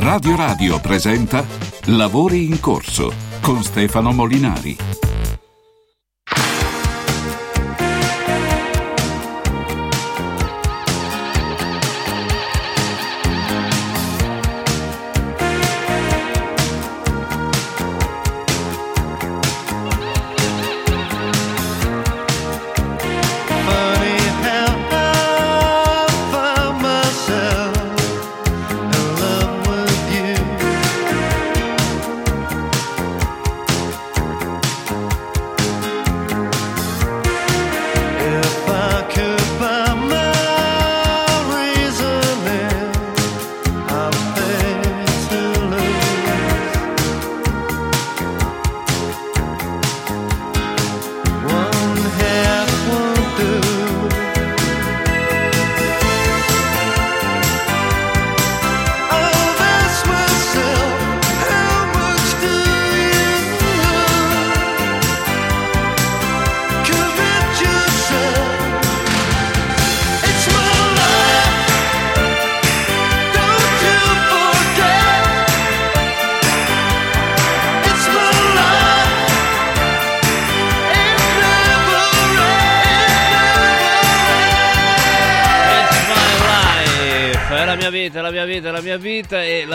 Radio Radio presenta Lavori in corso con Stefano Molinari.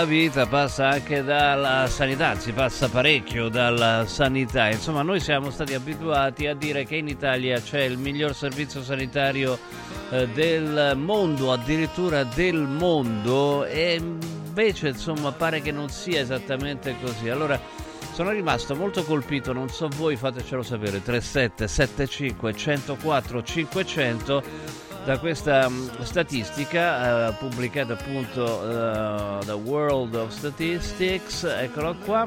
Vita passa anche dalla sanità, anzi passa parecchio dalla sanità. Insomma, noi siamo stati abituati a dire che in Italia c'è il miglior servizio sanitario eh, del mondo, addirittura del mondo e invece insomma pare che non sia esattamente così. Allora sono rimasto molto colpito, non so voi, fatecelo sapere, 3775 104 500 da questa mh, statistica eh, pubblicata appunto eh, da World of Statistics, eccolo qua.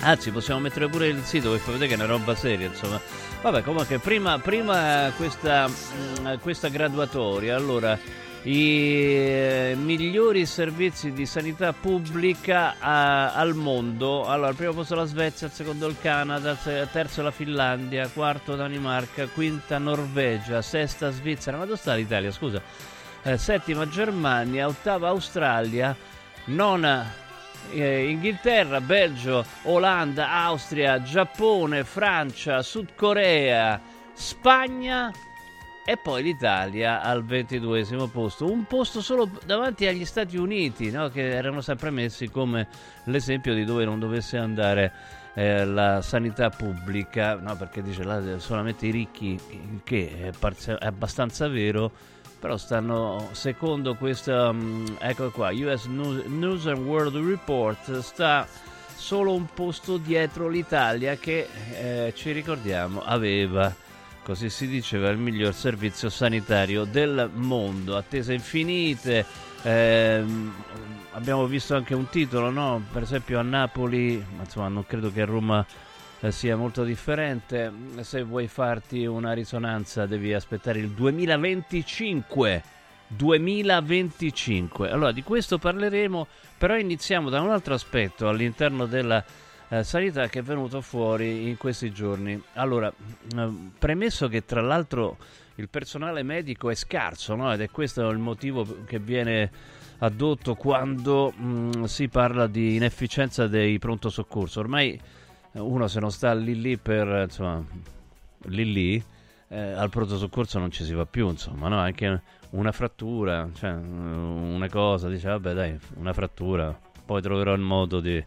Anzi, possiamo mettere pure il sito per vedere che è una roba seria, insomma. Vabbè, comunque, prima, prima questa, mh, questa graduatoria, allora, i eh, migliori servizi di sanità pubblica a- al mondo. Allora, al primo posto la Svezia, al secondo il Canada, al terzo la Finlandia, quarto Danimarca, quinta Norvegia, sesta Svizzera. Ma dove sta l'Italia, scusa? Eh, settima Germania, ottava Australia, nona eh, Inghilterra, Belgio, Olanda, Austria, Giappone, Francia, Sud Corea, Spagna e poi l'Italia al ventiduesimo posto, un posto solo davanti agli Stati Uniti, no? che erano sempre messi come l'esempio di dove non dovesse andare eh, la sanità pubblica, no? perché dice là solamente i ricchi, il che è, parzi- è abbastanza vero, però stanno secondo questa mm, ecco qua US News, News and World Report sta solo un posto dietro l'Italia che eh, ci ricordiamo aveva così si diceva il miglior servizio sanitario del mondo attese infinite ehm, abbiamo visto anche un titolo no? per esempio a Napoli ma insomma non credo che a Roma eh, sia molto differente. Se vuoi farti una risonanza devi aspettare il 2025. 2025. Allora di questo parleremo, però iniziamo da un altro aspetto all'interno della eh, sanità che è venuto fuori in questi giorni. Allora, eh, premesso che tra l'altro il personale medico è scarso, no? ed è questo il motivo che viene addotto quando mh, si parla di inefficienza dei pronto soccorso. Ormai uno se non sta lì lì per insomma lì lì eh, al pronto soccorso non ci si va più insomma no? anche una frattura cioè una cosa dice vabbè dai una frattura poi troverò il modo di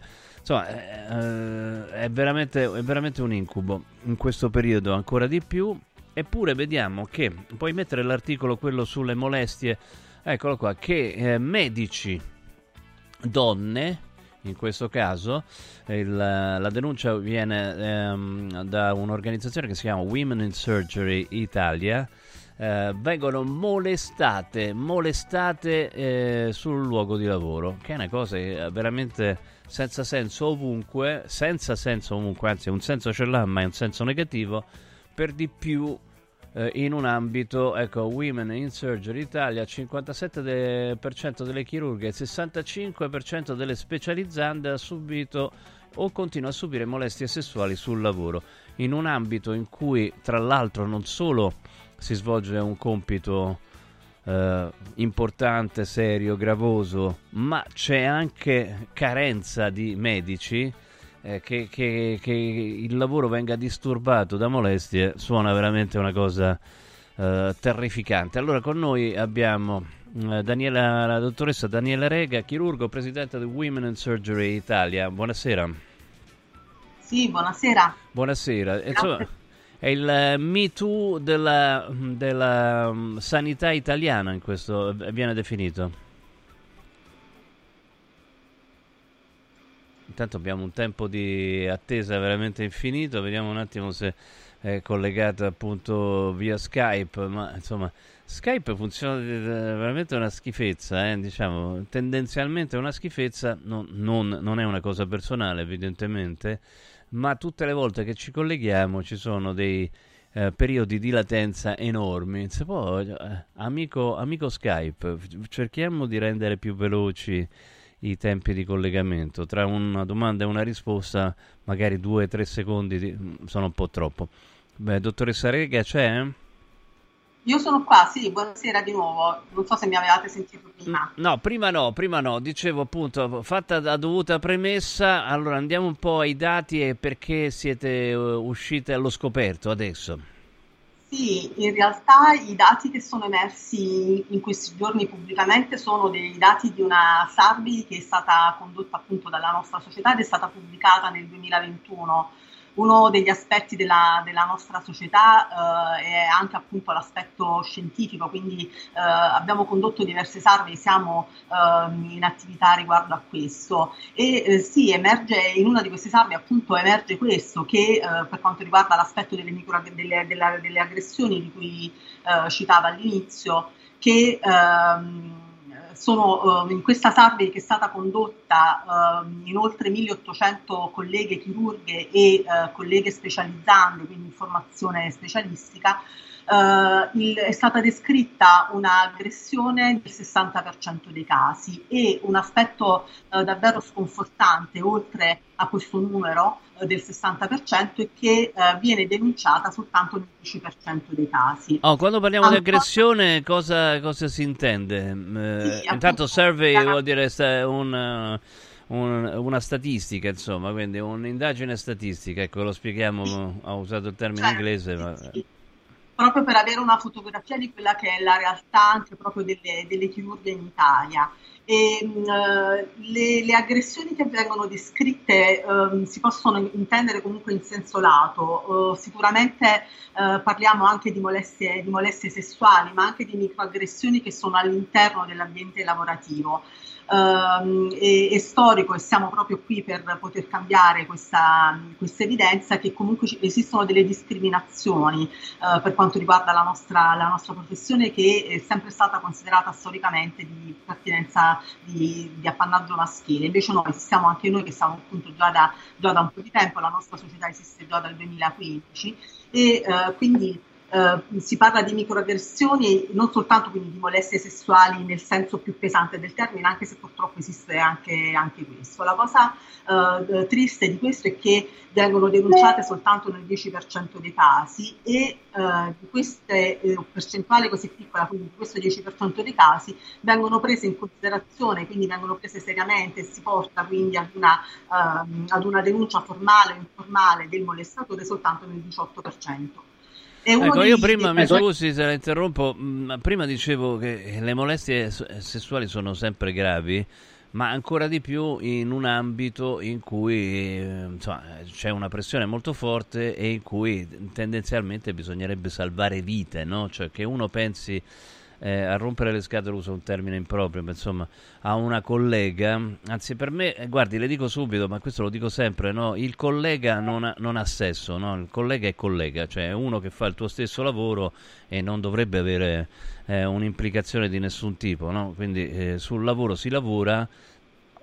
insomma eh, è, veramente, è veramente un incubo in questo periodo ancora di più eppure vediamo che puoi mettere l'articolo quello sulle molestie eccolo qua che eh, medici donne in questo caso il- la denuncia viene ehm, da un'organizzazione che si chiama Women in Surgery Italia. eh, vengono molestate, molestate eh, sul luogo di lavoro, che è una cosa eh, veramente senza senso ovunque, senza senso ovunque, anzi un senso ce l'ha, ma è un senso negativo, per di più eh, in un ambito, ecco, Women in Surgery Italia, 57% de- per cento delle chirurghe e 65% delle specializzande ha subito o continua a subire molestie sessuali sul lavoro, in un ambito in cui tra l'altro non solo si svolge un compito eh, importante, serio, gravoso, ma c'è anche carenza di medici. eh, che, che- che il lavoro venga disturbato da molestie suona veramente una cosa eh, terrificante. Allora con noi abbiamo eh, Daniela, la dottoressa Daniela Rega, chirurgo, presidente di Women in Surgery Italia. Buonasera. Sì, buonasera. Buonasera. Insomma, è il eh, Me Too della, della, mm, sanità italiana in questo eh, viene definito. Intanto abbiamo un tempo di attesa veramente infinito, vediamo un attimo se è collegato appunto via Skype, ma insomma Skype funziona di- veramente una schifezza, eh, diciamo, tendenzialmente è una schifezza, non, non- non è una cosa personale evidentemente, ma tutte le volte che ci colleghiamo ci sono dei eh, periodi di latenza enormi. Se può, eh, amico, amico Skype, cerchiamo di rendere più veloci i tempi di collegamento. Tra una domanda e una risposta, magari due o tre secondi di- mm, sono un po' troppo. Beh, dottoressa Rega, c'è? Io sono qua, sì, buonasera di nuovo. Non so se mi avevate sentito prima. No, prima no, prima no. Dicevo appunto, fatta la dovuta premessa, allora andiamo un po' ai dati e perché siete eh, uscite allo scoperto adesso. Sì, in realtà i dati che sono emersi in questi giorni pubblicamente sono dei dati di una survey che è stata condotta appunto dalla nostra società ed è stata pubblicata nel 2021. Uno degli aspetti della, della nostra società eh, è anche appunto l'aspetto scientifico, quindi eh, abbiamo condotto diverse survey, siamo ehm, in attività riguardo a questo. E eh, sì, emerge in una di queste survey appunto emerge questo che eh, per quanto riguarda l'aspetto delle, micro, delle, della- delle aggressioni di cui eh, citava all'inizio, che ehm, sono eh, in questa survey che è stata condotta ehm, in oltre 1800 colleghe chirurghe e eh, colleghe specializzande, quindi in formazione specialistica, eh, il- è stata descritta un'aggressione nel 60% dei casi e un aspetto eh, davvero sconfortante, oltre a questo numero eh, del 60%, è che viene denunciata soltanto nel 10% dei casi. Oh, quando parliamo di Ancora- aggressione, cosa, cosa si intende? Eh, Sì, intanto survey vuol dire un, un- una statistica, insomma, quindi un'indagine statistica. Ecco, lo spieghiamo, ho usato il termine Certo, inglese, sì, ma... sì. Proprio per avere una fotografia di quella che è la realtà anche proprio delle, delle chirurghe in Italia. E, mh, eh, le, le aggressioni che vengono descritte ehm, si possono intendere comunque in senso lato. Eh, sicuramente eh, parliamo anche di molestie, di molestie sessuali, ma anche di microaggressioni che sono all'interno dell'ambiente lavorativo. Ehm, è, è storico e siamo proprio qui per poter cambiare questa, questa evidenza che comunque esistono delle discriminazioni eh, per quanto riguarda la nostra, la nostra professione che è sempre stata considerata storicamente di pertinenza di, di appannaggio maschile. Invece noi esistiamo anche noi che siamo appunto già da, già da un po' di tempo, la nostra società esiste già dal 2015 e eh, quindi eh, si parla di microaggressioni non soltanto quindi di molestie sessuali nel senso più pesante del termine, anche se purtroppo esiste anche, anche questo. La cosa eh, triste di questo è che vengono denunciate soltanto nel 10% dei casi e eh, di queste eh, percentuale così piccola, quindi di questo 10% dei casi, vengono prese in considerazione, quindi vengono prese seriamente e si porta quindi ad una, ehm, ad una denuncia formale o informale del molestatore soltanto nel 18%. Ecco, io prima, mi scusi se la interrompo, mh, prima dicevo che le molestie sessuali sono sempre gravi, ma ancora di più in un ambito in cui eh, insomma, c'è una pressione molto forte e in cui tendenzialmente bisognerebbe salvare vite, no? Cioè che uno pensi eh, a rompere le scatole, uso un termine improprio, ma insomma, a una collega, anzi per me, eh, guardi, le dico subito, ma questo lo dico sempre, no? Il collega non ha, non ha sesso, no? Il collega è collega, cioè è uno che fa il tuo stesso lavoro e non dovrebbe avere eh, un'implicazione di nessun tipo, no? Quindi eh, sul lavoro si lavora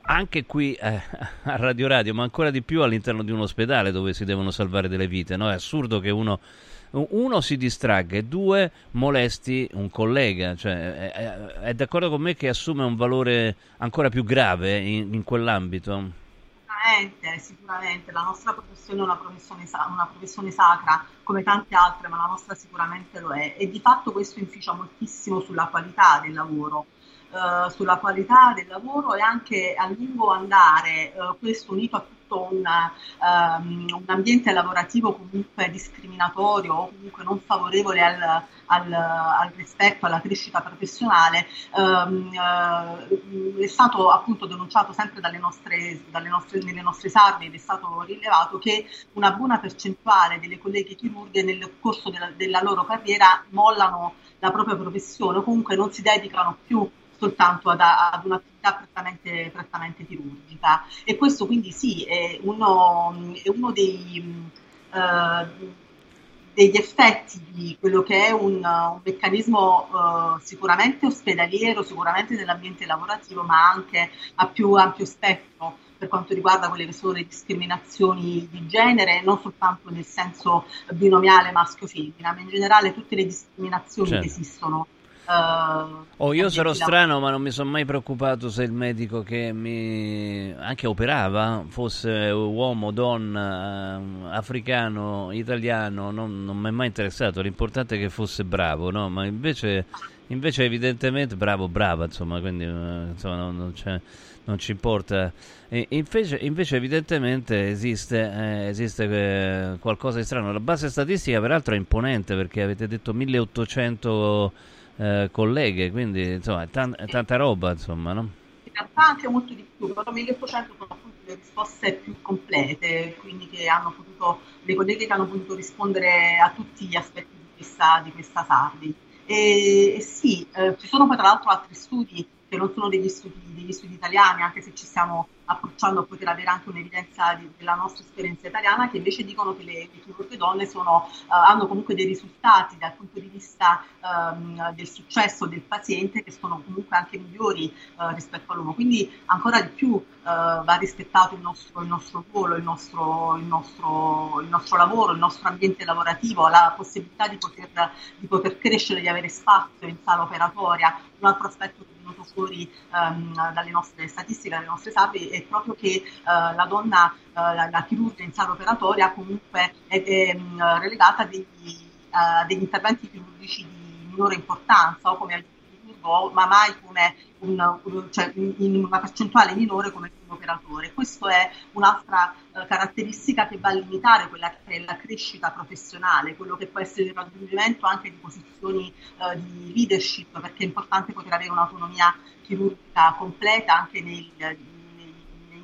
anche qui eh, a Radio Radio, ma ancora di più all'interno di un ospedale dove si devono salvare delle vite, no? È assurdo che uno, uno si distragga e due molesti un collega, cioè, è, è- d'accordo con me che assume un valore ancora più grave in, in quell'ambito? sicuramente, sicuramente la nostra professione è una professione, una professione sacra come tante altre, ma la nostra sicuramente lo è e di fatto questo inficia moltissimo sulla qualità del lavoro. eh, sulla qualità del lavoro e anche a lungo andare, eh, questo unito a tutto un, ehm, un ambiente lavorativo comunque discriminatorio o comunque non favorevole al, al, al rispetto, alla crescita professionale, ehm, eh, è stato appunto denunciato sempre dalle nostre, dalle nostre, nelle nostre survey ed è stato rilevato che una buona percentuale delle colleghe chirurghe nel corso della, della loro carriera mollano la propria professione o comunque non si dedicano più soltanto ad, ad un'attività prettamente, prettamente, chirurgica. E questo quindi sì, è uno, è uno dei, uh, degli effetti di quello che è un, un meccanismo uh, sicuramente ospedaliero, sicuramente nell'ambiente lavorativo, ma anche a più ampio spettro per quanto riguarda quelle che sono le discriminazioni di genere, non soltanto nel senso binomiale maschio-femmina, ma in generale tutte le discriminazioni certo. che esistono Uh, oh, io sarò strano, ma non mi sono mai preoccupato se il medico che mi anche operava fosse uomo, donna, africano, italiano, non, non mi è mai interessato. L'importante è che fosse bravo, no? Ma invece, invece evidentemente bravo, brava, insomma, quindi insomma, non, non, non, ci importa. Invece, invece evidentemente esiste, eh, esiste eh, qualcosa di strano. La base statistica, peraltro, è imponente perché avete detto 1800 eh, colleghe, quindi insomma tan- tanta roba, insomma, no? In realtà anche molto di più, però 1800 sono appunto le risposte più complete, quindi che hanno potuto, le colleghe che hanno potuto rispondere a tutti gli aspetti di questa, di questa Sardi. E, e sì, eh, ci sono poi tra l'altro altri studi che non sono degli studi, degli studi italiani, anche se ci stiamo approcciando a poter avere anche un'evidenza di, della nostra esperienza italiana, che invece dicono che le, le chirurghe donne sono, uh, hanno comunque dei risultati dal punto di vista um, del successo del paziente che sono comunque anche migliori uh, rispetto all'uomo. Quindi ancora di più uh, va rispettato il nostro, il nostro ruolo, il nostro, il, nostro, il nostro, lavoro, il nostro ambiente lavorativo, la possibilità di poter, di poter crescere, di avere spazio in sala operatoria. Un altro aspetto che è venuto fuori um, dalle nostre statistiche, dalle nostre survey, è proprio che uh, la donna, uh, la, la, chirurgia in sala operatoria comunque è, è um, relegata a degli, uh, degli, interventi chirurgici di minore importanza o come ma mai come un, cioè in una percentuale minore come un operatore. Questa è un'altra caratteristica che va a limitare quella che è la crescita professionale, quello che può essere il raggiungimento anche di posizioni di leadership, perché è importante poter avere un'autonomia chirurgica completa anche nei,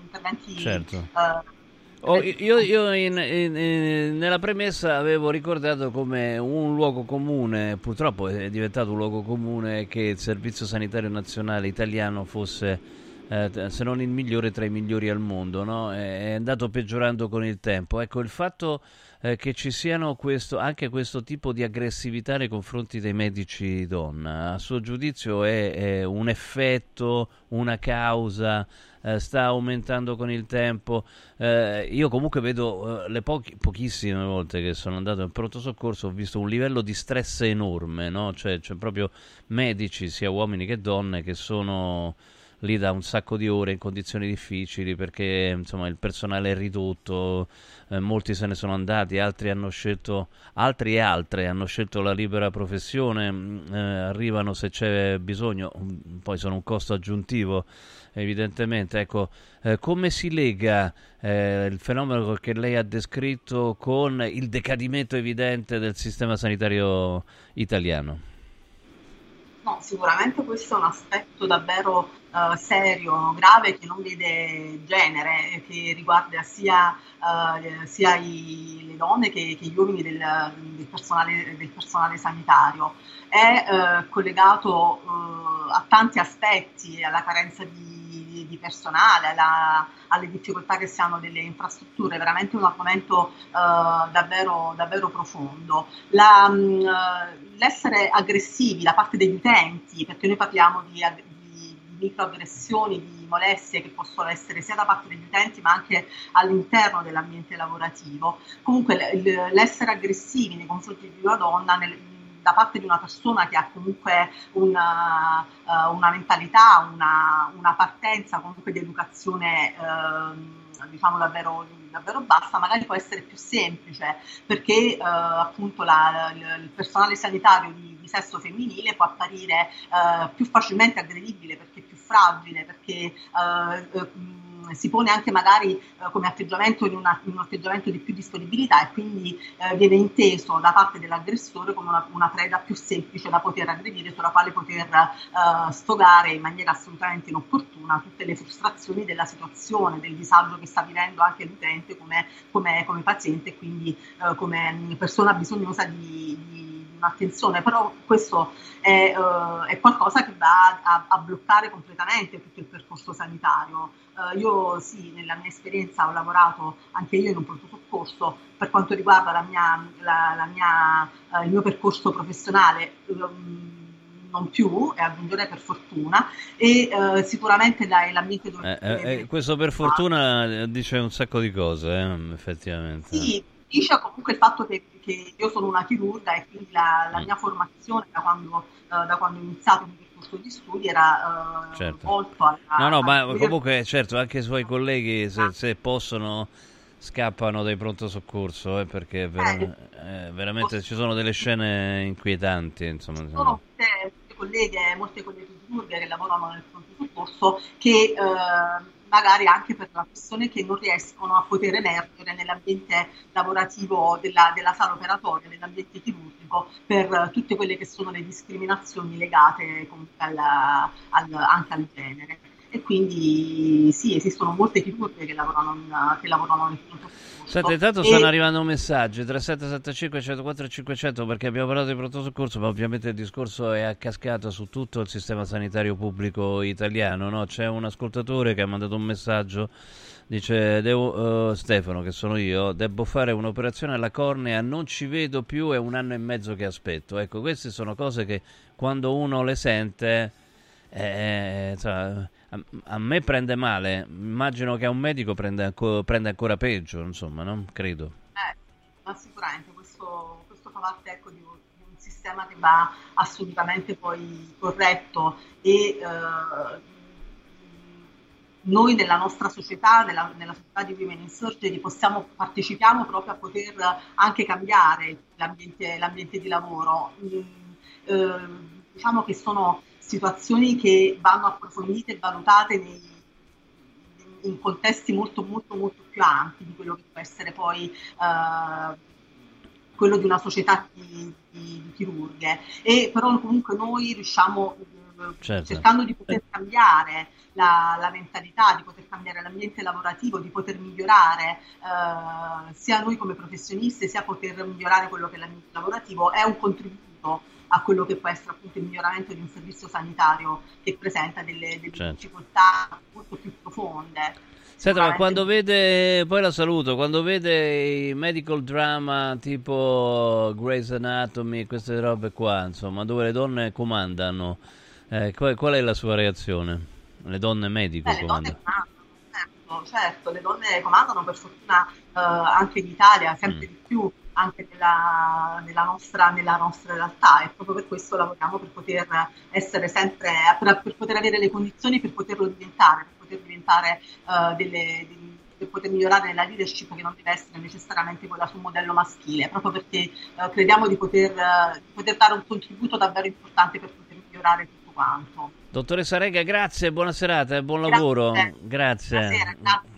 interventi. Certo. Uh, Oh, io, io in, in, in, nella premessa avevo ricordato come un luogo comune, purtroppo è diventato un luogo comune, che il Servizio Sanitario Nazionale italiano fosse, eh, se non il migliore, tra i migliori al mondo. No? È andato peggiorando con il tempo. Ecco, il fatto eh, che ci siano questo, anche questo tipo di aggressività nei confronti dei medici donna, a suo giudizio è, è un effetto, una causa, eh, sta aumentando con il tempo. Eh, io comunque vedo eh, le pochi, pochissime volte che sono andato in pronto soccorso, ho visto un livello di stress enorme, no? cioè, cioè proprio medici, sia uomini che donne, che sono lì da un sacco di ore in condizioni difficili perché insomma il personale è ridotto, eh, molti se ne sono andati, altri hanno scelto, altri e altre hanno scelto la libera professione, mm, eh, arrivano se c'è bisogno, mm, poi sono un costo aggiuntivo evidentemente. Ecco, eh, come si lega eh, il fenomeno che lei ha descritto con il decadimento evidente del sistema sanitario italiano? No, sicuramente questo è un aspetto davvero uh, serio, grave, che non vede genere, che riguarda sia, uh, sia i, le donne che, che gli uomini del, del, personale, del personale, sanitario. È uh, collegato a tanti aspetti, alla carenza di, di personale, alla, alle difficoltà che si hanno delle infrastrutture, è veramente un argomento davvero, davvero profondo. La, um, l'essere aggressivi da parte degli utenti, perché noi parliamo di microaggressioni, di molestie che possono essere sia da parte degli utenti ma anche all'interno dell'ambiente lavorativo. Comunque l'essere aggressivi nei confronti di una donna nel, da parte di una persona che ha comunque una, eh, una mentalità, una, una partenza comunque di educazione ehm, diciamo davvero, davvero bassa, magari può essere più semplice perché eh, appunto la- la- il personale sanitario di, di sesso femminile può apparire eh, più facilmente aggredibile perché fragile, perché eh, eh, si pone anche magari eh, come atteggiamento in, una- in un atteggiamento di più disponibilità e quindi eh, viene inteso da parte dell'aggressore come una, una preda più semplice da poter aggredire, sulla quale poter eh, sfogare in maniera assolutamente inopportuna tutte le frustrazioni della situazione, del disagio che sta vivendo anche l'utente come, come- come paziente e quindi come persona bisognosa di, di- un'attenzione, però questo è, eh, è qualcosa che va a, a bloccare completamente tutto il percorso sanitario. Eh, io sì, nella mia esperienza ho lavorato anche io in un pronto soccorso per quanto riguarda la mia, la- la mia, eh, il mio percorso professionale. ehm, non più, e aggiungerei per fortuna, e eh, sicuramente dai, l'ambiente dove... Eh, eh, eh, questo per fortuna eh, dice un sacco di cose, eh, effettivamente. Sì, dice comunque il fatto che, che io sono una chirurga e quindi la, la Mm. mia formazione da quando, eh, da quando ho iniziato percorso di studi era eh, Certo. volto alla... No, no, ma comunque, certo, anche i suoi colleghi, se, se possono, scappano dai pronto soccorso, eh, perché vera- eh, veramente ci sono delle scene inquietanti, insomma. Ci sono molte, colleghe, molte colleghe chirurghe che lavorano nel pronto soccorso che eh, magari anche per la questione che non riescono a poter emergere nell'ambiente lavorativo della, della sala operatoria, nell'ambiente chirurgico, per eh, tutte quelle che sono le discriminazioni legate alla- al- anche al genere. E quindi sì, esistono molte chirurghe che lavorano, in- che lavorano nel pronto. Senti, intanto E- stanno arrivando messaggi 3775 104 500 perché abbiamo parlato di pronto soccorso, ma ovviamente il discorso è a cascata su tutto il sistema sanitario pubblico italiano. no? C'è un ascoltatore che ha mandato un messaggio, dice devo, eh, Stefano, che sono io, devo fare un'operazione alla cornea, non ci vedo più, è un anno e mezzo che aspetto. Ecco, queste sono cose che quando uno le sente... eh, insomma, a, me prende male, immagino che a un medico prende, prende ancora peggio, insomma, no? Credo. Eh, ma sicuramente questo, questo fa parte ecco, di, di un sistema che va assolutamente poi corretto e eh, noi nella nostra società, nella, nella società di Women in Surgery, possiamo, partecipiamo proprio a poter anche cambiare l'ambiente, l'ambiente di lavoro. Mm, eh, diciamo che sono situazioni che vanno approfondite e valutate nei, in contesti molto molto molto più ampi di quello che può essere poi eh, quello di una società di, di- di chirurghe e però comunque noi riusciamo eh, Certo. cercando di poter cambiare la, la mentalità, di poter cambiare l'ambiente lavorativo, di poter migliorare eh, sia noi come professionisti sia poter migliorare quello che è l'ambiente lavorativo è un contributo a quello che può essere appunto il miglioramento di un servizio sanitario che presenta delle, delle Certo. difficoltà molto più profonde. Senta, ma quando vede, poi la saluto, quando vede i medical drama tipo Grey's Anatomy, queste robe qua, insomma, dove le donne comandano, eh, qual, qual è la sua reazione? Le donne medico donne comandano. comandano, certo, certo, le donne comandano per fortuna eh, anche in Italia, sempre Mm. di più, anche nella, nella nostra, nella nostra realtà e proprio per questo lavoriamo per poter essere sempre, per, per poter avere le condizioni per poterlo diventare, per poter diventare eh, delle, di- per poter migliorare nella leadership che non deve essere necessariamente quella sul modello maschile, proprio perché eh, crediamo di poter, eh, di poter dare un contributo davvero importante per poter migliorare tutto quanto. Dottoressa Rega, grazie, buona serata e buon Grazie. lavoro. Grazie. Buonasera, grazie.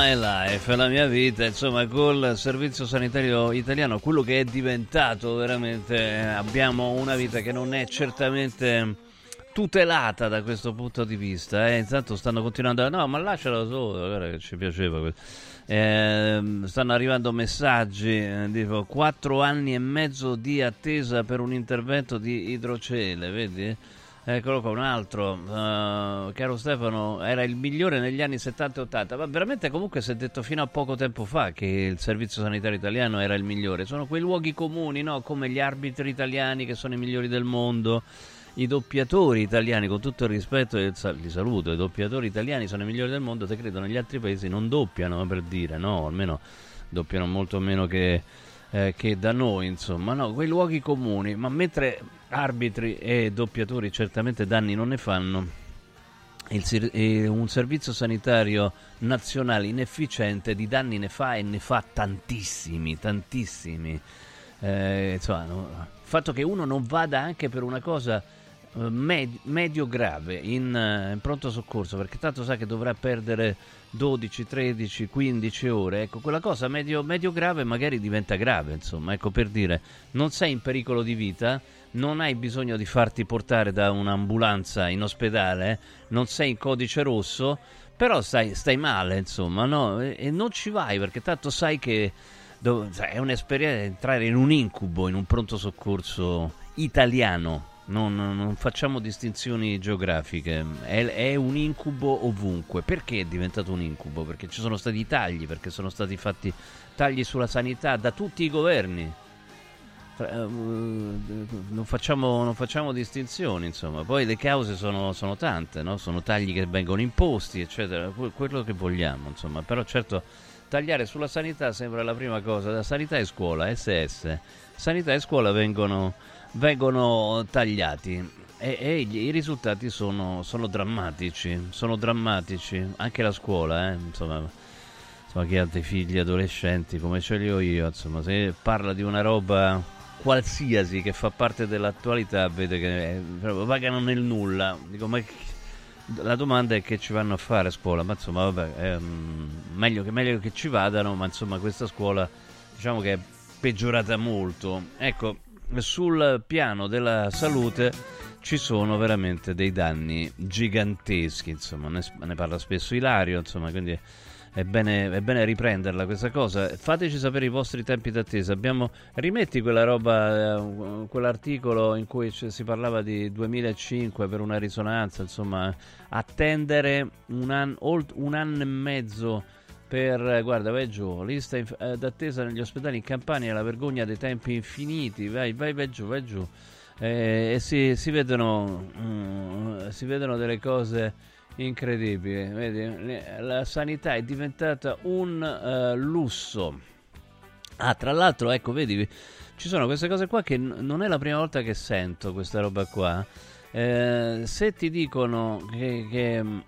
my life, la mia vita, insomma, col servizio sanitario italiano, quello che è diventato veramente, eh, abbiamo una vita che non è certamente tutelata da questo punto di vista. Eh. Intanto stanno continuando. No, ma lascialo solo, guarda che ci piaceva. Eh, stanno arrivando messaggi, eh, dico, quattro anni e mezzo di attesa per un intervento di idrocele, vedi? Eccolo qua, un altro. Uh, caro Stefano, era il migliore negli anni 70 e 80. Ma veramente comunque si è detto fino a poco tempo fa che il servizio sanitario italiano era il migliore. Sono quei luoghi comuni, no? Come gli arbitri italiani che sono i migliori del mondo. I doppiatori italiani, con tutto il rispetto li saluto, i doppiatori italiani sono i migliori del mondo, te credo negli altri paesi non doppiano per dire, no? Almeno doppiano molto meno che, eh, che da noi, insomma, no? Quei luoghi comuni, ma mentre arbitri e doppiatori certamente danni non ne fanno. Il, un servizio sanitario nazionale inefficiente di danni ne fa e ne fa tantissimi, tantissimi. Eh, insomma, no, il fatto che uno non vada anche per una cosa eh, med- medio grave in, uh, in, pronto soccorso perché tanto sa che dovrà perdere 12, 13, 15 ore ecco quella cosa medio, medio grave magari diventa grave insomma ecco per dire non sei in pericolo di vita non hai bisogno di farti portare da un'ambulanza in ospedale, non sei in codice rosso, però stai, stai male, insomma, no? E, e, non ci vai perché tanto sai che do, è un'esperienza entrare in un incubo, in un pronto soccorso italiano. Non, non facciamo distinzioni geografiche, è, è, un incubo ovunque. Perché è diventato un incubo? Perché ci sono stati tagli, perché sono stati fatti tagli sulla sanità da tutti i governi eh, non facciamo, non facciamo, distinzioni, insomma. Poi le cause sono, sono tante, no? sono tagli che vengono imposti, eccetera, quello che vogliamo, insomma. Però certo tagliare sulla sanità sembra la prima cosa. Da sanità e scuola, SS, sanità e scuola vengono, vengono tagliati. E, e, i risultati sono, sono, drammatici, sono drammatici, anche la scuola, eh? insomma, insomma, chi ha dei figli adolescenti come ce li ho io, insomma, se parla di una roba qualsiasi che fa parte dell'attualità vede che eh, vagano nel nulla. Dico, ma la domanda è che ci vanno a fare a scuola, ma insomma, vabbè, è, um, meglio, che, meglio che ci vadano, ma insomma, questa scuola diciamo che è peggiorata molto. Ecco, sul piano della salute ci sono veramente dei danni giganteschi, insomma, ne, ne parla spesso Ilario, insomma, quindi è bene, è bene, riprenderla questa cosa. Fateci sapere i vostri tempi d'attesa. Abbiamo, rimetti quella roba, eh, quell'articolo in cui si parlava di 2005 per una risonanza, insomma, attendere un, an, un anno e mezzo per, guarda, vai giù, lista inf- eh, d'attesa negli ospedali in Campania, la vergogna dei tempi infiniti, vai, vai, vai giù, vai giù. Eh, e si, si, vedono, mm, si vedono delle cose incredibile. Vedi, la sanità è diventata un uh, lusso. Ah, tra l'altro, ecco, vedi, ci sono queste cose qua che n- non è la prima volta che sento questa roba qua. Eh, se ti dicono che, che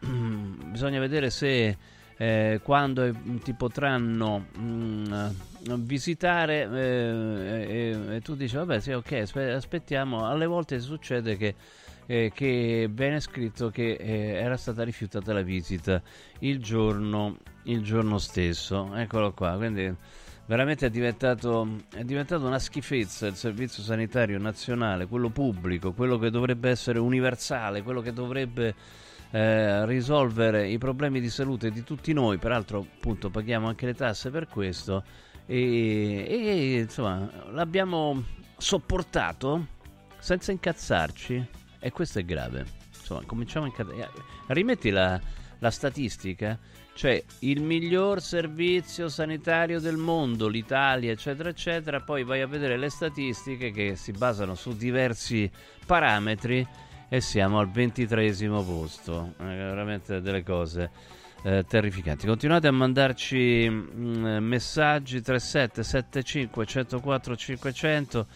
bisogna vedere se eh, quando ti potranno mh, mm, visitare eh, e tu dici vabbè sì ok aspettiamo alle volte succede che eh, che viene scritto che eh, era stata rifiutata la visita il giorno, il giorno stesso. Eccolo qua, quindi veramente è diventato, è diventato, una schifezza il servizio sanitario nazionale, quello pubblico, quello che dovrebbe essere universale, quello che dovrebbe eh, risolvere i problemi di salute di tutti noi, peraltro appunto paghiamo anche le tasse per questo. E, e insomma l'abbiamo sopportato senza incazzarci e questo è grave. Insomma, cominciamo a incad- Rimetti la, la statistica, cioè il miglior servizio sanitario del mondo, l'Italia, eccetera, eccetera. Poi vai a vedere le statistiche che si basano su diversi parametri e siamo al ventitresimo posto. Eh, veramente delle cose. Eh, terrificanti. Continuate a mandarci mh, mm, messaggi 3775 104 500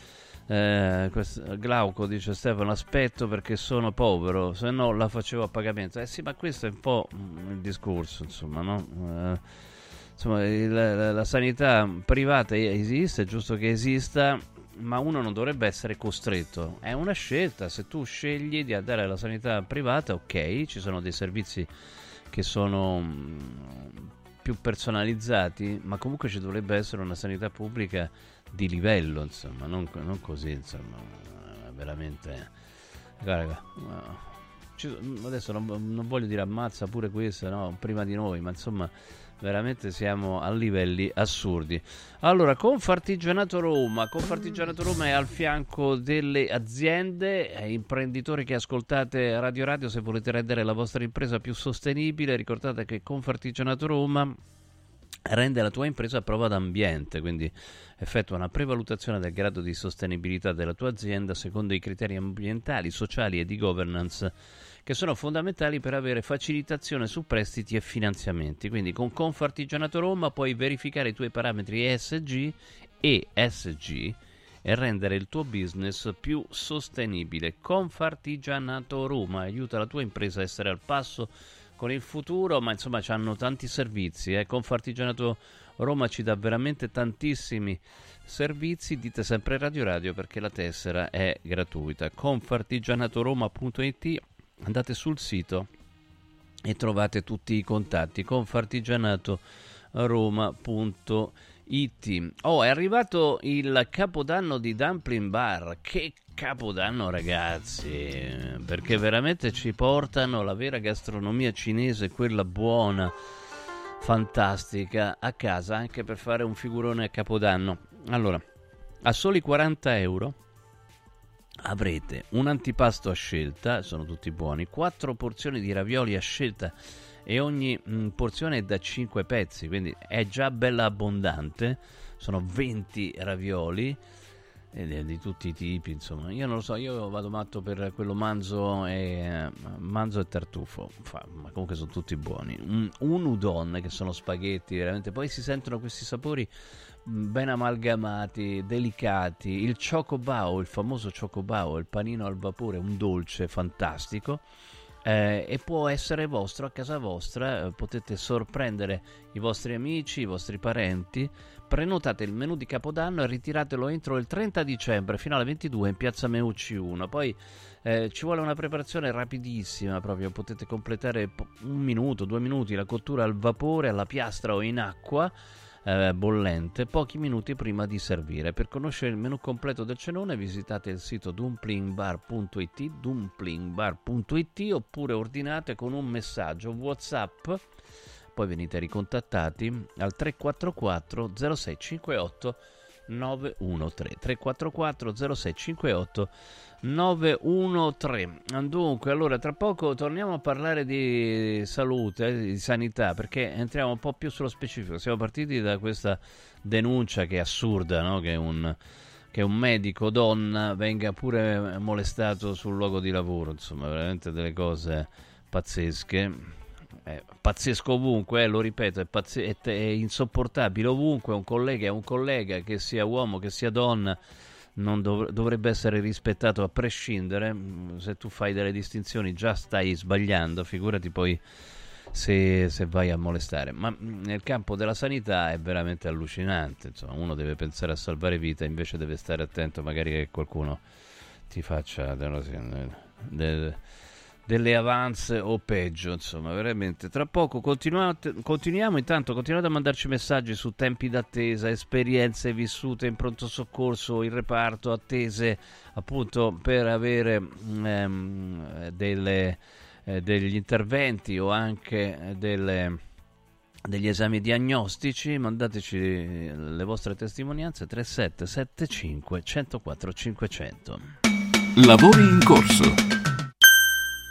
eh, Glauco dice Stefano aspetto perché sono povero se no la facevo a pagamento eh sì ma questo è un po' il discorso insomma no? eh, insomma il, la, la, sanità privata esiste è giusto che esista ma uno non dovrebbe essere costretto è una scelta se tu scegli di andare alla sanità privata ok ci sono dei servizi che sono più personalizzati, ma comunque ci dovrebbe essere una sanità pubblica di livello, insomma, non, non così, insomma, veramente... Guarda, ci- adesso non, non voglio dire ammazza pure questo, no, prima di noi, ma insomma veramente siamo a livelli assurdi. Allora, Confartigianato Roma, Confartigianato Roma è al fianco delle aziende, eh, imprenditori che ascoltate Radio Radio, se volete rendere la vostra impresa più sostenibile, ricordate che Confartigianato Roma rende la tua impresa a prova d'ambiente, quindi effettua una prevalutazione del grado di sostenibilità della tua azienda secondo i criteri ambientali, sociali e di governance che sono fondamentali per avere facilitazione su prestiti e finanziamenti. Quindi con Confartigianato Roma puoi verificare i tuoi parametri ESG e SG e rendere il tuo business più sostenibile. Confartigianato Roma aiuta la tua impresa a essere al passo con il futuro, ma insomma hanno tanti servizi. Eh. Confartigianato Roma ci dà veramente tantissimi servizi. Dite sempre Radio Radio perché la tessera è gratuita. Confartigianatoroma.it andate sul sito e trovate tutti i contatti. Confartigianatoroma.it oh è arrivato il capodanno di Dumpling Bar. Che capodanno ragazzi. Perché veramente ci portano la vera gastronomia cinese quella buona fantastica a casa anche per fare un figurone a capodanno. Allora a soli 40 euro avrete un antipasto a scelta, sono tutti buoni, quattro porzioni di ravioli a scelta e ogni mh, porzione è da 5 pezzi, quindi è già bella abbondante, sono 20 ravioli è di tutti i tipi, insomma. Io non lo so, io vado matto per quello manzo e, manzo e tartufo, Fa, ma comunque sono tutti buoni. Un, un udon, che sono spaghetti, veramente. Poi si sentono questi sapori ben amalgamati, delicati. Il chocobao, il famoso chocobao, il panino al vapore, un dolce fantastico. Eh, e può essere vostro a casa vostra, eh, potete sorprendere i vostri amici, i vostri parenti. Prenotate il menù di Capodanno e ritiratelo entro il 30 dicembre fino alle 22 in piazza Meucci 1. Poi eh, ci vuole una preparazione rapidissima, proprio potete completare un minuto, due minuti la cottura al vapore, alla piastra o in acqua eh, bollente pochi minuti prima di servire. Per conoscere il menu completo del cenone visitate il sito dumplingbar.it, dumplingbar.it oppure ordinate con un messaggio WhatsApp poi venite ricontattati al 344 0658 913 344 0658 913 dunque allora tra poco torniamo a parlare di salute eh, di sanità perché entriamo un po' più sullo specifico. Siamo partiti da questa denuncia che è assurda no? che, un, che un medico donna venga pure molestato sul luogo di lavoro. Insomma veramente delle cose pazzesche è pazzesco ovunque, eh, lo ripeto, è, pazz- è, è, insopportabile ovunque, un collega è un collega, che sia uomo, che sia donna, non dov- dovrebbe essere rispettato a prescindere, mm, se tu fai delle distinzioni già stai sbagliando, figurati poi se, se vai a molestare, ma mm, nel campo della sanità è veramente allucinante, insomma, uno deve pensare a salvare vita, invece deve stare attento magari che qualcuno ti faccia... Del, del, delle avance o peggio, insomma, veramente. Tra poco continuiamo, intanto continuate a mandarci messaggi su tempi d'attesa, esperienze vissute in pronto soccorso, in reparto, attese appunto per avere ehm, delle, eh, degli interventi o anche delle degli esami diagnostici, mandateci le vostre testimonianze 3775 104 500. Lavori in corso.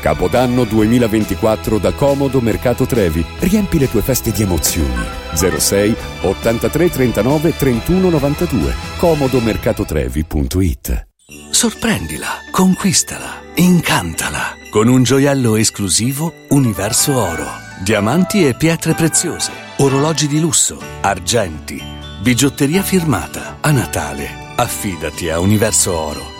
Capodanno 2024 da Comodo Mercato Trevi. Riempi le tue feste di emozioni. 06 83 39 31 92. comodomercatotrevi.it Sorprendila, conquistala, incantala con un gioiello esclusivo Universo Oro. Diamanti e pietre preziose, orologi di lusso, argenti, bigiotteria firmata. A Natale, affidati a Universo Oro.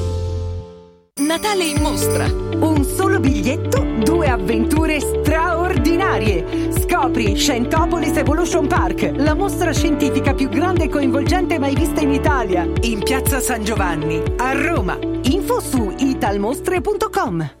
Natale in mostra. Un solo biglietto, due avventure straordinarie. Scopri Scientopolis Evolution Park, la mostra scientifica più grande e coinvolgente mai vista in Italia. In piazza San Giovanni, a Roma. Info su italmostre.com.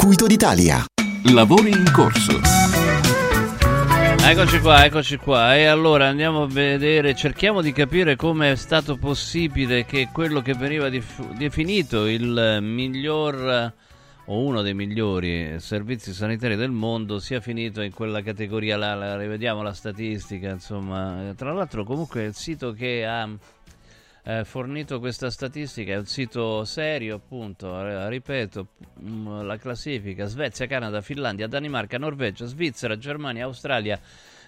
d'Italia. Lavori in corso. Eccoci qua, eccoci qua. E allora andiamo a vedere, cerchiamo di capire come è stato possibile che quello che veniva dif- definito il miglior o uno dei migliori servizi sanitari del mondo sia finito in quella categoria là. La, rivediamo la statistica, insomma. Tra l'altro comunque il sito che ha eh, fornito questa statistica, è un sito serio appunto, eh, ripeto, mh, la classifica Svezia, Canada, Finlandia, Danimarca, Norvegia, Svizzera, Germania, Australia,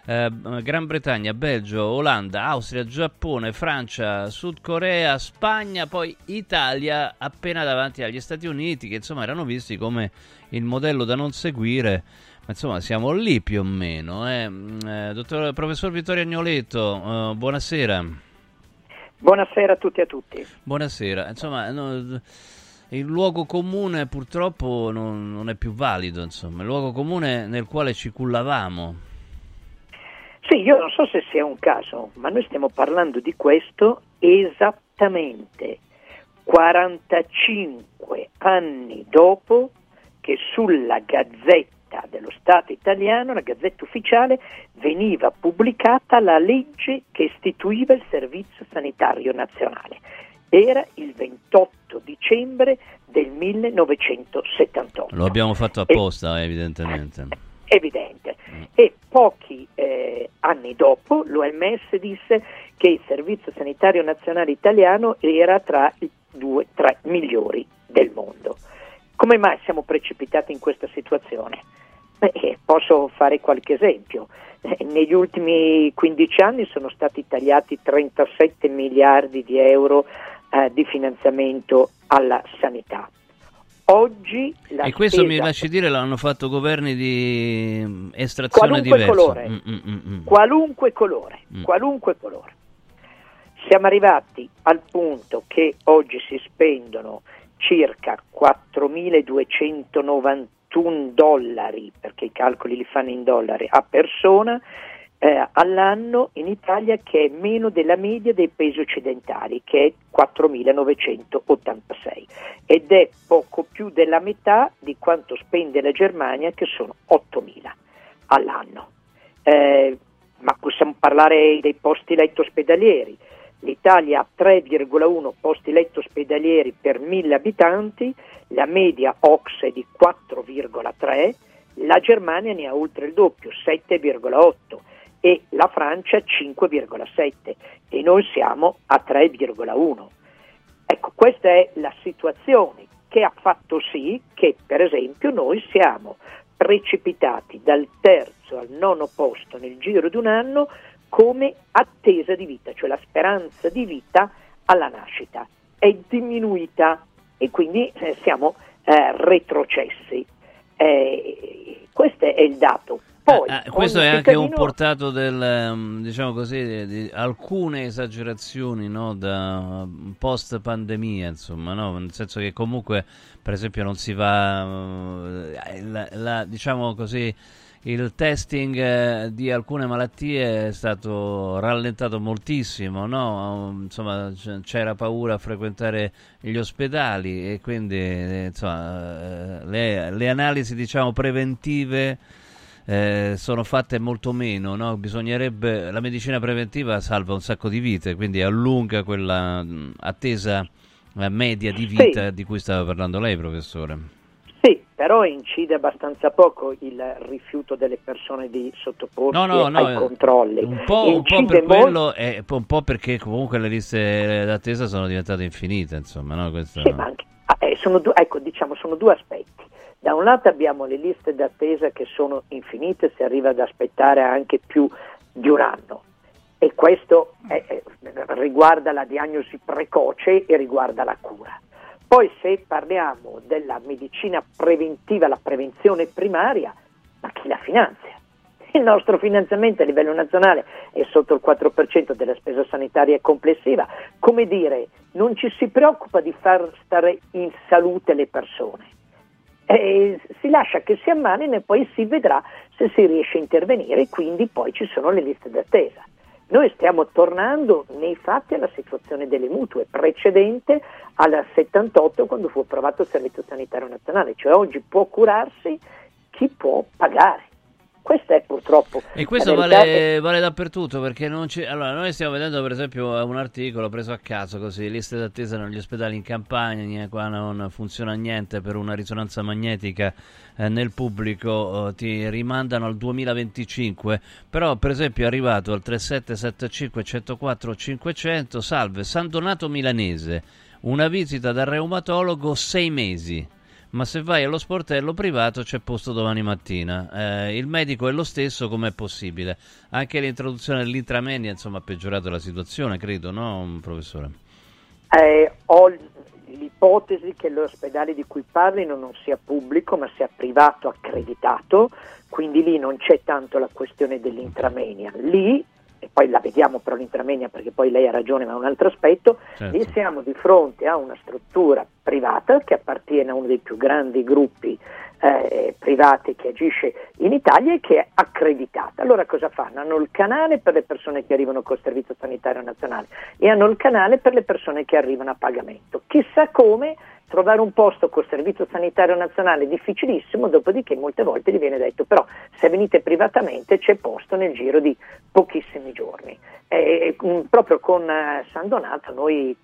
eh, Gran Bretagna, Belgio, Olanda, Austria, Giappone, Francia, Sud Corea, Spagna, poi Italia appena davanti agli Stati Uniti che insomma erano visti come il modello da non seguire. Ma insomma siamo lì più o meno. Eh. Mm, eh, dottor professor Vittorio Agnoletto, eh, buonasera. Buonasera a tutti e a tutti. Buonasera. Insomma, no, il luogo comune purtroppo non, non, è più valido, insomma, il luogo comune nel quale ci cullavamo. Sì, io non so se sia un caso, ma noi stiamo parlando di questo esattamente 45 anni dopo che sulla Gazzetta dello Stato italiano, la Gazzetta ufficiale, veniva pubblicata la legge che istituiva il Servizio Sanitario Nazionale. Era il 28 dicembre del 1978. Lo abbiamo fatto apposta, e, evidentemente. Evidente. Mm. E pochi eh, anni dopo l'OMS disse che il Servizio Sanitario Nazionale Italiano era tra i due, tre migliori del mondo. Come mai siamo precipitati in questa situazione? Beh, posso fare qualche esempio. Eh, negli ultimi 15 anni sono stati tagliati 37 miliardi di euro eh, di finanziamento alla sanità. Oggi la e questo spesa... mi lasci dire l'hanno fatto governi di mm, estrazione qualunque diversa. Colore, mm, mm, qualunque colore, Mm. qualunque colore. Siamo arrivati al punto che oggi si spendono circa 4.291 dollari, perché i calcoli li fanno in dollari, a persona eh, all'anno in Italia che è meno della media dei paesi occidentali, che è 4.986 ed è poco più della metà di quanto spende la Germania, che sono 8.000 all'anno. Eh, ma possiamo parlare dei posti letto ospedalieri. L'Italia ha 3,1 posti letto ospedalieri per 1000 abitanti, la media OX è di 4,3, la Germania ne ha oltre il doppio, 7,8 e la Francia 5,7 e noi siamo a 3,1. Ecco, questa è la situazione che ha fatto sì che, per esempio, noi siamo precipitati dal terzo al nono posto nel giro di un anno come attesa di vita, cioè la speranza di vita alla nascita è diminuita e quindi eh, siamo eh, retrocessi. Eh, questo è il dato. Poi, Ah, questo è anche un portato del, ehm, diciamo così, di, alcune esagerazioni no, da post pandemia, insomma, no? nel senso che comunque, per esempio, non si va, eh, la- la- diciamo così, il testing eh, di alcune malattie è stato rallentato moltissimo, no? Insomma, c- c'era paura a frequentare gli ospedali e quindi, eh, insomma, eh, le, le analisi, diciamo, preventive eh, sono fatte molto meno, no? Bisognerebbe, la medicina preventiva salva un sacco di vite, quindi allunga quella attesa media di vita di cui stava parlando lei, professore. Però incide abbastanza poco il rifiuto delle persone di sottoporsi No, no, no, ai eh, controlli. Un po', un po' per molto- quello e un po' perché comunque le liste d'attesa sono diventate infinite, insomma, no? Questo- Sì, ma anche- ah, eh, sono due, ecco, diciamo, sono due aspetti. Da un lato abbiamo le liste d'attesa che sono infinite, si arriva ad aspettare anche più di un anno. E questo è- è- riguarda la diagnosi precoce e riguarda la cura. Poi se parliamo della medicina preventiva, la prevenzione primaria, ma chi la finanzia? Il nostro finanziamento a livello nazionale è sotto il 4% della spesa sanitaria complessiva. Come dire, non ci si preoccupa di far stare in salute le persone. Eh, si lascia che si ammalino e poi si vedrà se si riesce a intervenire e quindi poi ci sono le liste d'attesa. Noi stiamo tornando nei fatti alla situazione delle mutue precedente al 78 quando fu approvato il Servizio Sanitario Nazionale, cioè oggi può curarsi chi può pagare. Questa è purtroppo E questo vale, vale dappertutto perché non c'è. Allora, noi stiamo vedendo per esempio un articolo preso a caso così: liste d'attesa negli ospedali in campagna, qua non funziona niente per una risonanza magnetica eh, nel pubblico, eh, ti rimandano al 2025. Però, per esempio, è arrivato al 3775 104 500. Salve, San Donato Milanese, una visita dal reumatologo sei mesi. Ma se vai allo sportello privato c'è posto domani mattina. Eh, il medico è lo stesso, com'è possibile? Anche l'introduzione dell'intramenia, insomma, ha peggiorato la situazione, credo, no, professore? Eh, ho l'ipotesi che l'ospedale di cui parlino non sia pubblico ma sia privato accreditato, quindi lì non c'è tanto la questione dell'intramenia. Lì e poi la vediamo però l'intramenia perché poi lei ha ragione ma è un altro aspetto, Certo. lì siamo di fronte a una struttura privata che appartiene a uno dei più grandi gruppi eh, privati che agisce in Italia e che è accreditata. Allora cosa fanno? Hanno il canale per le persone che arrivano col Servizio Sanitario Nazionale e hanno il canale per le persone che arrivano a pagamento. Chissà come trovare un posto col Servizio Sanitario Nazionale è difficilissimo, dopodiché molte volte gli viene detto però se venite privatamente c'è posto nel giro di pochissimi giorni. E, mm, proprio con eh, San Donato noi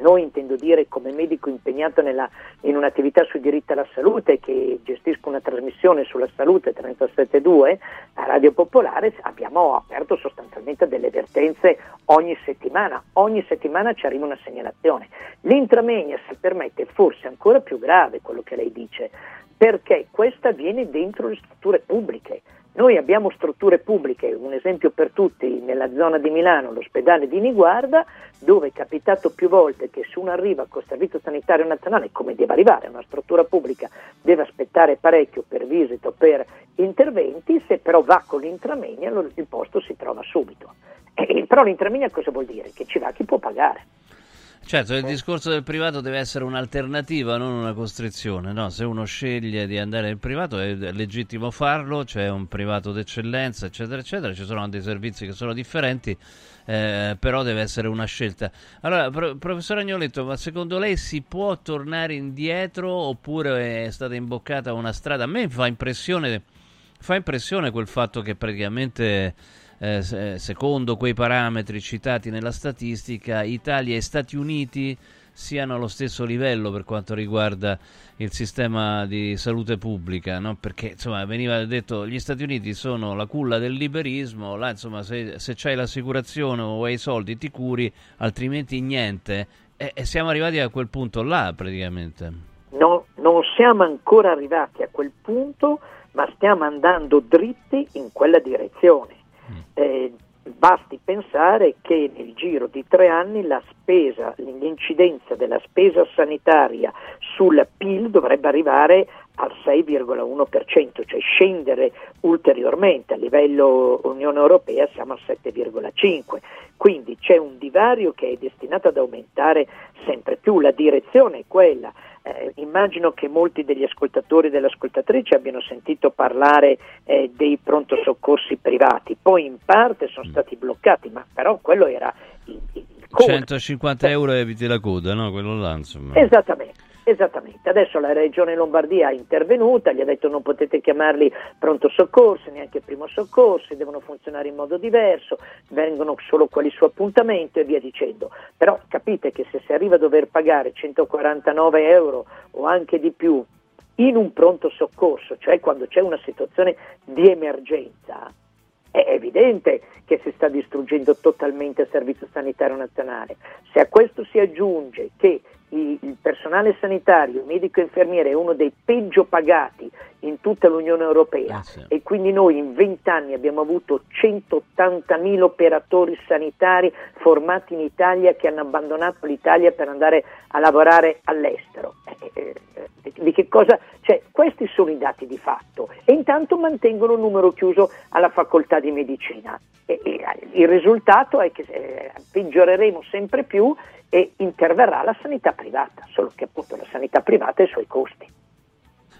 noi intendo dire come medico impegnato nella- in un'attività sui diritti alla salute che gestisco una trasmissione sulla salute 372 a Radio Popolare abbiamo aperto sostanzialmente delle vertenze ogni settimana. Ogni settimana ci arriva una segnalazione. L'intramenia se permette forse ancora più grave quello che lei dice perché questa avviene dentro le strutture pubbliche noi abbiamo strutture pubbliche, un esempio per tutti nella zona di Milano, l'ospedale di Niguarda, dove è capitato più volte che se uno arriva col Servizio Sanitario Nazionale, come deve arrivare una struttura pubblica, deve aspettare parecchio per visita o per interventi, se però va con l'intramenia lo- il posto si trova subito. E, però l'intramenia cosa vuol dire? Che ci va chi può pagare. Certo, il discorso del privato deve essere un'alternativa, non una costrizione. No? Se uno sceglie di andare nel privato è legittimo farlo, c'è un privato d'eccellenza, eccetera, eccetera. Ci sono dei servizi che sono differenti, eh, però deve essere una scelta. Allora, pro- professor Agnoletto, ma secondo lei si può tornare indietro oppure è stata imboccata una strada? A me fa impressione, fa impressione quel fatto che praticamente eh, se- secondo quei parametri citati nella statistica, Italia e Stati Uniti siano allo stesso livello per quanto riguarda il sistema di salute pubblica, no? perché insomma veniva detto gli Stati Uniti sono la culla del liberismo, là insomma se, se c'hai l'assicurazione o hai i soldi ti curi, altrimenti niente, e, e siamo arrivati a quel punto là praticamente. No- non siamo ancora arrivati a quel punto, ma stiamo andando dritti in quella direzione. Eh, basti pensare che nel giro di tre anni spesa, l'incidenza della spesa sanitaria sul PIL dovrebbe arrivare al 6,1%, cioè scendere ulteriormente a livello Unione Europea siamo al 7,5%. Quindi c'è un divario che è destinato ad aumentare sempre più, la direzione è quella. Eh, immagino che molti degli ascoltatori e delle ascoltatrici abbiano sentito parlare eh, dei pronto soccorsi privati, poi in parte sono stati bloccati, ma però quello era il, il costo. 150 euro e eviti la coda, no? Quello là insomma. Esattamente. Esattamente, adesso la regione Lombardia è intervenuta, gli ha detto non potete chiamarli pronto soccorsi, neanche primo soccorsi, devono funzionare in modo diverso, vengono solo quelli su appuntamento e via dicendo. Però capite che se si arriva a dover pagare 149 euro o anche di più in un pronto soccorso, cioè quando c'è una situazione di emergenza, è evidente che si sta distruggendo totalmente il Servizio Sanitario Nazionale. Se a questo si aggiunge che il personale sanitario, medico e infermiere, è uno dei peggio pagati in tutta l'Unione Europea e quindi noi in 20 anni abbiamo avuto 180.000 operatori sanitari formati in Italia che hanno abbandonato l'Italia per andare a lavorare all'estero. Eh, eh, eh, di che cosa? Cioè, questi sono i dati di fatto e intanto mantengono un numero chiuso alla facoltà di medicina. E- e il risultato è che eh, peggioreremo sempre più e interverrà la sanità privata, solo che appunto la sanità privata ha i suoi costi.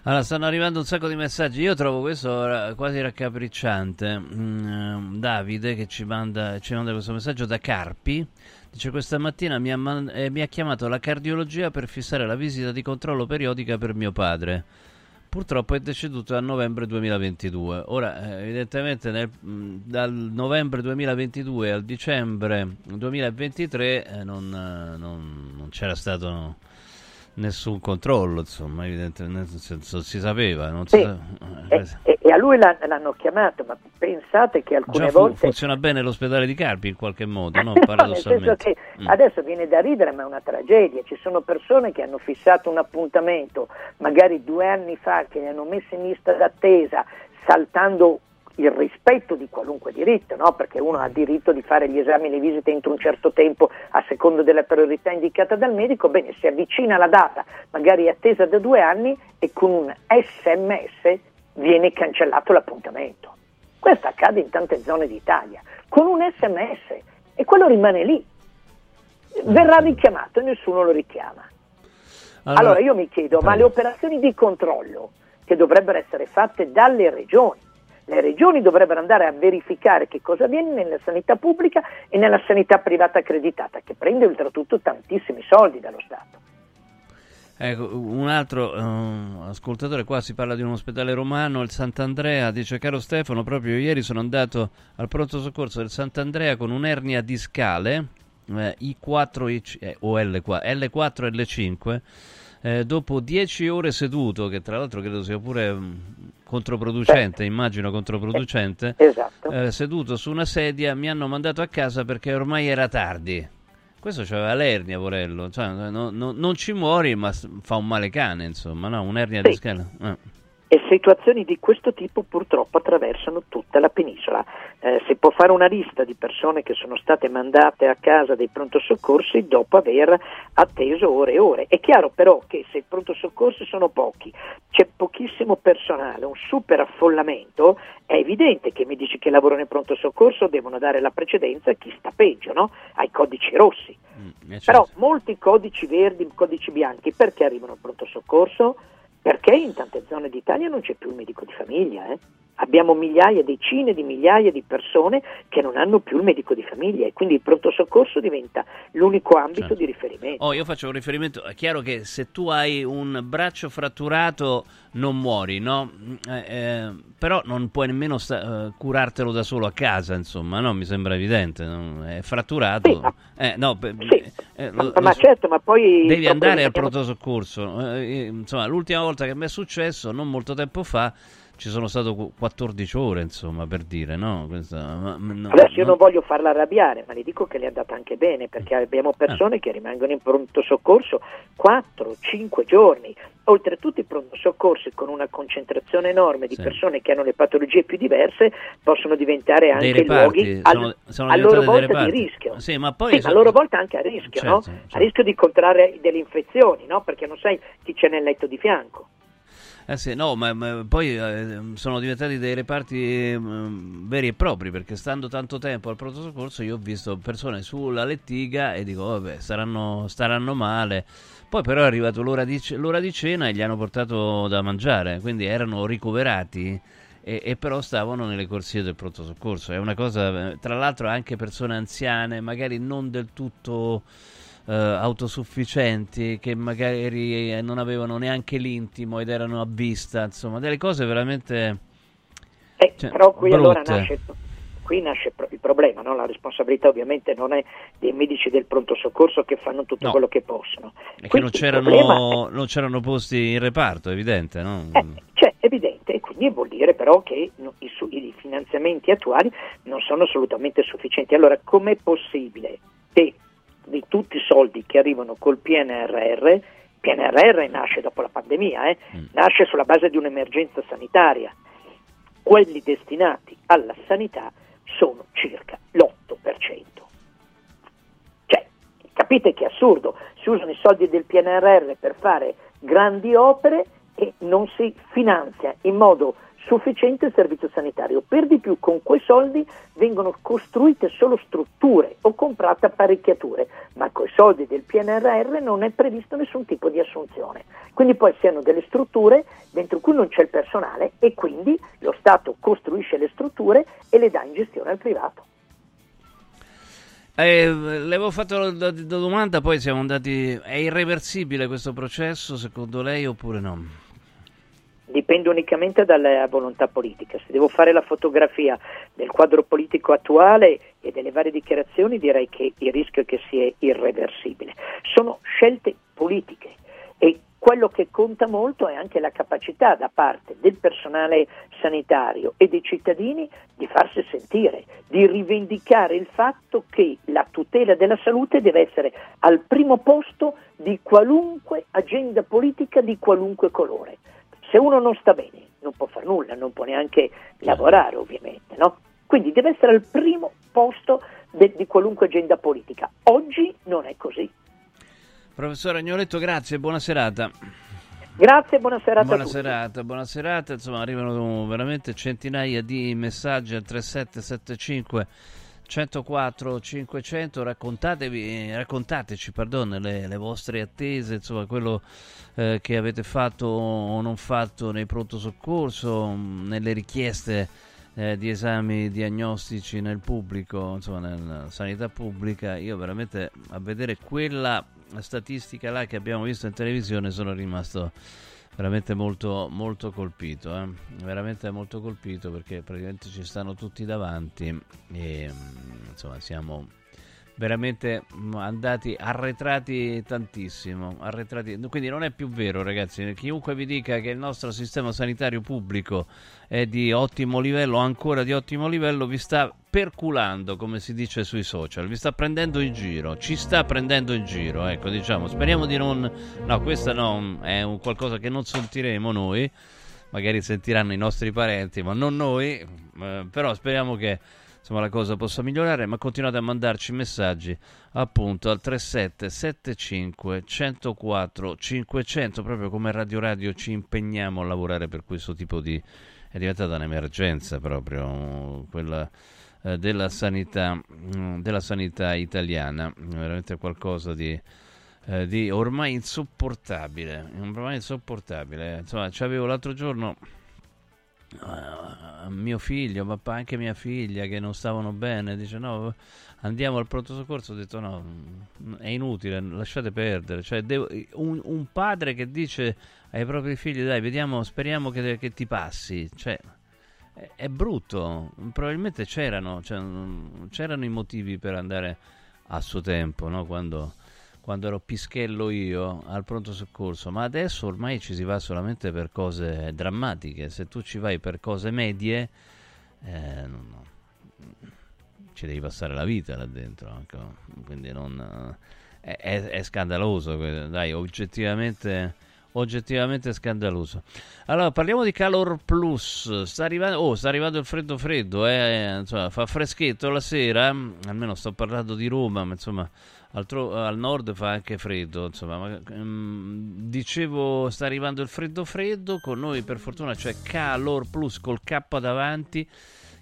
Allora, stanno arrivando un sacco di messaggi. Io trovo questo quasi raccapricciante. Mm, ehm, Davide che ci manda, ci manda questo messaggio da Carpi. Dice: Questa mattina mi ha, man- eh, mi ha chiamato la cardiologia per fissare la visita di controllo periodica per mio padre. Purtroppo è deceduto a novembre 2022. Ora, eh, evidentemente, nel- dal novembre 2022 al dicembre 2023 eh, non, eh, non- non c'era stato nessun controllo, insomma, evidentemente, nel senso, si sapeva, non si sa- E, e- e a lui l'han- l'hanno chiamato, ma pensate che alcune Già fu- volte... funziona bene l'ospedale di Carpi in qualche modo, no? No, paradossalmente. che Mm. adesso viene da ridere, ma è una tragedia. Ci sono persone che hanno fissato un appuntamento magari due anni fa, che li hanno messi in lista d'attesa, saltando il rispetto di qualunque diritto, no? perché uno ha diritto di fare gli esami e le visite entro un certo tempo a secondo della priorità indicata dal medico, bene, si avvicina la data, magari attesa da due anni e con un sms viene cancellato l'appuntamento. Questo accade in tante zone d'Italia, con un sms e quello rimane lì. Verrà richiamato e nessuno lo richiama. Allora- Allora, io mi chiedo, ma le operazioni di controllo che dovrebbero essere fatte dalle regioni, le regioni dovrebbero andare a verificare che cosa avviene nella sanità pubblica e nella sanità privata accreditata, che prende oltretutto tantissimi soldi dallo Stato. Ecco, un altro eh, ascoltatore qua si parla di un ospedale romano, il Sant'Andrea, dice caro Stefano, proprio ieri sono andato al pronto soccorso del Sant'Andrea con un'ernia discale eh, I4 IC eh, o L4, L4 e L5 eh, dopo 10 ore seduto, che tra l'altro credo sia pure mm, controproducente, immagino controproducente, Esatto. eh, seduto su una sedia mi hanno mandato a casa perché ormai era tardi. Questo c'aveva l'ernia, Porello. Cioè, no- no- non ci muori, ma fa un male cane, insomma, no? Un'ernia di Sì. scala. Eh. E situazioni di questo tipo purtroppo attraversano tutta la penisola. Eh, si può fare una lista di persone che sono state mandate a casa dei pronto soccorsi dopo aver atteso ore e ore. È chiaro però che se i pronto soccorsi sono pochi, c'è pochissimo personale, un super affollamento, è evidente che medici che lavorano in pronto soccorso devono dare la precedenza a chi sta peggio, no? ai codici rossi. Eh, Però certo. molti codici verdi, codici bianchi, perché arrivano al pronto soccorso? Perché in tante zone d'Italia non c'è più il medico di famiglia. eh. Abbiamo migliaia, decine di migliaia di persone che non hanno più il medico di famiglia e quindi il pronto soccorso diventa l'unico ambito Certo. di riferimento. Oh, io faccio un riferimento. È chiaro che se tu hai un braccio fratturato non muori, no? Eh, eh, però non puoi nemmeno sta- eh, curartelo da solo a casa, insomma, no? Mi sembra evidente. no? È fratturato. Sì, ma- Eh, no, pe- eh, Ma, lo- ma lo- certo, ma poi... Devi andare al pronto soccorso. Eh, insomma, l'ultima volta che mi è successo, non molto tempo fa, ci sono stato qu- 14 ore, insomma, per dire, no? Questa, ma- no, Adesso io no. non voglio farla arrabbiare, ma le dico che le è andata anche bene, perché abbiamo persone che rimangono in pronto soccorso 4-5 giorni. Oltretutto i pronto soccorsi con una concentrazione enorme di Sì. persone che hanno le patologie più diverse possono diventare anche reparti, luoghi al- sono- sono a loro volta di rischio. Sì, ma poi Sì, sono- a loro volta anche a rischio, no? Certo, certo. A rischio di contrarre delle infezioni, no? Perché non sai chi c'è nel letto di fianco. Eh sì, no, ma, ma poi eh, sono diventati dei reparti mm, veri e propri perché stando tanto tempo al pronto soccorso io ho visto persone sulla lettiga e dico vabbè staranno, staranno male. Poi però è arrivato l'ora di, l'ora di cena e gli hanno portato da mangiare, quindi erano ricoverati e, e però stavano nelle corsie del pronto soccorso. È una cosa, eh, tra l'altro anche persone anziane, magari non del tutto eh, autosufficienti che magari eh, non avevano neanche l'intimo ed erano a vista, insomma, delle cose veramente Eh, cioè, però qui allora brutte. nasce, qui nasce il problema, no? la responsabilità ovviamente non è dei medici del pronto soccorso che fanno tutto No. quello che possono. È che non c'erano, problema non c'erano posti in reparto, è evidente, no? Cioè, evidente, e quindi vuol dire però che i, su- i finanziamenti attuali non sono assolutamente sufficienti. Allora, com'è possibile che di tutti i soldi che arrivano col PNRR, il PNRR nasce dopo la pandemia, eh, nasce sulla base di un'emergenza sanitaria, quelli destinati alla sanità sono circa l'8%. Cioè, capite che è assurdo, si usano i soldi del PNRR per fare grandi opere e non si finanzia in modo sufficiente il servizio sanitario. Per di più con quei soldi vengono costruite solo strutture o comprate apparecchiature, ma con i soldi del PNRR non è previsto nessun tipo di assunzione. Quindi poi si hanno delle strutture dentro cui non c'è il personale e quindi lo Stato costruisce le strutture e le dà in gestione al privato. Eh, le avevo fatto la, la- la domanda, poi siamo andati... È irreversibile questo processo, secondo lei, oppure no? Dipende unicamente dalla volontà politica. Se devo fare la fotografia del quadro politico attuale e delle varie dichiarazioni, direi che il rischio è che sia irreversibile. Sono scelte politiche E quello che conta molto è anche la capacità da parte del personale sanitario e dei cittadini di farsi sentire, di rivendicare il fatto che la tutela della salute deve essere al primo posto di qualunque agenda politica di qualunque colore. Se uno non sta bene non può fare nulla, non può neanche lavorare ovviamente, no? Quindi deve essere al primo posto de- di qualunque agenda politica. Oggi non è così. Professore Agnoletto, grazie, buona serata. Grazie, buona serata Buona a tutti. serata, buona serata. Insomma, arrivano veramente centinaia di messaggi al 3775 104 500. Raccontatevi, raccontateci pardon, le, le vostre attese, insomma, quello eh, che avete fatto o non fatto nei pronto soccorso, mh, nelle richieste eh, di esami diagnostici nel pubblico, insomma, nella sanità pubblica. Io veramente a vedere quella statistica là che abbiamo visto in televisione sono rimasto veramente molto, molto colpito, eh? veramente molto colpito perché praticamente ci stanno tutti davanti e mm, insomma siamo veramente mm, andati arretrati tantissimo, arretrati. quindi non è più vero ragazzi, chiunque vi dica che il nostro sistema sanitario pubblico è di ottimo livello, ancora di ottimo livello, vi sta perculando, come si dice sui social, vi sta prendendo in giro, ci sta prendendo in giro, ecco diciamo, speriamo di non, no questa no, è un qualcosa che non sentiremo noi, magari sentiranno i nostri parenti, ma non noi, eh, però speriamo che insomma la cosa possa migliorare, ma continuate a mandarci messaggi appunto al 3775 104 500, proprio come Radio Radio ci impegniamo a lavorare per questo tipo di è diventata un'emergenza proprio quella eh, della sanità mm, della sanità italiana, veramente qualcosa di eh, di ormai insopportabile, ormai insopportabile. Insomma, c'avevo l'altro giorno uh, mio figlio, papà, anche mia figlia che non stavano bene, dice no, andiamo al pronto soccorso, ho detto no, mm, è inutile, lasciate perdere, cioè devo- un, un padre che dice ai propri figli dai, vediamo, speriamo che, che ti passi, cioè è, è brutto, probabilmente c'erano, cioè, mm, c'erano i motivi per andare a suo tempo, no? quando quando ero pischello io al pronto soccorso, ma adesso ormai ci si va solamente per cose drammatiche. Se tu ci vai per cose medie, eh, no, no, ci devi passare la vita là dentro. ecco. Quindi non, eh, è, è- è scandaloso, dai, oggettivamente, oggettivamente scandaloso. Allora, parliamo di Calor Plus. Sta arrivando, oh, sta arrivando il freddo freddo, eh, insomma, fa freschetto la sera, almeno sto parlando di Roma, ma insomma altro- al nord fa anche freddo, insomma, ma, ehm, dicevo sta arrivando il freddo freddo, con noi per fortuna c'è Calor Plus col K davanti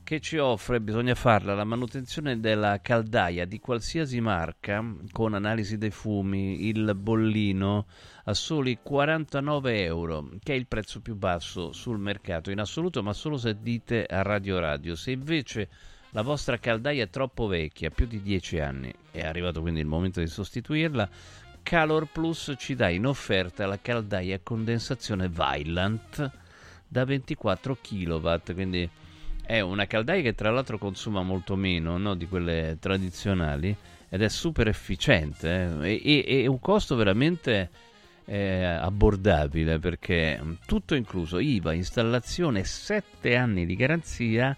che ci offre, bisogna farla, la manutenzione della caldaia di qualsiasi marca con analisi dei fumi, il bollino a soli 49 euro, che è il prezzo più basso sul mercato in assoluto, ma solo se dite a Radio Radio. Se invece la vostra caldaia è troppo vecchia, più di 10 anni, è arrivato quindi il momento di sostituirla, Calor Plus ci dà in offerta la caldaia a condensazione Vylant da 24 kW, quindi è una caldaia che tra l'altro consuma molto meno no, di quelle tradizionali ed è super efficiente eh, e, e- e un costo veramente eh, abbordabile perché mm, tutto incluso IVA, installazione, 7 anni di garanzia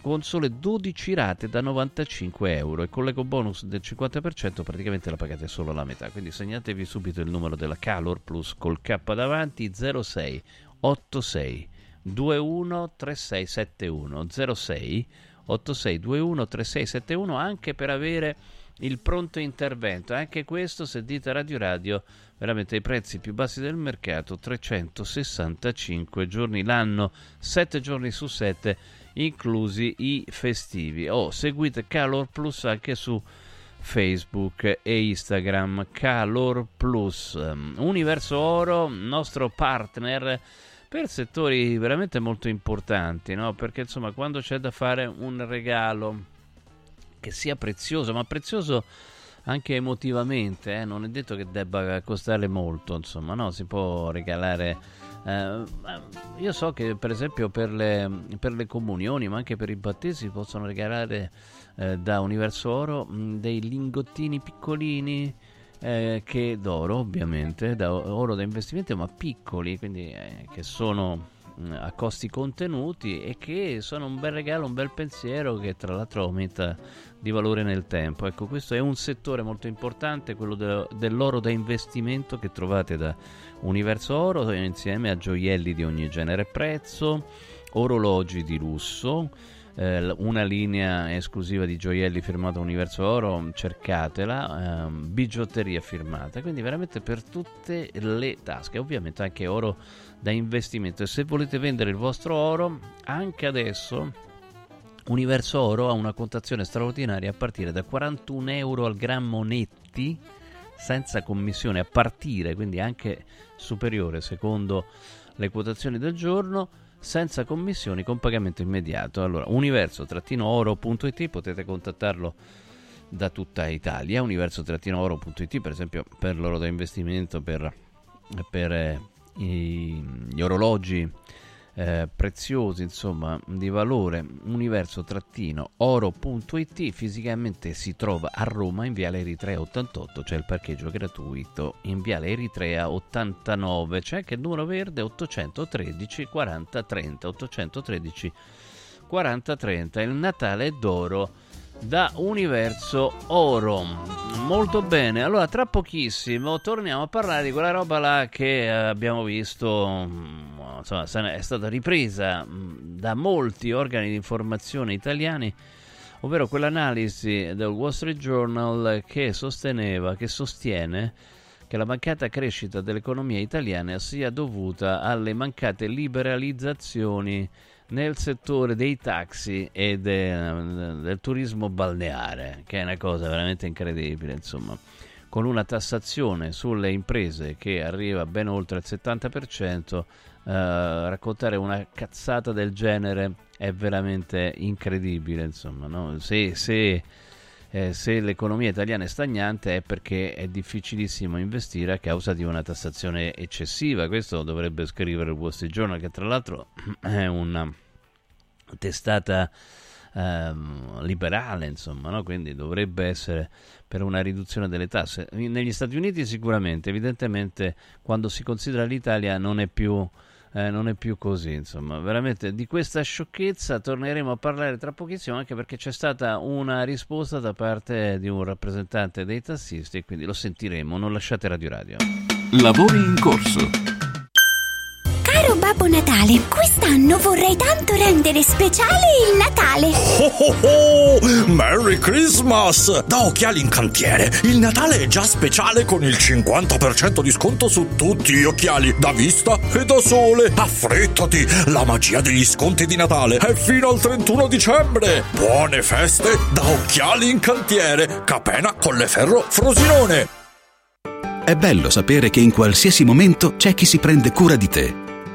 con sole 12 rate da 95 euro e con l'eco bonus del 50% praticamente la pagate solo la metà. Quindi segnatevi subito il numero della Calor Plus col K davanti 06 86 21 3671 06 86 21 3671 anche per avere il pronto intervento. Anche questo se dite Radio Radio veramente i prezzi più bassi del mercato 365 giorni l'anno 7 giorni su 7 inclusi i festivi. O seguite Calor Plus anche su Facebook e Instagram. Calor Plus Um, Universo Oro nostro partner per settori veramente molto importanti no? perché insomma quando c'è da fare un regalo che sia prezioso ma prezioso anche emotivamente eh, non è detto che debba costare molto insomma no si può regalare eh, io so che per esempio per le, per le comunioni ma anche per i battesimi possono regalare eh, da Universo Oro mh, dei lingottini piccolini eh, che d'oro, ovviamente, da oro da investimento, ma piccoli, quindi eh, che sono mh, a costi contenuti e che sono un bel regalo, un bel pensiero che tra l'altro aumenta di valore nel tempo. Ecco, questo è un settore molto importante, quello de- dell'oro da investimento che trovate da Universo Oro insieme a gioielli di ogni genere e prezzo, orologi di lusso, eh, una linea esclusiva di gioielli firmata Universo Oro, cercatela, ehm, bigiotteria firmata, quindi veramente per tutte le tasche, ovviamente anche oro da investimento. E se volete vendere il vostro oro, anche adesso Universo Oro ha una contazione straordinaria a partire da 41 euro al grammo netti senza commissione a partire, quindi anche superiore secondo le quotazioni del giorno, senza commissioni con pagamento immediato. Allora, universo-oro.it potete contattarlo da tutta Italia, universo-oro.it per esempio per l'oro da investimento, per, per eh, gli orologi eh, preziosi, insomma, di valore universo-oro.it fisicamente si trova a Roma in Viale Eritrea 88, c'è il parcheggio gratuito in Viale Eritrea 89, c'è anche il numero verde 813 40 30 813 40 30, il Natale d'oro da Universo Oro. Molto bene, allora tra pochissimo torniamo a parlare di quella roba là che eh, abbiamo visto, mm, insomma, è stata ripresa mm, da molti organi di informazione italiani, ovvero quell'analisi del Wall Street Journal che sosteneva, che sostiene che la mancata crescita dell'economia italiana sia dovuta alle mancate liberalizzazioni nel settore dei taxi e de- del turismo balneare, che è una cosa veramente incredibile, insomma. Con una tassazione sulle imprese che arriva ben oltre il 70%, eh, raccontare una cazzata del genere è veramente incredibile, insomma, no? Se, se eh, se l'economia italiana è stagnante è perché è difficilissimo investire a causa di una tassazione eccessiva. Questo dovrebbe scrivere il Wall Street Journal, che tra l'altro è una testata ehm, liberale, insomma, no? quindi dovrebbe essere per una riduzione delle tasse. Negli Stati Uniti sicuramente, evidentemente quando si considera l'Italia non è più eh, non è più così, insomma, veramente di questa sciocchezza torneremo a parlare tra pochissimo anche perché c'è stata una risposta da parte di un rappresentante dei tassisti quindi lo sentiremo, non lasciate Radio Radio. Lavori in corso. Babbo Natale, quest'anno vorrei tanto rendere speciale il Natale. Oh oh oh! Merry Christmas! Da Occhiali in Cantiere, il Natale è già speciale con il 50% di sconto su tutti gli occhiali, da vista e da sole. Affrettati! La magia degli sconti di Natale è fino al 31 dicembre. Buone feste da Occhiali in Cantiere, Capena, Colleferro, Frosinone. È bello sapere che in qualsiasi momento c'è chi si prende cura di te.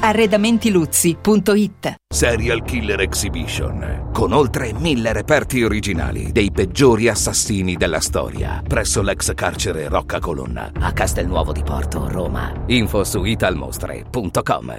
Arredamentiluzzi.it Serial Killer Exhibition, con oltre mille reperti originali dei peggiori assassini della storia, presso l'ex carcere Rocca Colonna, a Castelnuovo di Porto, Roma. Info su italmostre.com.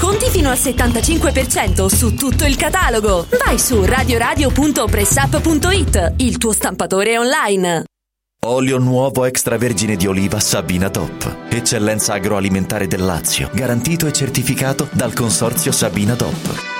Sconti fino al 75% su tutto il catalogo. Vai su radioradio.pressup.it, il tuo stampatore online. Olio nuovo extravergine di oliva Sabina Top. Eccellenza agroalimentare del Lazio, garantito e certificato dal consorzio Sabina Top.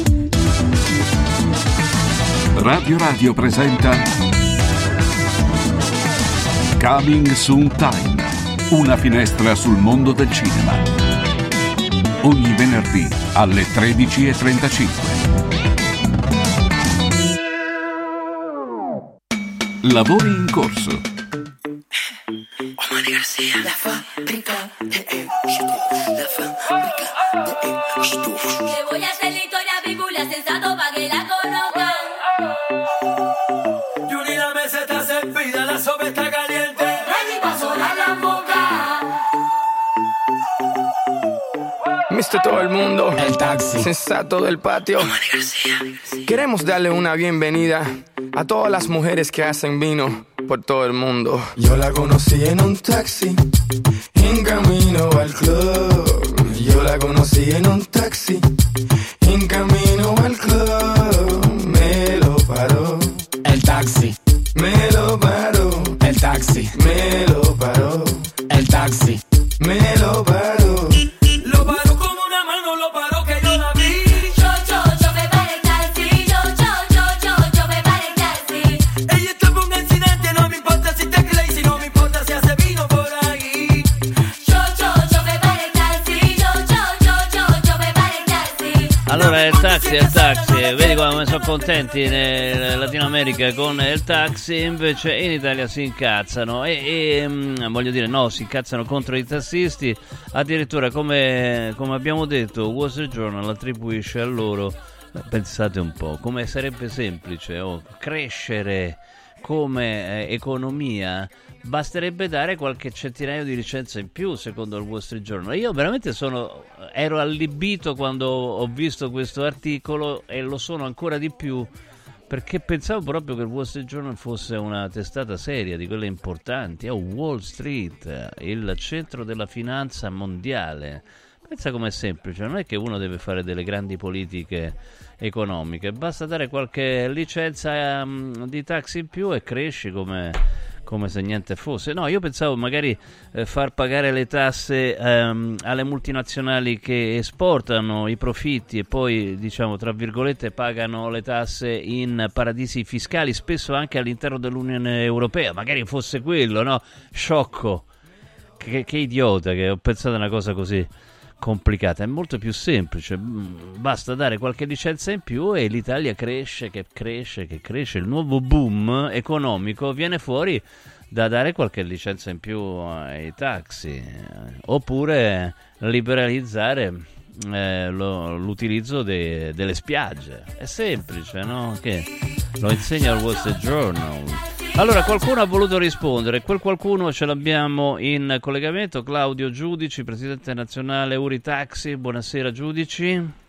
Radio Radio presenta Coming Soon Time, una finestra sul mondo del cinema. Ogni venerdì alle 13.35. Lavori in corso. Omar la de. Te voy a Yuri, la mesa está servida, la sopa está caliente. Ready sonar la boca. Mister todo el mundo, el taxi, sensato del patio. Queremos darle una bienvenida a todas las mujeres que hacen vino por todo el mundo. Yo la conocí en un taxi, en camino al club. Yo la conocí en un taxi, en camino al club. Me lo paró. El taxi. Me lo paró. El taxi. Me lo paró. Lo paró con una mano, lo paró que yo la vi. Yo, yo, yo me pare el taxi. Yo, yo, yo, yo, yo me pare el taxi. Ella tuvo un accidente, no me importa si te crazy, no me importa si hace vino por ahí. Yo, yo, yo me pare el taxi. Yo, yo, yo, yo, yo me pare el taxi. Allora il taxi è il taxi, vedi come sono contenti in Latino America con il taxi, invece in Italia si incazzano. E, e, mm, voglio dire no, si incazzano contro i tassisti, addirittura come, come abbiamo detto Wall Street Journal attribuisce a loro, pensate un po', come sarebbe semplice oh, crescere come eh, economia basterebbe dare qualche centinaio di licenze in più secondo il Wall Street Journal. Io veramente sono ero allibito quando ho visto questo articolo e lo sono ancora di più perché pensavo proprio che il Wall Street Journal fosse una testata seria di quelle importanti. Oh, Wall Street il centro della finanza mondiale. Pensa com'è semplice, non è che uno deve fare delle grandi politiche economiche, basta dare qualche licenza ehm, di taxi in più e cresci come, come se niente fosse. No, io pensavo magari eh, far pagare le tasse ehm, alle multinazionali che esportano i profitti e poi, diciamo, tra virgolette, pagano le tasse in paradisi fiscali, spesso anche all'interno dell'Unione Europea. Magari fosse quello, no? Sciocco. Che, che idiota che ho pensato a una cosa così complicata, è molto più semplice, Mm, basta dare qualche licenza in più e l'Italia cresce, che cresce, che cresce, il nuovo boom economico viene fuori da dare qualche licenza in più ai taxi, oppure liberalizzare eh, lo- l'utilizzo de- delle spiagge, è semplice, no? Che lo insegna il Wall Street Journal. Allora, qualcuno ha voluto rispondere, quel qualcuno ce l'abbiamo in collegamento, Claudio Giudici, presidente nazionale Uri Taxi, buonasera Giudici.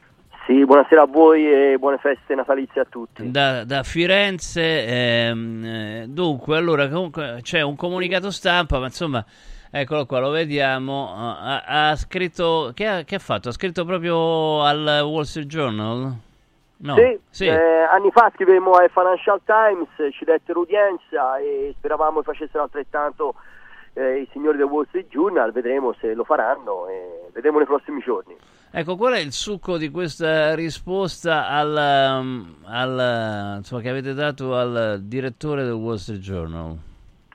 Sì, buonasera a voi e buone feste natalizie a tutti. Da, da Firenze, ehm, eh, dunque, allora comunque c'è un comunicato stampa, ma insomma, eccolo qua, lo vediamo. Ha, ha scritto, che ha, che ha fatto? Ha scritto proprio al Wall Street Journal? No, sì, sì. eh, anni fa scrivemmo al Financial Times, ci dettero udienza e speravamo che facessero altrettanto eh, i signori del Wall Street Journal, vedremo se lo faranno e vedremo nei prossimi giorni. Ecco, qual è il succo di questa risposta al, um, al, insomma, che avete dato al direttore del Wall Street Journal?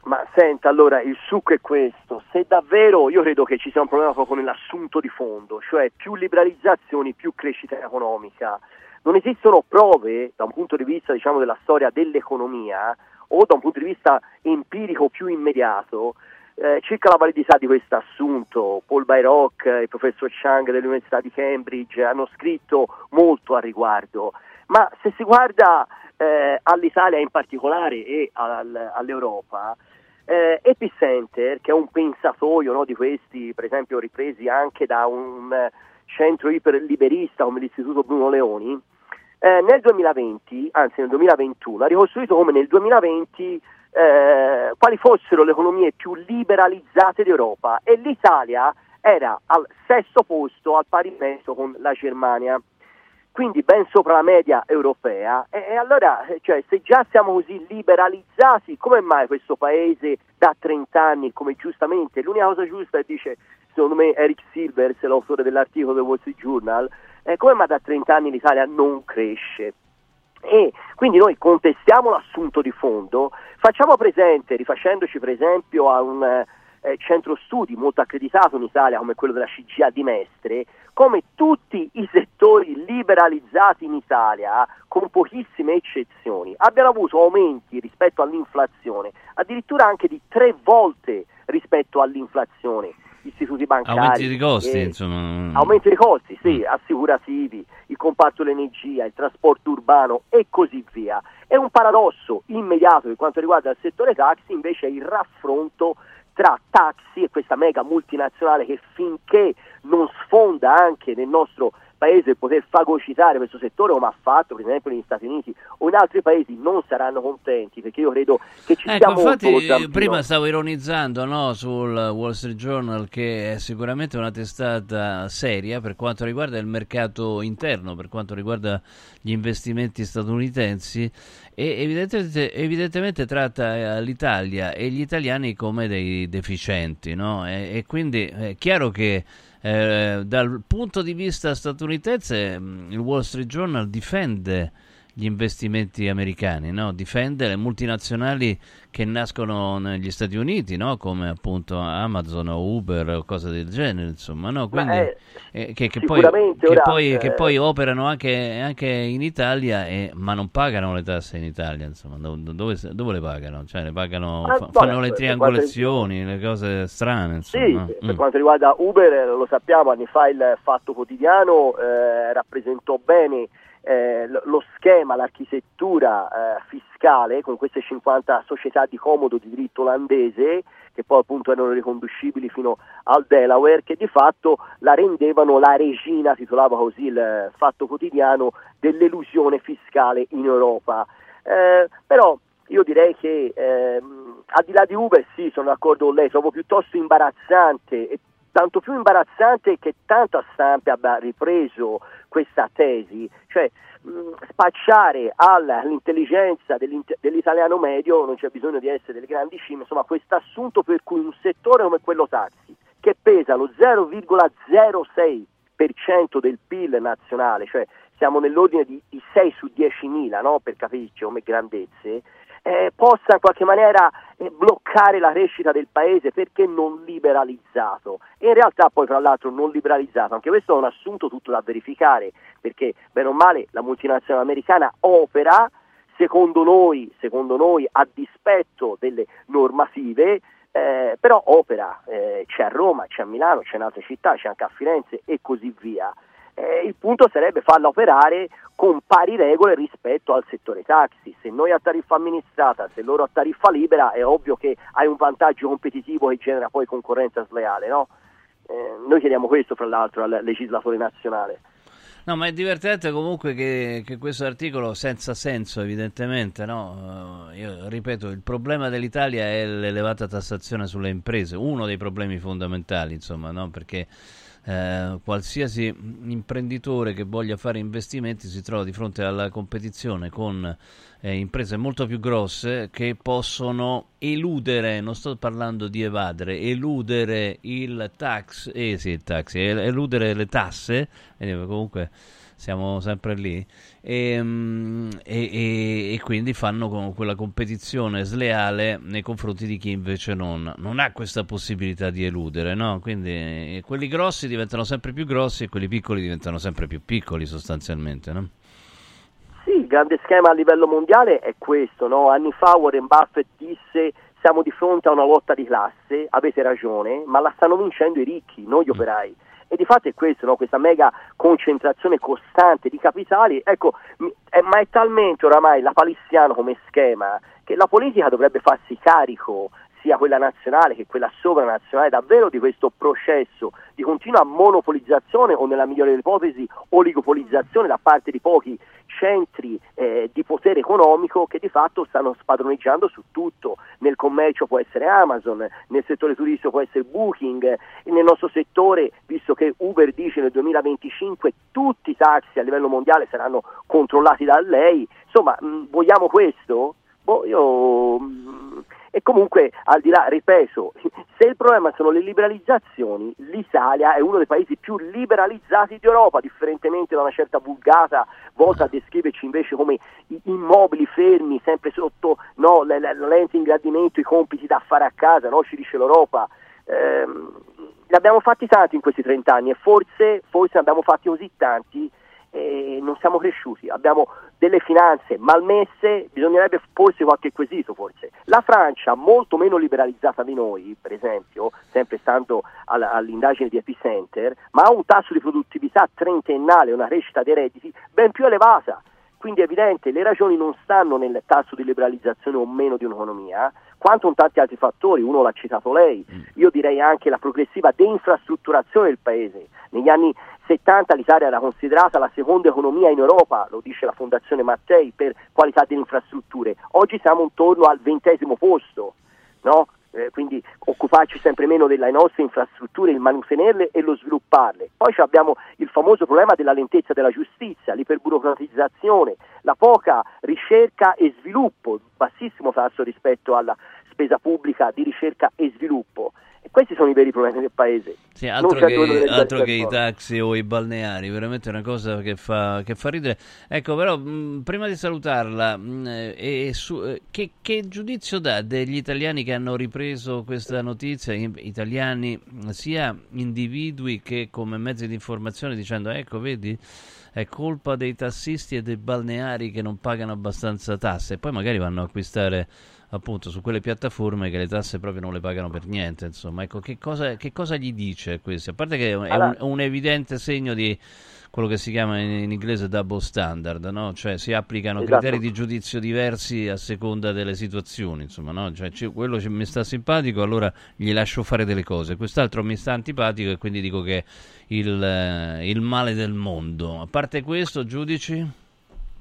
Ma senta, allora il succo è questo, se davvero io credo che ci sia un problema proprio nell'assunto di fondo, cioè più liberalizzazioni, più crescita economica, non esistono prove da un punto di vista diciamo, della storia dell'economia o da un punto di vista empirico più immediato eh, circa la validità di questo assunto. Paul Bayrock, eh, il professor Chang dell'Università di Cambridge hanno scritto molto a riguardo, ma se si guarda eh, all'Italia in particolare e al- all'Europa, eh, Epicenter, che è un pensatoio no, di questi, per esempio ripresi anche da un eh, centro iperliberista come l'Istituto Bruno Leoni, eh, nel 2020, anzi nel 2021, ha ricostruito come nel 2020 eh, quali fossero le economie più liberalizzate d'Europa e l'Italia era al sesto posto al pari mezzo con la Germania quindi ben sopra la media europea. E, e allora, cioè, se già siamo così liberalizzati, come mai questo paese da 30 anni, come giustamente, l'unica cosa giusta, dice secondo me Eric Silvers, l'autore dell'articolo del Wall Street Journal, eh, come mai da 30 anni l'Italia non cresce? E quindi noi contestiamo l'assunto di fondo, facciamo presente, rifacendoci per esempio a un eh, centro studi molto accreditato in Italia come quello della CGA di Mestre, come tutti i settori liberalizzati in Italia, con pochissime eccezioni, abbiano avuto aumenti rispetto all'inflazione, addirittura anche di tre volte rispetto all'inflazione. Istituti bancari, Aumenti di costi, eh, insomma. Aumenti dei costi, sì, assicurativi, il comparto dell'energia, il trasporto urbano e così via. È un paradosso immediato per quanto riguarda il settore taxi, invece è il raffronto tra taxi e questa mega multinazionale che finché non sfonda anche nel nostro paese poter fagocitare questo settore come ha fatto per esempio negli Stati Uniti o in altri paesi non saranno contenti perché io credo che ci Ecco, molto infatti prima stavo ironizzando no, sul Wall Street Journal che è sicuramente una testata seria per quanto riguarda il mercato interno, per quanto riguarda gli investimenti statunitensi e evidentemente, evidentemente tratta eh, l'Italia e gli italiani come dei deficienti no? e, e quindi è chiaro che eh, dal punto di vista statunitense mh, il Wall Street Journal difende gli investimenti americani, no? difende le multinazionali che nascono negli Stati Uniti, no? come appunto Amazon o Uber o cose del genere, insomma, no? Quindi, eh, eh, che, che poi, che, ora, poi, che eh, poi operano anche, anche in Italia, e- ma non pagano le tasse in Italia, insomma, Do- dove, dove le pagano? Cioè, le pagano, Ah, fa- fanno le per triangolazioni, le cose strane, Sì, insomma. per Mm. quanto riguarda Uber, lo sappiamo, anni fa il Fatto Quotidiano eh, rappresentò bene eh, lo- schema, l'architettura eh, fiscale con queste 50 società di comodo di diritto olandese che poi appunto erano riconducibili fino al Delaware che di fatto la rendevano la regina, titolava così il eh, Fatto Quotidiano, dell'elusione fiscale in Europa. Eh, però io direi che ehm, al di là di Uber sì, sono d'accordo con lei, trovo piuttosto imbarazzante e tanto più imbarazzante che tanta stampa abbia ripreso questa tesi, cioè mh, spacciare all'intelligenza dell'italiano medio non c'è bisogno di essere delle grandi scimmie, insomma questo assunto per cui un settore come quello taxi, che pesa lo 0,06% del PIL nazionale, cioè siamo nell'ordine di, di 6 su 10.000 no? per capirci come grandezze, eh, possa in qualche maniera eh, bloccare la crescita del paese perché non liberalizzato e in realtà poi tra l'altro non liberalizzato, anche questo è un assunto tutto da verificare perché bene o male la multinazionale americana opera secondo noi, secondo noi a dispetto delle normative eh, però opera, eh, c'è a Roma, c'è a Milano, c'è in altre città, c'è anche a Firenze e così via. Eh, il punto sarebbe farla operare con pari regole rispetto al settore taxi. Se noi a tariffa amministrata, se loro a tariffa libera, è ovvio che hai un vantaggio competitivo che genera poi concorrenza sleale, no? Eh, noi chiediamo questo, fra l'altro, al legislatore nazionale. No, ma è divertente comunque che, che questo articolo, senza senso evidentemente, no? Eh, io ripeto, il problema dell'Italia è l'elevata tassazione sulle imprese, uno dei problemi fondamentali, insomma, no? Perché eh, qualsiasi imprenditore che voglia fare investimenti si trova di fronte alla competizione con eh, imprese molto più grosse che possono eludere, non sto parlando di evadere, eludere il tax, eh sì, il tax, el- eludere le tasse, eh, comunque siamo sempre lì, e, mm, e- e- e quindi fanno quella competizione sleale nei confronti di chi invece non, non ha questa possibilità di eludere, no? Quindi eh, quelli grossi diventano sempre più grossi e quelli piccoli diventano sempre più piccoli sostanzialmente, no? Sì, il grande schema a livello mondiale è questo, no? Anni fa Warren Buffett disse siamo di fronte a una lotta di classe, avete ragione, ma la stanno vincendo i ricchi, non gli operai. E di fatto è questo, no? questa mega concentrazione costante di capitali, ecco, è- ma è talmente oramai lapalissiano come schema che la politica dovrebbe farsi carico sia quella nazionale che quella sovranazionale davvero di questo processo di continua monopolizzazione o nella migliore delle ipotesi oligopolizzazione da parte di pochi centri eh, di potere economico che di fatto stanno spadroneggiando su tutto. Nel commercio può essere Amazon, nel settore turistico può essere Booking, e nel nostro settore, visto che Uber dice nel 2025 tutti i taxi a livello mondiale saranno controllati da lei, insomma, mh, vogliamo questo? Boh, io mh, e comunque al di là, ripeto, se il problema sono le liberalizzazioni, l'Italia è uno dei paesi più liberalizzati d'Europa, differentemente da una certa vulgata volta a descriverci invece come immobili fermi, sempre sotto no, lente ingrandimento, i compiti da fare a casa, no, ci dice l'Europa. Ehm, ne abbiamo fatti tanti in questi 30 anni e forse, forse ne abbiamo fatti così tanti e non siamo cresciuti, abbiamo delle finanze malmesse, bisognerebbe porsi qualche quesito forse. La Francia, molto meno liberalizzata di noi, per esempio, sempre stando all'indagine di Epicenter, ma ha un tasso di produttività trentennale, una crescita dei redditi ben più elevata. Quindi è evidente, le ragioni non stanno nel tasso di liberalizzazione o meno di un'economia, quanto in tanti altri fattori, uno l'ha citato lei, io direi anche la progressiva deinfrastrutturazione del paese. Negli anni 70 l'Italia era considerata la seconda economia in Europa, lo dice la Fondazione Mattei, per qualità delle infrastrutture. Oggi siamo intorno al ventesimo posto, no? Eh, quindi occuparci sempre meno delle nostre infrastrutture, il manutenerle e lo svilupparle. Poi abbiamo il famoso problema della lentezza della giustizia, l'iperburocratizzazione, la poca ricerca e sviluppo, bassissimo tasso rispetto alla spesa pubblica di ricerca e sviluppo. Questi sono i veri problemi del paese. Sì, altro, che, altro che i taxi o i balneari, veramente una cosa che fa, che fa ridere. Ecco, però, mh, prima di salutarla, mh, eh, e su- eh, che, che giudizio dà degli italiani che hanno ripreso questa notizia, italiani sia individui che come mezzi di informazione, dicendo, ecco, vedi, è colpa dei tassisti e dei balneari che non pagano abbastanza tasse, e poi magari vanno a acquistare appunto su quelle piattaforme che le tasse proprio non le pagano per niente insomma ecco che cosa, che cosa gli dice questo a parte che è un, un- evidente segno di quello che si chiama in, in inglese double standard no? cioè si applicano Esatto. criteri di giudizio diversi a seconda delle situazioni insomma no? cioè, ci- quello ci- mi sta simpatico allora gli lascio fare delle cose quest'altro mi sta antipatico e quindi dico che è il, eh, il male del mondo a parte questo giudici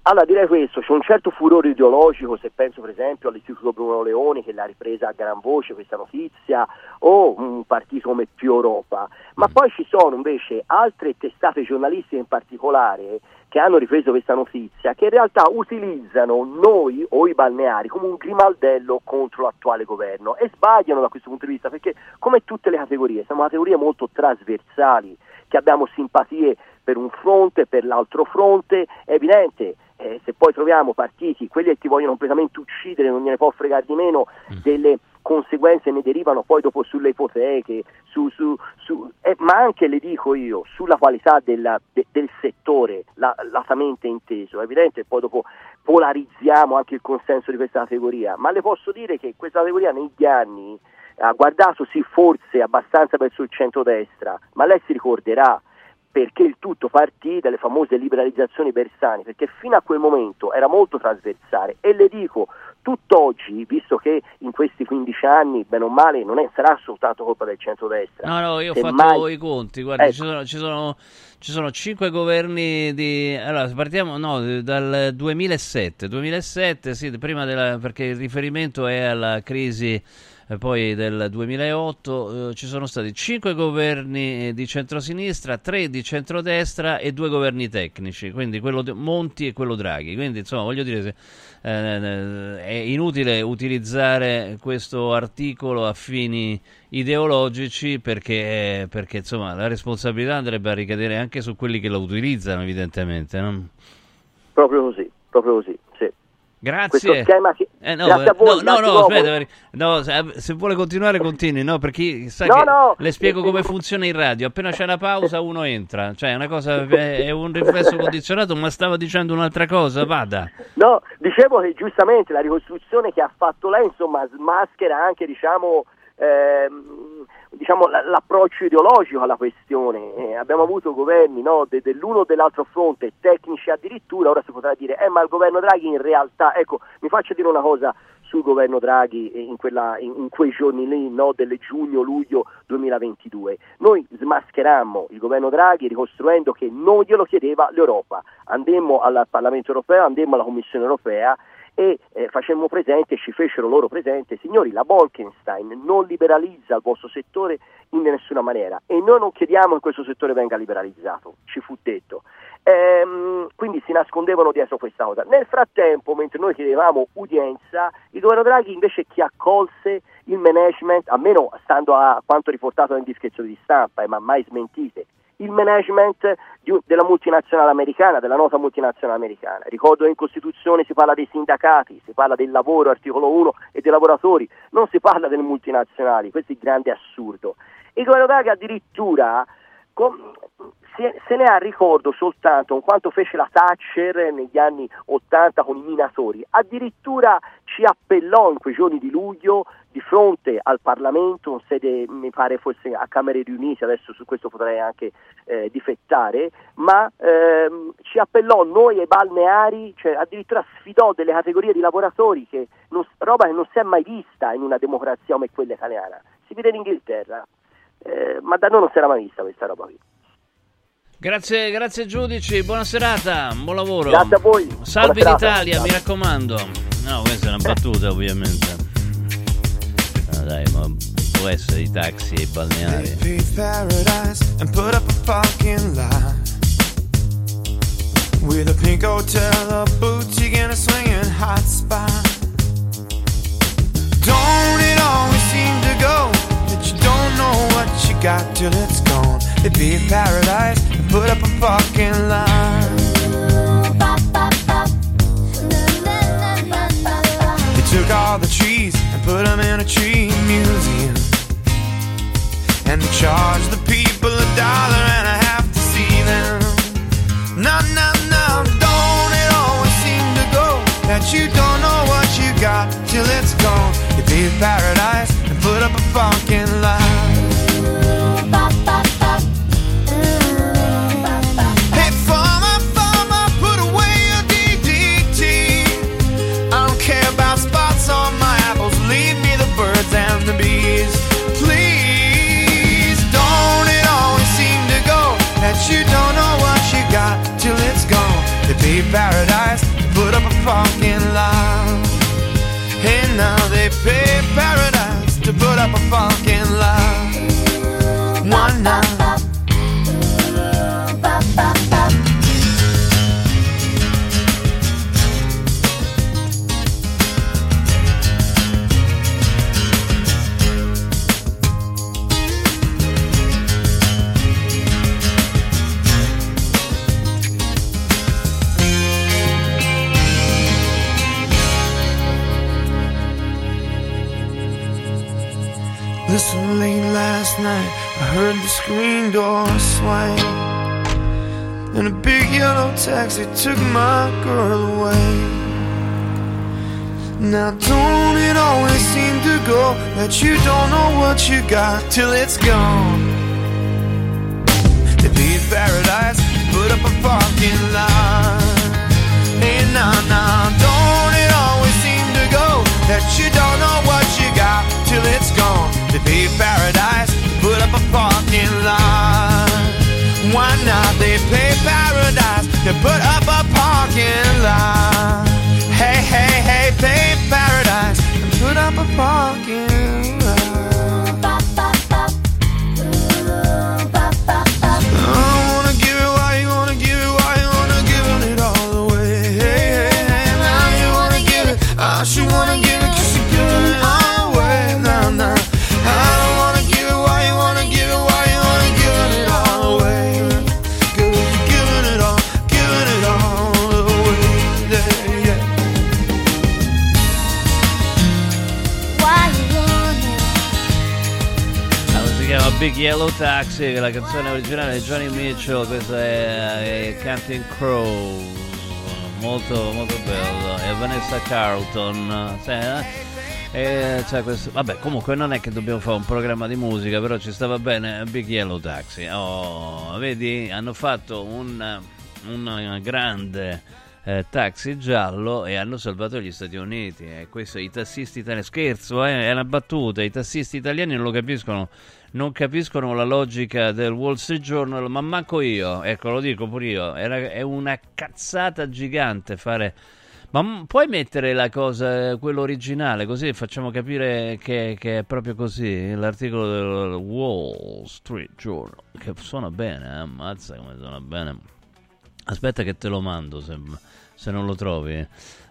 Allora direi questo, c'è un certo furore ideologico se penso per esempio all'Istituto Bruno Leoni che l'ha ripresa a gran voce questa notizia o un partito come Più Europa, ma poi ci sono invece altre testate giornalistiche in particolare che hanno ripreso questa notizia che in realtà utilizzano noi o i balneari come un grimaldello contro l'attuale governo e sbagliano da questo punto di vista perché come tutte le categorie siamo categorie molto trasversali che abbiamo simpatie per un fronte, per l'altro fronte, è evidente, eh, se poi troviamo partiti, quelli che ti vogliono completamente uccidere, non gliene può fregare di meno, delle conseguenze ne derivano poi dopo sulle ipoteche, su, su, su- eh, ma anche le dico io, sulla qualità della- de- del settore, la- latamente inteso, è evidente che poi dopo polarizziamo anche il consenso di questa categoria, ma le posso dire che questa categoria negli anni ha guardato sì forse abbastanza verso il centrodestra, ma lei si ricorderà perché il tutto partì dalle famose liberalizzazioni Bersani, perché fino a quel momento era molto trasversale e le dico, tutt'oggi, visto che in questi 15 anni, bene o male, non è, sarà soltanto colpa del centrodestra. No, no, io ho fatto i conti, guarda, Ecco. ci, sono, ci, sono, ci sono cinque governi di... Allora, partiamo no, dal 2007, 2007 sì, prima della, perché il riferimento è alla crisi poi del 2008, eh, ci sono stati cinque governi di centrosinistra, tre di centrodestra e due governi tecnici, quindi quello di Monti e quello Draghi, quindi insomma voglio dire... se- eh, è inutile utilizzare questo articolo a fini ideologici perché, perché insomma la responsabilità andrebbe a ricadere anche su quelli che lo utilizzano evidentemente no? Proprio così, proprio così, sì. Grazie. schema che... Eh, no, Grazie a voi, no, no, no, aspetta, no, se, se vuole continuare continui, no, perché sa No, che no. le spiego come funziona il radio, appena c'è una pausa uno entra, cioè è una cosa, è un riflesso condizionato, ma stava dicendo un'altra cosa, vada. No, dicevo che giustamente la ricostruzione che ha fatto lei, insomma, smaschera anche, diciamo, ehm, diciamo, la- l'approccio ideologico alla questione. Eh, abbiamo avuto governi no, de- dell'uno o dell'altro fronte, tecnici addirittura, ora si potrà dire, eh, ma il governo Draghi in realtà, ecco, mi faccio dire una cosa sul governo Draghi eh, in, quella- in- in quei giorni lì, no, del giugno-luglio 2022. Noi smascherammo il governo Draghi ricostruendo che non glielo chiedeva l'Europa. Andemmo al Parlamento europeo, andemmo alla Commissione europea e eh, facemmo presente, ci fecero loro presente, signori, la Bolkenstein non liberalizza il vostro settore in nessuna maniera e noi non chiediamo che questo settore venga liberalizzato, ci fu detto. Ehm, quindi si nascondevano dietro questa cosa. Nel frattempo, mentre noi chiedevamo udienza, il governo Draghi invece chi accolse il management, almeno stando a quanto riportato nelle indiscrezioni di stampa, ma mai smentite, il management un- della multinazionale americana, della nota multinazionale americana. Ricordo che in Costituzione si parla dei sindacati, si parla del lavoro, articolo 1, e dei lavoratori, non si parla delle multinazionali, questo è il grande assurdo. Governo Draghi addirittura com- se, ne ha ricordo soltanto quanto fece la Thatcher negli anni 80 con i minatori, addirittura ci appellò in quei giorni di luglio di fronte al Parlamento, in sede mi pare fosse a Camere riunite, adesso su questo potrei anche eh, difettare, ma ehm, ci appellò noi ai balneari, cioè addirittura sfidò delle categorie di lavoratori che non- roba che non si è mai vista in una democrazia come quella italiana. Si vede in Inghilterra, eh, ma da noi non si era mai vista questa roba qui. Grazie, grazie giudici, buona serata, buon lavoro. Grazie a voi. Salvi Buona serata. l'Italia, mi raccomando. No, questa è una battuta ovviamente. Ah, dai, ma può essere i taxi e i balneari. with a pink hotel, a boutique, and a swinging hot spot. Don't it always know what you got till it's gone? They paved paradise and put up a parking lot. They took all the trees and put them in a tree museum. And they charge the people a dollar and a half taxi took my girl away. Now, don't it always seem to go that you don't know what you got till it's gone? To be paradise, put up a parking lot. Hey, nah, nah, don't it always seem to go that you don't know what you got till it's gone? To be paradise, put up a parking lot. Why not? They pay paradise to put up a parking lot. Hey, hey, hey, pay paradise and put up a parking lot. Big Yellow Taxi, la canzone originale di Johnny Mitchell, questa è, è Counting Crows, molto molto bello, e Vanessa Carlton, sì, eh? E questo- vabbè, comunque non è che dobbiamo fare un programma di musica, però ci stava bene Big Yellow Taxi. Oh, vedi, hanno fatto un, un grande eh, taxi giallo e hanno salvato gli Stati Uniti. E questo i tassisti italiani, scherzo, eh, è una battuta, i tassisti italiani non lo capiscono. Non capiscono la logica del Wall Street Journal, ma manco io, ecco lo dico pure io, era- è una cazzata gigante fare ma puoi mettere la cosa, quello originale, così facciamo capire che, che è proprio così, l'articolo del Wall Street Journal, che suona bene, eh? ammazza come suona bene. Aspetta che te lo mando se, se non lo trovi.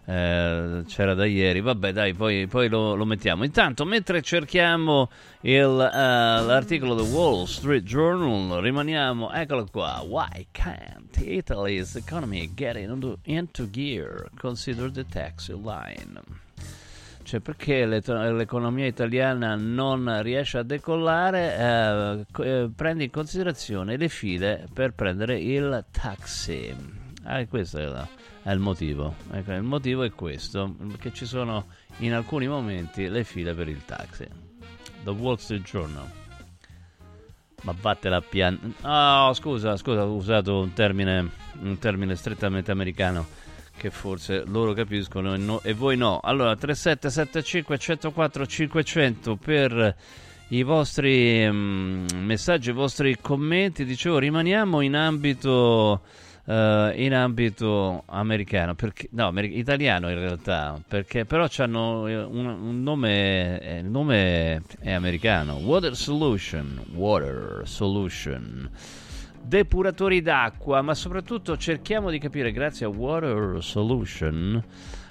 Eh, c'era da ieri, vabbè dai, poi, poi lo, lo mettiamo. Intanto, mentre cerchiamo il, eh, l'articolo del Wall Street Journal, rimaniamo, eccolo qua, Why can't Italy's economy get into, into gear? Consider the taxi line. Cioè, perché l'economia italiana non riesce a decollare? Eh, eh, prendi in considerazione le file per prendere il taxi. Ah, e questo è, la- è il motivo. Ecco, il motivo è questo: che ci sono in alcuni momenti le file per il taxi. The Wall Street Journal. Ma vattela a pian... Oh, scusa, scusa, ho usato un termine, un termine strettamente americano che forse loro capiscono e, no- e voi no. Allora, 3775 104 500 per i vostri mm, messaggi, i vostri commenti. Dicevo, rimaniamo in ambito, eh, in ambito americano, perché, no, ameri- italiano in realtà, perché però hanno un, un nome, eh, il nome è americano. Water Solution, Water Solution depuratori d'acqua, ma soprattutto cerchiamo di capire, grazie a Water Solution,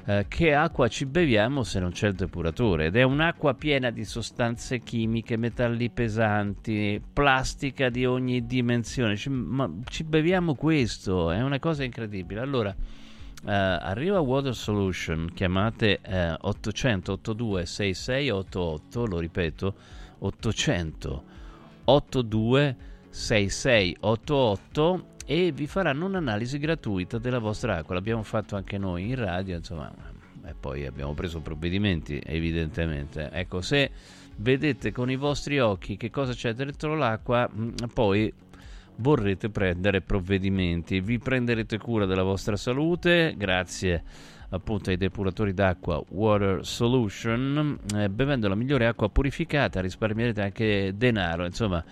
eh, che acqua ci beviamo se non c'è il depuratore. Ed è un'acqua piena di sostanze chimiche, metalli pesanti, plastica di ogni dimensione. Ci, ma ci beviamo questo, è una cosa incredibile. Allora. eh, arriva Water Solution, chiamate eh, 800 82 6688, lo ripeto, 800 82 6688 e vi faranno un'analisi gratuita della vostra acqua. L'abbiamo fatto anche noi in radio, insomma, e poi abbiamo preso provvedimenti, evidentemente. Ecco, se vedete con i vostri occhi che cosa c'è dentro l'acqua, mm, poi vorrete prendere provvedimenti. Vi prenderete cura della vostra salute grazie appunto ai depuratori d'acqua Water Solution, eh, bevendo la migliore acqua purificata risparmierete anche denaro, insomma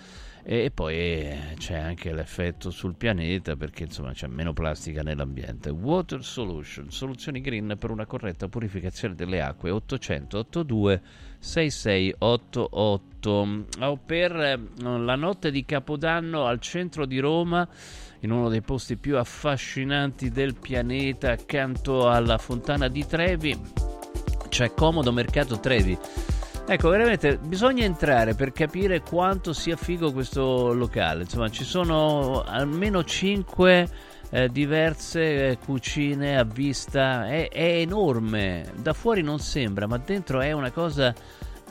E poi eh, c'è anche l'effetto sul pianeta perché insomma c'è meno plastica nell'ambiente. Water Solution, soluzioni green per una corretta purificazione delle acque 800 82 6688. Oh, per eh, la notte di Capodanno al centro di Roma in uno dei posti più affascinanti del pianeta accanto alla fontana di Trevi c'è Comodo Mercato Trevi. Ecco, veramente bisogna entrare per capire quanto sia figo questo locale. Insomma, ci sono almeno 5 diverse eh, cucine a vista. È, è enorme. Da fuori non sembra, ma dentro è una cosa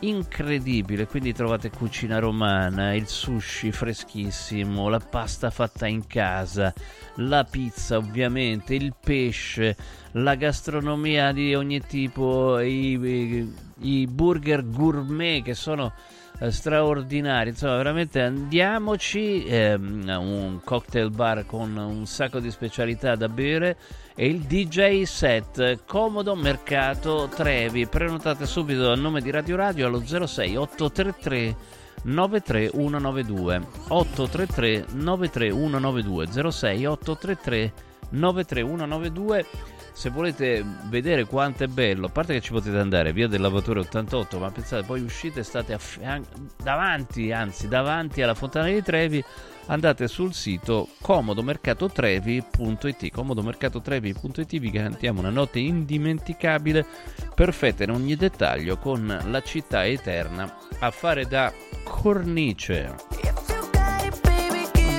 incredibile. Quindi trovate cucina romana, il sushi freschissimo, la pasta fatta in casa, la pizza ovviamente, il pesce, la gastronomia di ogni tipo, i, i- i burger gourmet che sono eh, straordinari. Insomma, veramente andiamoci. ehm, un cocktail bar con un sacco di specialità da bere e il DJ set Comodo Mercato Trevi. Prenotate subito a nome di Radio Radio allo 06 833 93192 833 93192 06 833 93192 se volete vedere quanto è bello, a parte che ci potete andare via del lavatore 88, ma pensate, poi uscite, state a fian- davanti, anzi davanti alla Fontana di Trevi, andate sul sito comodomercatotrevi.it comodomercatotrevi.it vi garantiamo una notte indimenticabile, perfetta in ogni dettaglio, con la città eterna a fare da cornice.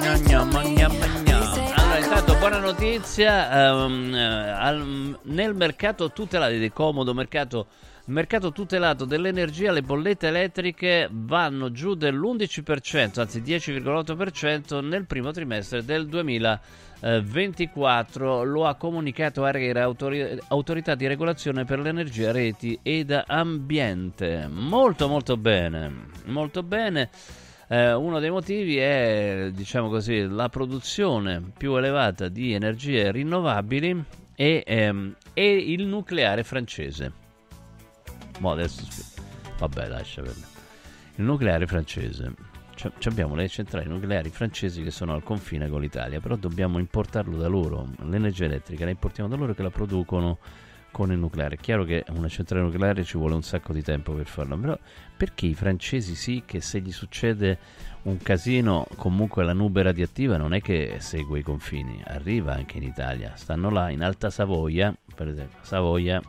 Gna gna, ma intanto buona notizia, eh, al- nel mercato tutelato di comodo mercato, mercato tutelato dell'energia le bollette elettriche vanno giù dell'11%, anzi 10,8% nel primo trimestre del 2024, lo ha comunicato ARERA, Autori- Autorità di Regolazione per l'Energia, Reti ed Ambiente. Molto molto bene, molto bene. Eh, uno dei motivi è, diciamo così, la produzione più elevata di energie rinnovabili e, ehm, e il nucleare francese. Mo adesso vabbè, lascia perdere. Il nucleare francese. Ci abbiamo le centrali nucleari francesi che sono al confine con l'Italia, però dobbiamo importarlo da loro. L'energia elettrica la importiamo da loro che la producono con il nucleare. È chiaro che una centrale nucleare ci vuole un sacco di tempo per farlo, però perché i francesi sì che se gli succede un casino comunque la nube radioattiva non è che segue i confini, arriva anche in Italia. Stanno là in Alta Savoia, per esempio, Savoia,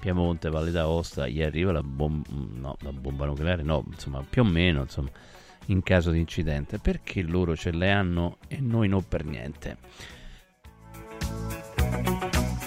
Piemonte, Valle d'Aosta, gli arriva la, bom- no, la bomba nucleare, no, insomma, più o meno, insomma, in caso di incidente. Perché loro ce le hanno e noi no per niente?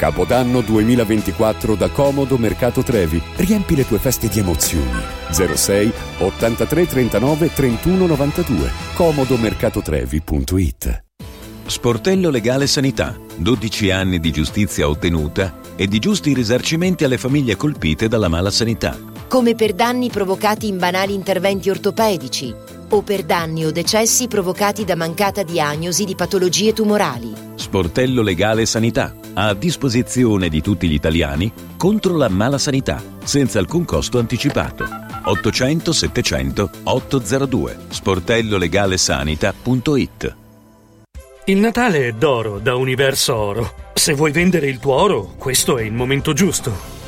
Capodanno 2024 da Comodo Mercato Trevi. Riempi le tue feste di emozioni. 06 83 39 31 92. comodomercatotrevi.it Sportello Legale Sanità. 12 anni di giustizia ottenuta e di giusti risarcimenti alle famiglie colpite dalla mala sanità. come per danni provocati in banali interventi ortopedici o per danni o decessi provocati da mancata diagnosi di patologie tumorali. Sportello Legale Sanità. A disposizione di tutti gli italiani contro la mala sanità, senza alcun costo anticipato. 800 700 802 sportellolegalesanita.it Il Natale è d'oro da Universo Oro. Se vuoi vendere il tuo oro, questo è il momento giusto.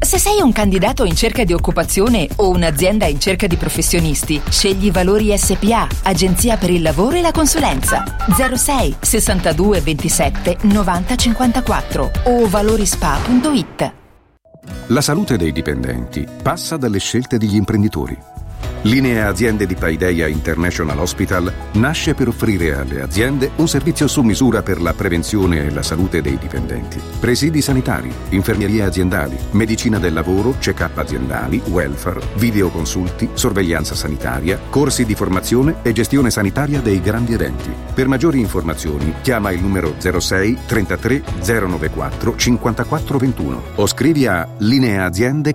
Se sei un candidato in cerca di occupazione o un'azienda in cerca di professionisti, scegli Valori SPA, Agenzia per il lavoro e la consulenza. 06 62 27 90 54 o valorispa.it. La salute dei dipendenti passa dalle scelte degli imprenditori. Linea Aziende di Paideia International Hospital nasce per offrire alle aziende un servizio su misura per la prevenzione e la salute dei dipendenti. Presidi sanitari, infermierie aziendali, medicina del lavoro, check-up aziendali, welfare, videoconsulti, sorveglianza sanitaria, corsi di formazione e gestione sanitaria dei grandi eventi. Per maggiori informazioni chiama il numero 06 33 094 54 21 o scrivi a lineaaziende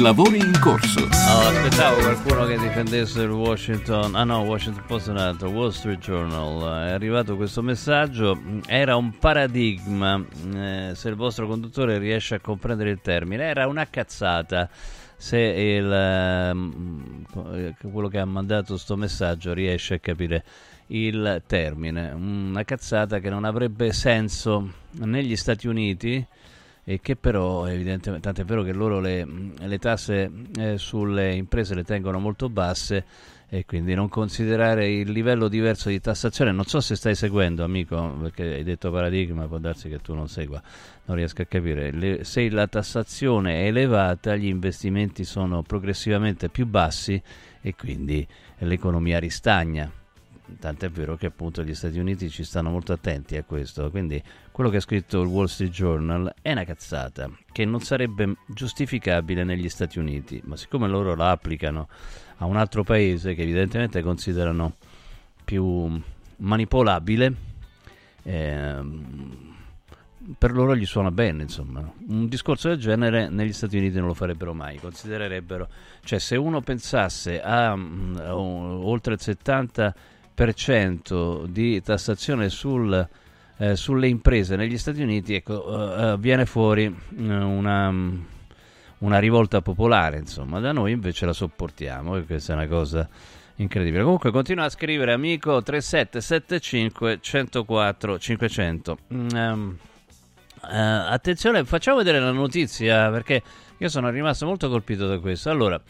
Lavori in corso. Oh, aspettavo qualcuno che difendesse il Washington, ah no, Washington Post è un altro, Wall Street Journal. È arrivato questo messaggio, era un paradigma, eh, se il vostro conduttore riesce a comprendere il termine, era una cazzata. Se il, ehm, quello che ha mandato sto messaggio riesce a capire il termine, una cazzata che non avrebbe senso negli Stati Uniti e che però evidentemente, tanto è vero che loro le, le tasse eh, sulle imprese le tengono molto basse e quindi non considerare il livello diverso di tassazione, non so se stai seguendo amico, perché hai detto paradigma, può darsi che tu non segua, non riesco a capire, Le- se la tassazione è elevata gli investimenti sono progressivamente più bassi e quindi l'economia ristagna tant'è vero che appunto gli Stati Uniti ci stanno molto attenti a questo, quindi quello che ha scritto il Wall Street Journal è una cazzata che non sarebbe giustificabile negli Stati Uniti, ma siccome loro la applicano a un altro paese che evidentemente considerano più manipolabile, ehm, per loro gli suona bene, insomma. Un discorso del genere negli Stati Uniti non lo farebbero mai, considererebbero, cioè se uno pensasse a mm, o- oltre il 70% di tassazione sul, eh, sulle imprese negli Stati Uniti, ecco, eh, eh, viene fuori eh, una, una rivolta popolare, insomma. Da noi invece la sopportiamo e questa è una cosa incredibile. Comunque continua a scrivere amico 3775 104 500. Mm, ehm, eh, attenzione, facciamo vedere la notizia perché io sono rimasto molto colpito da questo. Allora,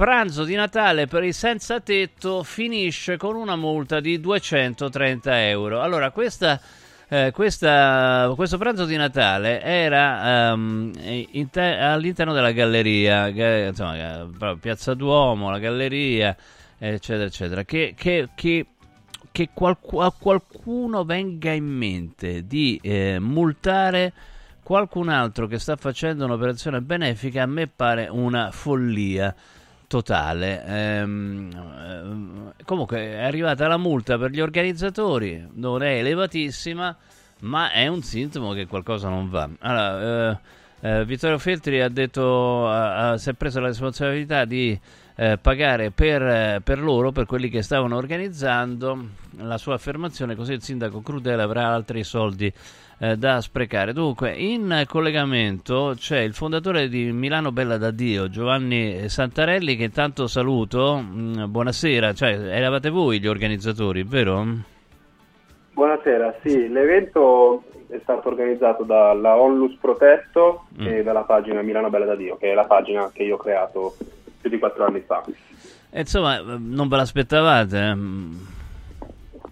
pranzo di Natale per i senza tetto finisce con una multa di 230 euro. Allora, questa, eh, questa- questo pranzo di Natale era ehm, inte- all'interno della galleria, insomma, Piazza Duomo, la galleria, eccetera, eccetera. Che, che- che- che qualcu- a qualcuno venga in mente di eh, multare qualcun altro che sta facendo un'operazione benefica a me pare una follia totale. Ehm, ehm, comunque è arrivata la multa per gli organizzatori, non è elevatissima, ma è un sintomo che qualcosa non va. Allora, eh, eh, Vittorio Feltri ha detto, ha- ha- si è preso la responsabilità di eh, pagare per, eh, per loro, per quelli che stavano organizzando la sua affermazione, così il sindaco Crudele avrà altri soldi eh, da sprecare. Dunque, in collegamento c'è il fondatore di Milano Bella da Dio, Giovanni Santarelli, che intanto saluto. Mm, buonasera, cioè eravate voi gli organizzatori, vero? Buonasera, sì, l'evento è stato organizzato dalla Onlus Protetto Mm. e dalla pagina Milano Bella da Dio, che è la pagina che io ho creato più di quattro anni fa. E insomma, eh, non ve l'aspettavate? eh?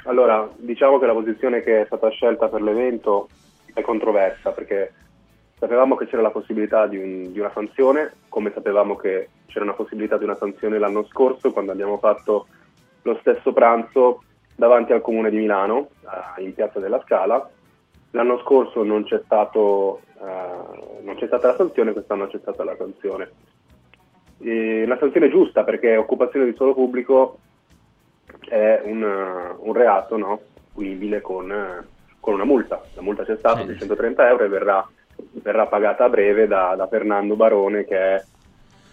Allora, diciamo che la posizione che è stata scelta per l'evento è controversa perché sapevamo che c'era la possibilità di, un- di una sanzione, come sapevamo che c'era una possibilità di una sanzione l'anno scorso quando abbiamo fatto lo stesso pranzo davanti al comune di Milano, in Piazza della Scala. L'anno scorso non c'è, stato, eh, non c'è stata la sanzione, quest'anno c'è stata la sanzione. E la sanzione è giusta perché occupazione di suolo pubblico è un, un reato no? punibile con, con una multa. La multa c'è stata di 130 euro e verrà, verrà pagata a breve da, da Fernando Barone che è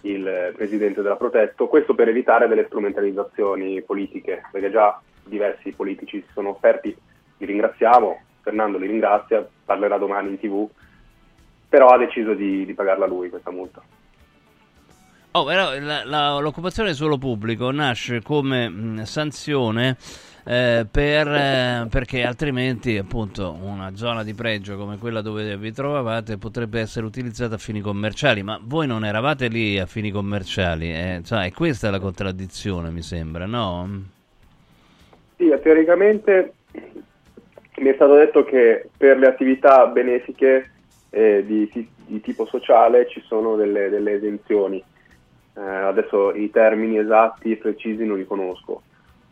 il presidente della Protetto, questo per evitare delle strumentalizzazioni politiche, perché già diversi politici si sono offerti, li ringraziamo, Fernando li ringrazia, parlerà domani in tv, però ha deciso di, di pagarla lui questa multa. Oh, però la- la- l'occupazione del suolo pubblico nasce come mh, sanzione eh, per, eh, perché altrimenti appunto una zona di pregio come quella dove vi trovavate potrebbe essere utilizzata a fini commerciali, ma voi non eravate lì a fini commerciali, eh, cioè, e questa è la contraddizione mi sembra, no? Sì, teoricamente mi è stato detto che per le attività benefiche eh, di, di- di tipo sociale ci sono delle, delle esenzioni. Eh, adesso i termini esatti e precisi non li conosco.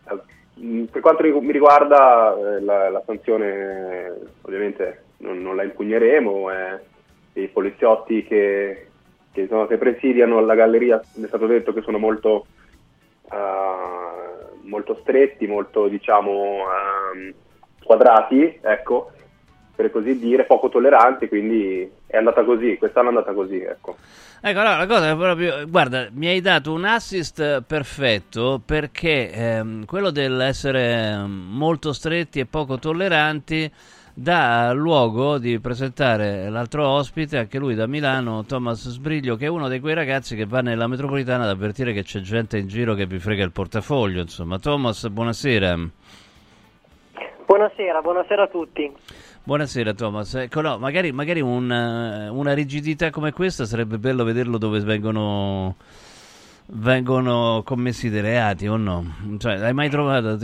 Eh, per quanto mi riguarda eh, la, la sanzione ovviamente non, non la impugneremo, eh, i poliziotti che, che, sono- che presidiano la galleria mi è stato detto che sono molto eh, molto stretti, molto diciamo ehm, quadrati, ecco, per così dire, poco tolleranti, quindi è andata così, quest'anno è andata così, ecco. Ecco, allora, la cosa è proprio, guarda, mi hai dato un assist perfetto perché ehm, quello dell'essere molto stretti e poco tolleranti dà luogo di presentare l'altro ospite, anche lui da Milano, Thomas Sbriglio, che è uno di quei ragazzi che va nella metropolitana ad avvertire che c'è gente in giro che vi frega il portafoglio, insomma. Thomas, buonasera. Buonasera, buonasera a tutti. Buonasera Thomas, ecco no, magari, magari un, eh, una rigidità come questa sarebbe bello vederlo dove vengono, vengono commessi dei reati o no? Cioè, hai mai trovato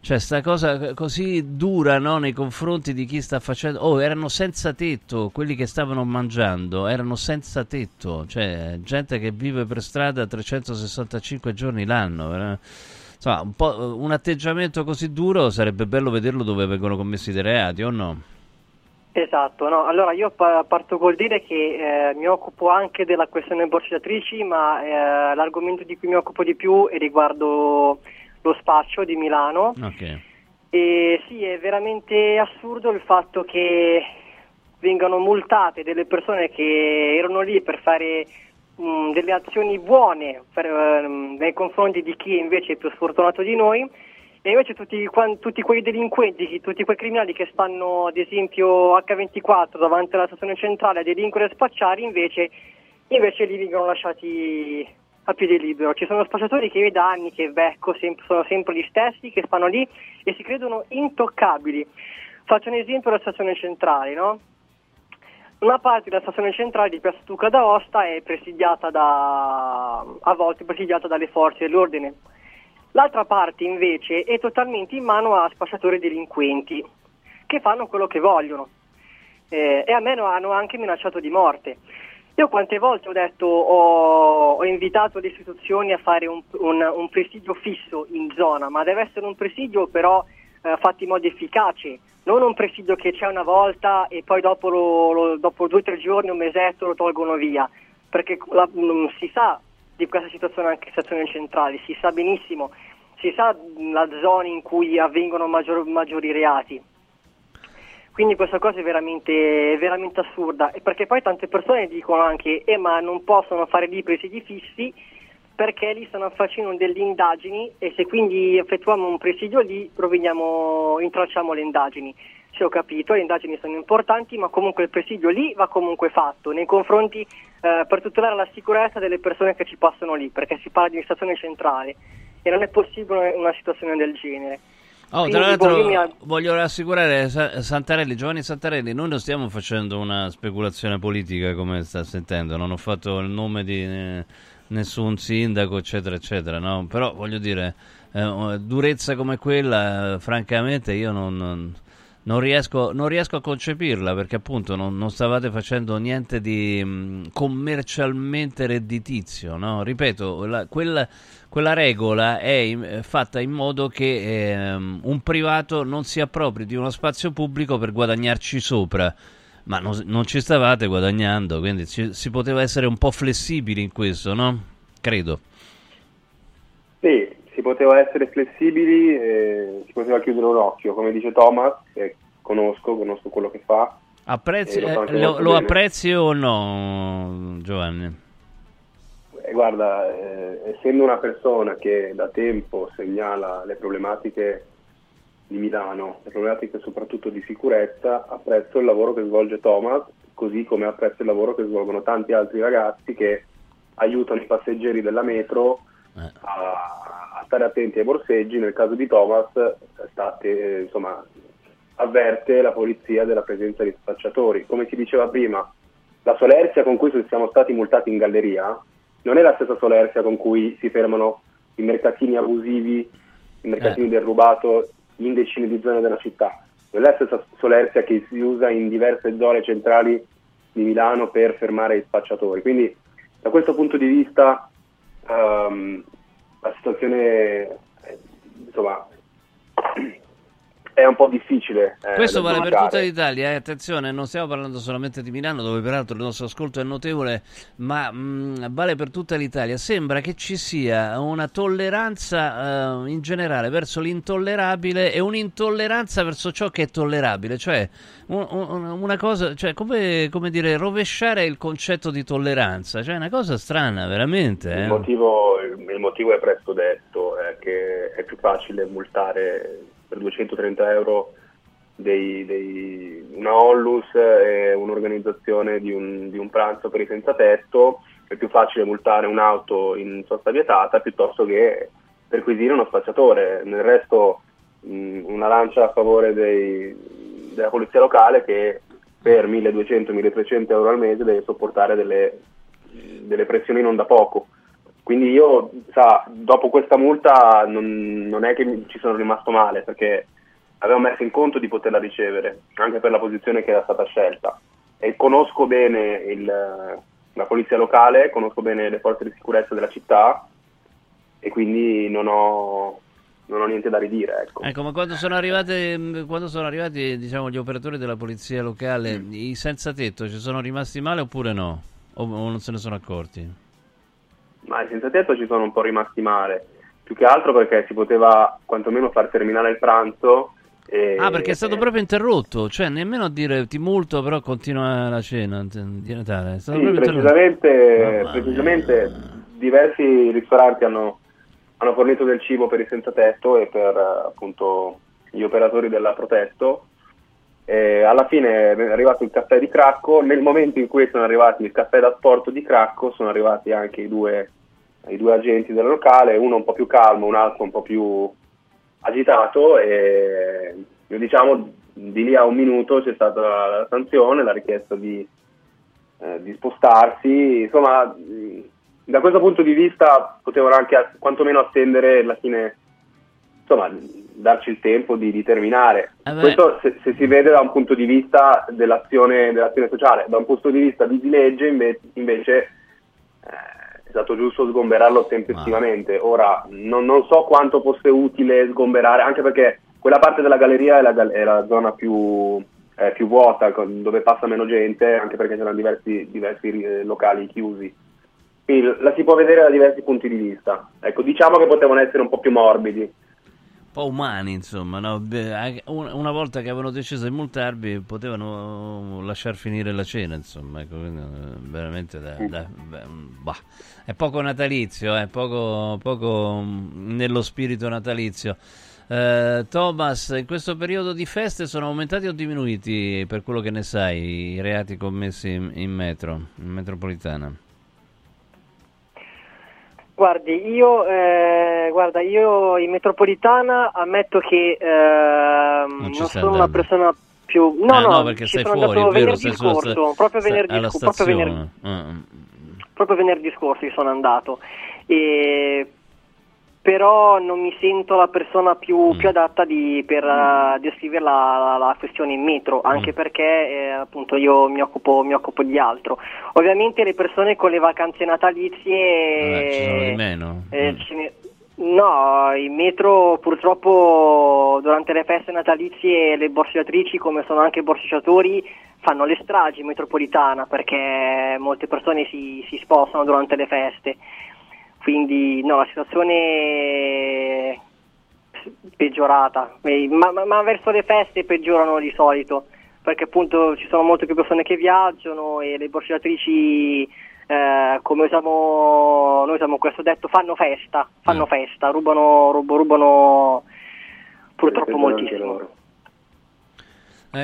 cioè, sta cosa così dura no, nei confronti di chi sta facendo... Oh, erano senza tetto, quelli che stavano mangiando, erano senza tetto, cioè gente che vive per strada 365 giorni l'anno. eh. Insomma, un, po', un atteggiamento così duro sarebbe bello vederlo dove vengono commessi dei reati, o no? Esatto, no, allora io pa- parto col dire che eh, mi occupo anche della questione borsiatrici, ma eh, l'argomento di cui mi occupo di più è riguardo lo spaccio di Milano. Ok. E sì, è veramente assurdo il fatto che vengano multate delle persone che erano lì per fare mh, delle azioni buone per, ehm, nei confronti di chi invece è più sfortunato di noi e invece tutti, tutti quei delinquenti, tutti quei criminali che stanno ad esempio H24 davanti alla stazione centrale a delinquere e spacciare invece, invece lì vengono lasciati a piede libero. Ci sono spacciatori che io da anni che becco sem- sono sempre gli stessi che stanno lì e si credono intoccabili. Faccio un esempio della stazione centrale, no? Una parte della stazione centrale di Piazza Duca d'Aosta è presidiata da, a volte presidiata dalle forze dell'ordine. L'altra parte invece è totalmente in mano a spacciatori delinquenti che fanno quello che vogliono Eh, e a me no- hanno anche minacciato di morte. Io quante volte ho detto, ho, ho invitato le istituzioni a fare un, un- un presidio fisso in zona, ma deve essere un presidio però eh, fatto in modo efficace, non un presidio che c'è una volta e poi dopo, lo- lo- dopo due o tre giorni, un mesetto lo tolgono via, perché la- non si sa di questa situazione anche in stazioni centrali, si sa benissimo, si sa la zona in cui avvengono maggior- maggiori reati. Quindi questa cosa è veramente, veramente assurda, perché poi tante persone dicono anche eh, ma non possono fare lì presidi fissi perché lì stanno facendo delle indagini e se quindi effettuiamo un presidio lì intralciamo le indagini. Se ho capito, le indagini sono importanti, ma comunque il presidio lì va comunque fatto nei confronti eh, per tutelare la sicurezza delle persone che ci passano lì, perché si parla di stazione centrale e non è possibile una situazione del genere. Oh, tra l'altro boh, voglio rassicurare Sa- Santarelli, Giovanni Santarelli, noi non stiamo facendo una speculazione politica come sta sentendo, non ho fatto il nome di eh, nessun sindaco, eccetera, eccetera, no? Però voglio dire, eh, durezza come quella, eh, francamente io non, non- non riesco, non riesco a concepirla perché appunto non, stavate facendo niente di mh, commercialmente redditizio, no? Ripeto, la- quella, quella regola è in- fatta in modo che ehm, un privato non si appropri di uno spazio pubblico per guadagnarci sopra. Ma non, non ci stavate guadagnando, quindi ci- si poteva essere un po' flessibili in questo, no? Credo. Sì, si poteva essere flessibili, e si poteva chiudere un occhio, come dice Thomas, che conosco, conosco quello che fa. Apprezzi- lo eh, lo, lo apprezzi o no, Giovanni? Eh, guarda, eh, essendo una persona che da tempo segnala le problematiche di Milano, le problematiche soprattutto di sicurezza, apprezzo il lavoro che svolge Thomas, così come apprezzo il lavoro che svolgono tanti altri ragazzi che aiutano i passeggeri della metro a, a stare attenti ai borseggi. Nel caso di Thomas, state, eh, insomma, avverte la polizia della presenza di spacciatori. Come si diceva prima, la solerzia con cui siamo stati multati in galleria non è la stessa solerzia con cui si fermano i mercatini abusivi, i mercatini del rubato in decine di zone della città. Non è la stessa solerzia che si usa in diverse zone centrali di Milano per fermare i spacciatori. Quindi da questo punto di vista ehm, la situazione eh, insomma è un po' difficile. eh, Questo vale per tutta l'Italia, eh, attenzione, non stiamo parlando solamente di Milano, dove peraltro il nostro ascolto è notevole, ma mh, vale per tutta l'Italia. Sembra che ci sia una tolleranza eh, in generale verso l'intollerabile e un'intolleranza verso ciò che è tollerabile, cioè un- un- una cosa, cioè come, come dire, rovesciare il concetto di tolleranza, cioè è una cosa strana, veramente. Il eh. motivo, il motivo è presto detto, è che è più facile multare per 230 euro dei- dei- una Onlus e un'organizzazione di un, di un pranzo per i senza tetto, è più facile multare un'auto in sosta vietata piuttosto che perquisire uno spacciatore. Nel resto mh, una lancia a favore dei- della polizia locale che per 1200-1300 euro al mese deve sopportare delle, delle pressioni non da poco. Quindi io, sa, dopo questa multa non, non è che ci sono rimasto male perché avevo messo in conto di poterla ricevere, anche per la posizione che era stata scelta. E conosco bene il- la polizia locale, conosco bene le forze di sicurezza della città e quindi non ho, non ho niente da ridire. Ecco. Ecco, ma quando sono arrivate, quando sono arrivati diciamo, gli operatori della polizia locale, Mm. i senza tetto ci sono rimasti male oppure no? O, o non se ne sono accorti? Ma i senza tetto ci sono un po' rimasti male, più che altro perché si poteva quantomeno far terminare il pranzo. E, Ah, perché è stato proprio interrotto, cioè nemmeno a dire ti multo, però continua la cena di Natale. È stato Sì, proprio precisamente, precisamente diversi ristoranti hanno, hanno fornito del cibo per i senza tetto e per eh, appunto gli operatori della protesto. E alla fine è arrivato il caffè di Cracco, nel momento in cui sono arrivati il caffè da sport di Cracco sono arrivati anche i due, i due agenti del locale, uno un po' più calmo, un altro un po' più agitato e diciamo di lì a un minuto c'è stata la, sanzione, la richiesta di, eh, di spostarsi, insomma, da questo punto di vista potevano anche a- quantomeno attendere la fine, insomma, darci il tempo di, di terminare. Eh. Questo se, se si vede da un punto di vista dell'azione, dell'azione sociale, da un punto di vista di, legge inve- invece eh, è stato giusto sgomberarlo tempestivamente. Ora non, non so quanto fosse utile sgomberare, anche perché quella parte della galleria è la, è la zona più, eh, più vuota, dove passa meno gente, anche perché c'erano diversi, diversi eh, locali chiusi. Quindi la si può vedere da diversi punti di vista. Ecco, diciamo che potevano essere un po' più morbidi. Un po' umani, insomma, no? Una volta che avevano deciso di multarvi, potevano lasciar finire la cena, insomma, ecco, eh, veramente da- da- beh, mm, bah. è poco natalizio, è poco, poco mm, nello spirito natalizio. Eh, Thomas, in questo periodo di feste sono aumentati o diminuiti, per quello che ne sai, i reati commessi in, in metro, in metropolitana? Guardi, io, eh, guarda, io in metropolitana ammetto che ehm, non, stai sono una persona più... No, Ah, no, no, perché sono fuori, è vero, venerdì stai sulla sta- scorso, proprio venerdì, alla proprio venerdì. Ah, proprio venerdì scorso sono andato. E però non mi sento la persona più, Mm. più adatta di- per eh, descrivere la, la- la questione in metro, anche Mm. perché eh, appunto io mi occupo, mi occupo di altro. Ovviamente le persone con le vacanze natalizie... Vabbè, ci sono di meno. eh, No, in metro purtroppo durante le feste natalizie le borseggiatrici, come sono anche i borseggiatori, fanno le stragi in metropolitana perché molte persone si, si spostano durante le feste. Quindi no, la situazione è peggiorata, ma, ma- ma verso le feste peggiorano di solito perché appunto ci sono molte più persone che viaggiano e le borseggiatrici eh, come usiamo, noi usiamo questo detto, fanno festa, fanno festa, rubano, rubo- rubano purtroppo moltissimo.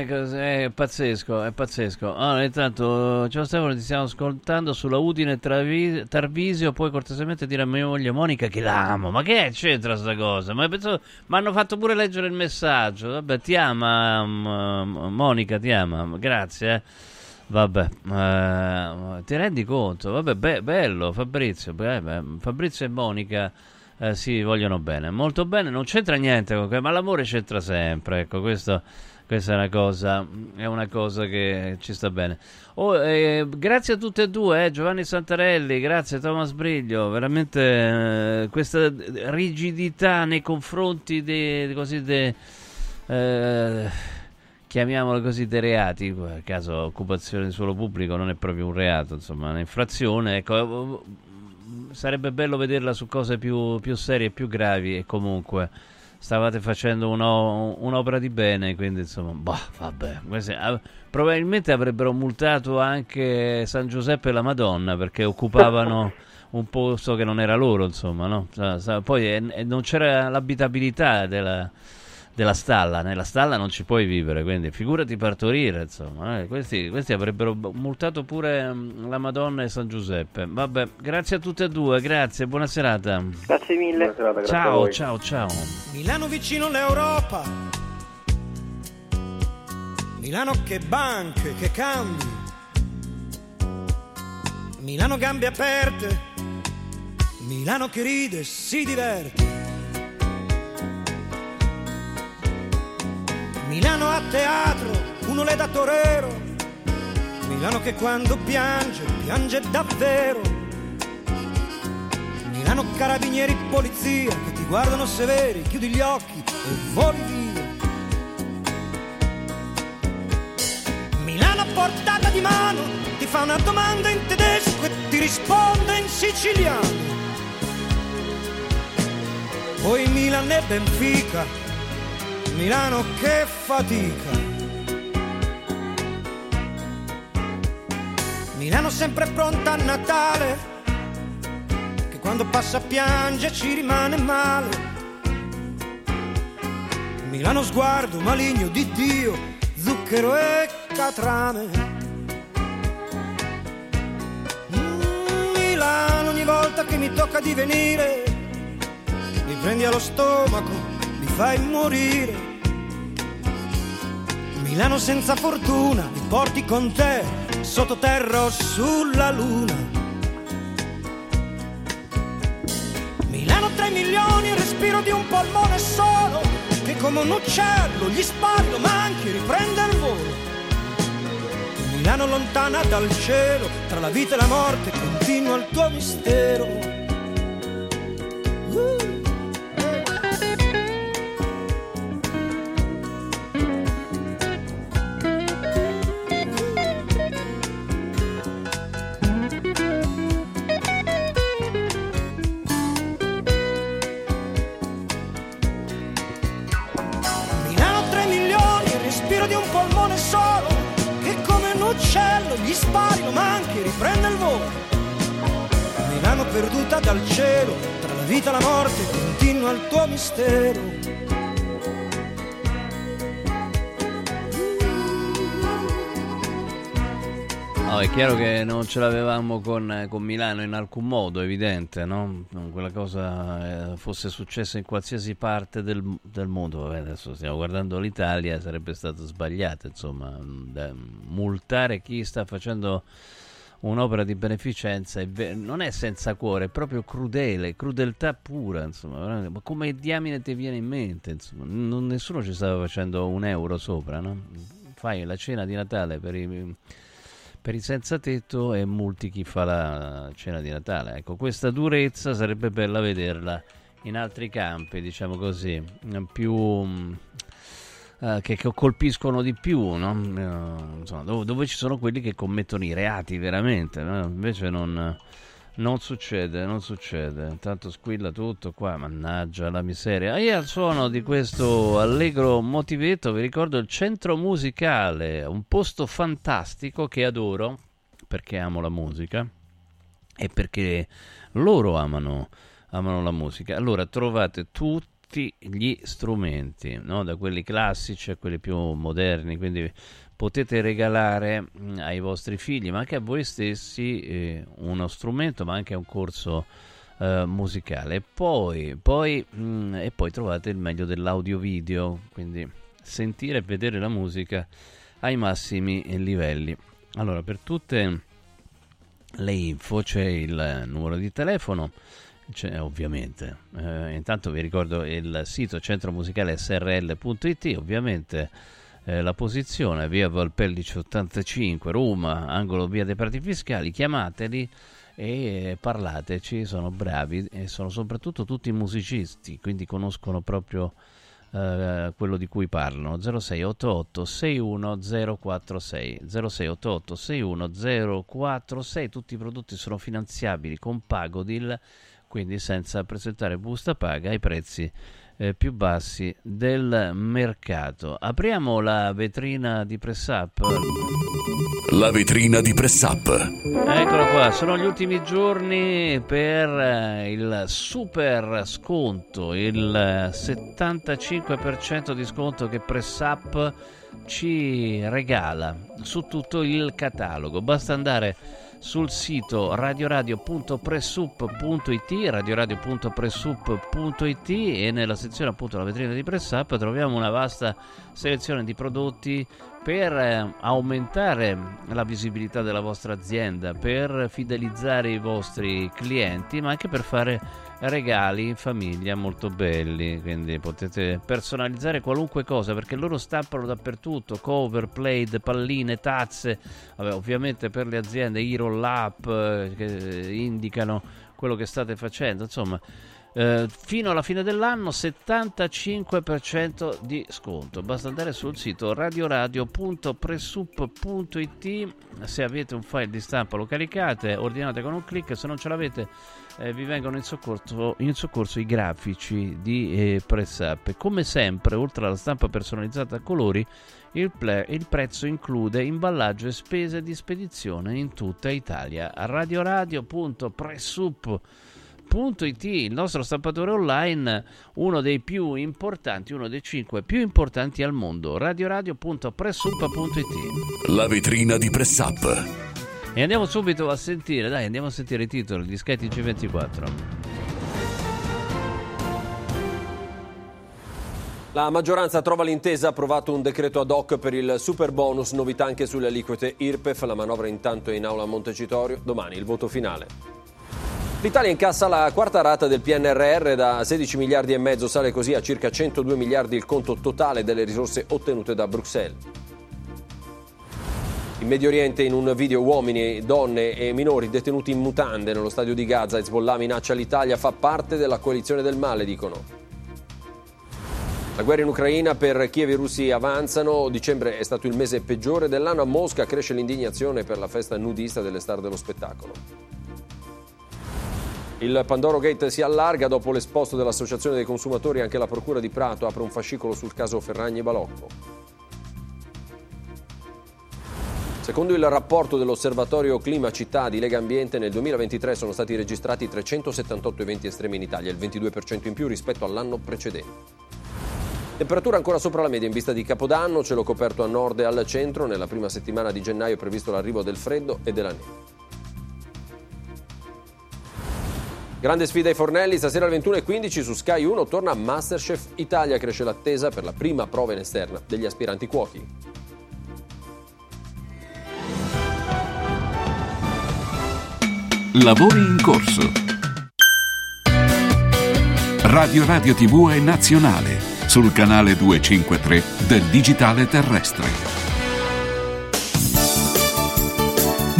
È pazzesco, è pazzesco. Allora, intanto, ciao Stefano, ti stiamo ascoltando sulla Udine Tarvisio. Puoi cortesemente dire a mia moglie Monica che l'amo. Ma che c'entra sta cosa? Ma penso- hanno fatto pure leggere il messaggio. Vabbè, ti ama, mm, Monica, ti ama. Grazie. eh. Vabbè, eh, ti rendi conto? Vabbè, be- bello, Fabrizio. beh, beh, Fabrizio e Monica eh, si vogliono bene, molto bene. Non c'entra niente con que- ma l'amore c'entra sempre. Ecco, questo. Questa è una cosa, è una cosa che ci sta bene. Oh, eh, grazie a tutte e due, eh, Giovanni Santarelli, grazie Thomas Briglio, veramente eh, questa rigidità nei confronti dei, così dei, eh, chiamiamolo così, dei reati, nel caso occupazione di suolo pubblico non è proprio un reato, insomma, un'infrazione, ecco, sarebbe bello vederla su cose più, più serie e più gravi e comunque stavate facendo uno- un'opera di bene, quindi insomma, boh, vabbè. questi- ah, probabilmente avrebbero multato anche San Giuseppe e la Madonna perché occupavano un posto che non era loro, insomma, no? Poi eh, eh, non c'era l'abitabilità della, della stalla, nella stalla non ci puoi vivere, quindi figurati partorire, insomma. eh. Questi, questi avrebbero multato pure la Madonna e San Giuseppe. Vabbè, grazie a tutte e due, grazie, buona serata. Grazie mille. Ciao, ciao, ciao. Milano vicino all'Europa. Milano che banche, che cambi. Milano gambe aperte. Milano che ride, si diverte. Milano a teatro, uno le da torero. Milano che quando piange, piange davvero. Milano carabinieri, polizia che ti guardano severi, chiudi gli occhi e voli via. Milano a portata di mano, ti fa una domanda in tedesco e ti risponde in siciliano. Poi Milan e Benfica, Milano che fatica. Milano sempre pronta a Natale, che quando passa piange ci rimane male. Milano sguardo maligno di Dio, zucchero e catrame. Mm, Milano ogni volta che mi tocca di venire, mi prendi allo stomaco, mi fai morire. Milano senza fortuna, mi porti con te sottoterra o sulla luna. Milano 3 milioni, il respiro di un polmone solo, che come un uccello gli spari, lo manchi, riprende il volo. Milano lontana dal cielo, tra la vita e la morte continua il tuo mistero. Mistero. No, è chiaro che non ce l'avevamo con, con Milano in alcun modo, evidente, no? Quella cosa eh, fosse successa in qualsiasi parte del, del mondo. Vabbè, adesso stiamo guardando l'Italia, sarebbe stato sbagliato, insomma, mm, multare chi sta facendo un'opera di beneficenza ve- non è senza cuore, è proprio crudele, crudeltà pura, insomma, ma come diamine ti viene in mente, insomma, non- nessuno ci stava facendo un euro sopra, no? Fai la cena di Natale per i per i senza tetto e multi chi fa la cena di Natale. Ecco, questa durezza sarebbe bella vederla in altri campi, diciamo così, più eh, che, che colpiscono di più, no? Eh, insomma, dove, dove ci sono quelli che commettono i reati veramente, no? invece non, non succede, non succede. Intanto squilla tutto qua, mannaggia la miseria. E al suono di questo allegro motivetto vi ricordo il centro musicale, un posto fantastico che adoro perché amo la musica e perché loro amano, amano la musica. Allora trovate tutti gli strumenti, no? da quelli classici a quelli più moderni, quindi potete regalare mh, ai vostri figli, ma anche a voi stessi, eh, uno strumento, ma anche un corso eh, musicale. Poi, poi, mh, e poi trovate il meglio dell'audio-video, quindi sentire e vedere la musica ai massimi livelli. Allora, per tutte le info c'è il numero di telefono, c'è ovviamente. Eh, intanto vi ricordo il sito centromusicale srl.it, ovviamente eh, la posizione via Valpellice 85 Roma, angolo via dei parti fiscali, chiamateli e parlateci, sono bravi e sono soprattutto tutti musicisti, quindi conoscono proprio eh, quello di cui parlano 0688 61046 0688 61046 tutti i prodotti sono finanziabili con Pagodil quindi senza presentare busta paga ai prezzi eh, più bassi del mercato apriamo la vetrina di press up La vetrina di Press Up. Eccolo qua, sono gli ultimi giorni per eh, il super sconto, il eh, 75% di sconto che PressUp ci regala su tutto il catalogo. Basta andare sul sito radioradio.pressup.it radioradio.pressup.it e nella sezione appunto la vetrina di PressUp troviamo una vasta selezione di prodotti per eh, aumentare la visibilità della vostra azienda, per fidelizzare i vostri clienti, ma anche per fare regali in famiglia molto belli. Quindi potete personalizzare qualunque cosa perché loro stampano dappertutto: cover, plate, palline, tazze. Vabbè, ovviamente per le aziende i roll up eh, che indicano quello che state facendo. Insomma. Eh, fino alla fine dell'anno 75% di sconto. Basta andare sul sito radioradio.pressup.it se avete un file di stampa lo caricate ordinate con un clic. Se non ce l'avete eh, vi vengono in soccorso, in soccorso i grafici di eh, Press Up e come sempre oltre alla stampa personalizzata a colori il, ple- il prezzo include imballaggio e spese di spedizione in tutta Italia. Radioradio.pressup.it il nostro stampatore online, uno dei più importanti, uno dei cinque più importanti al mondo, radioradio.pressup.it. La vetrina di Press Up. E andiamo subito a sentire, dai, andiamo a sentire i titoli di Sky G24. La maggioranza trova l'intesa, ha approvato un decreto ad hoc per il super bonus, novità anche sulle aliquote IRPEF, la manovra intanto è in aula a Montecitorio, domani il voto finale. L'Italia incassa la quarta rata del PNRR da 16 miliardi e mezzo, sale così a circa 102 miliardi il conto totale delle risorse ottenute da Bruxelles. In Medio Oriente, in un video, uomini, donne e minori detenuti in mutande nello stadio di Gaza, Hezbollah minaccia l'Italia, fa parte della coalizione del male, dicono. La guerra in Ucraina per Kiev i russi avanzano, dicembre è stato il mese peggiore dell'anno, a Mosca cresce l'indignazione per la festa nudista delle star dello spettacolo. Il Pandoro Gate si allarga dopo l'esposto dell'Associazione dei consumatori, anche la Procura di Prato apre un fascicolo sul caso Ferragni e Balocco. Secondo il rapporto dell'Osservatorio Clima Città di Lega Ambiente, nel 2023 sono stati registrati 378 eventi estremi in Italia, il 22% in più rispetto all'anno precedente. Temperatura ancora sopra la media in vista di Capodanno, cielo coperto a nord e al centro. Nella prima settimana di gennaio è previsto l'arrivo del freddo e della neve. Grande sfida ai fornelli, stasera alle 21.15 su Sky 1 torna Masterchef Italia, cresce l'attesa per la prima prova in esterna degli aspiranti cuochi. Lavori in corso. Radio Radio TV è nazionale sul canale 253 del digitale terrestre.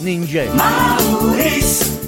Ninja. Maurício.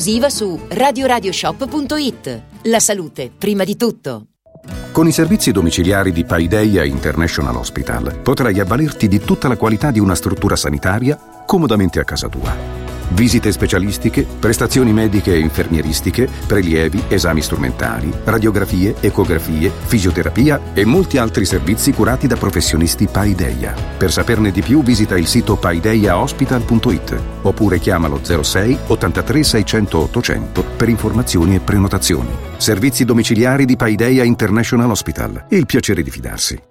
su radioradioshop.it. La salute, prima di tutto. Con i servizi domiciliari di Paideia International Hospital potrai avvalerti di tutta la qualità di una struttura sanitaria comodamente a casa tua. Visite specialistiche, prestazioni mediche e infermieristiche, prelievi, esami strumentali, radiografie, ecografie, fisioterapia e molti altri servizi curati da professionisti Paideia. Per saperne di più visita il sito paideiahospital.it oppure chiamalo 06 83 600 800 per informazioni e prenotazioni. Servizi domiciliari di Paideia International Hospital. Il piacere di fidarsi.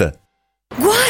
What?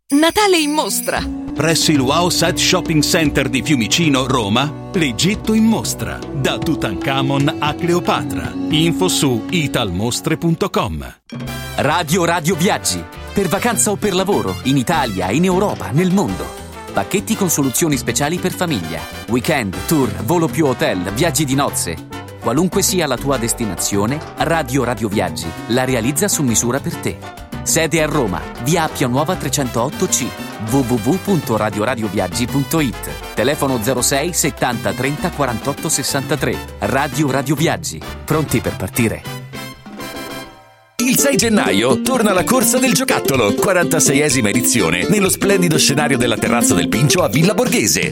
Natale in mostra. Presso il Wow Side Shopping Center di Fiumicino, Roma, l'Egitto in mostra. Da Tutankhamon a Cleopatra. Info su italmostre.com. Radio Radio Viaggi. Per vacanza o per lavoro, in Italia, in Europa, nel mondo. Pacchetti con soluzioni speciali per famiglia. Weekend, tour, volo più hotel, viaggi di nozze. Qualunque sia la tua destinazione, Radio Radio Viaggi la realizza su misura per te. Sede a Roma, via Appia Nuova 308C, www.radioradioviaggi.it. Telefono 06 70 30 48 63. Radio Radio Viaggi. Pronti per partire? Il 6 gennaio torna la corsa del giocattolo, 46esima edizione, nello splendido scenario della terrazza del Pincio a Villa Borghese.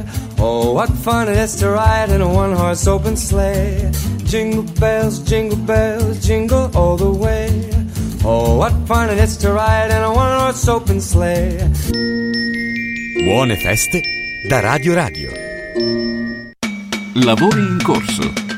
Oh, what fun it is to ride in a one horse open sleigh. Jingle bells, jingle bells, jingle all the way. Oh, what fun it is to ride in a one horse open sleigh. Buone feste da Radio Radio. Lavori in corso.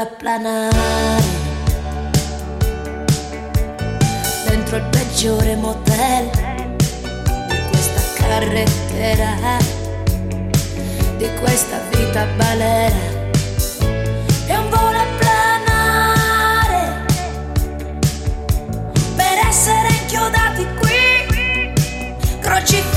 A planare dentro il peggiore motel di questa carrettera di questa vita balera. È un volo a planare per essere inchiodati qui crocifissi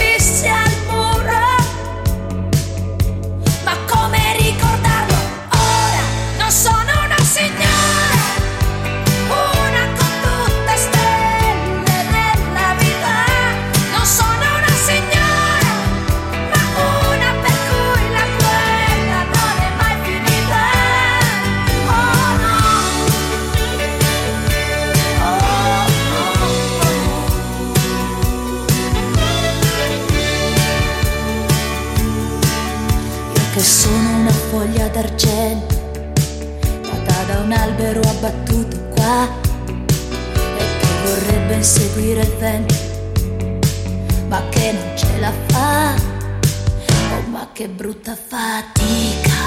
inseguire il vento ma che non ce la fa oh ma che brutta fatica.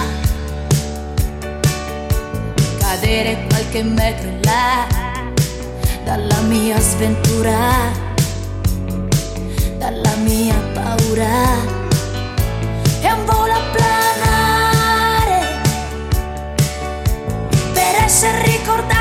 Cadere qualche metro in là dalla mia sventura dalla mia paura. È un volo a planare per essere ricordati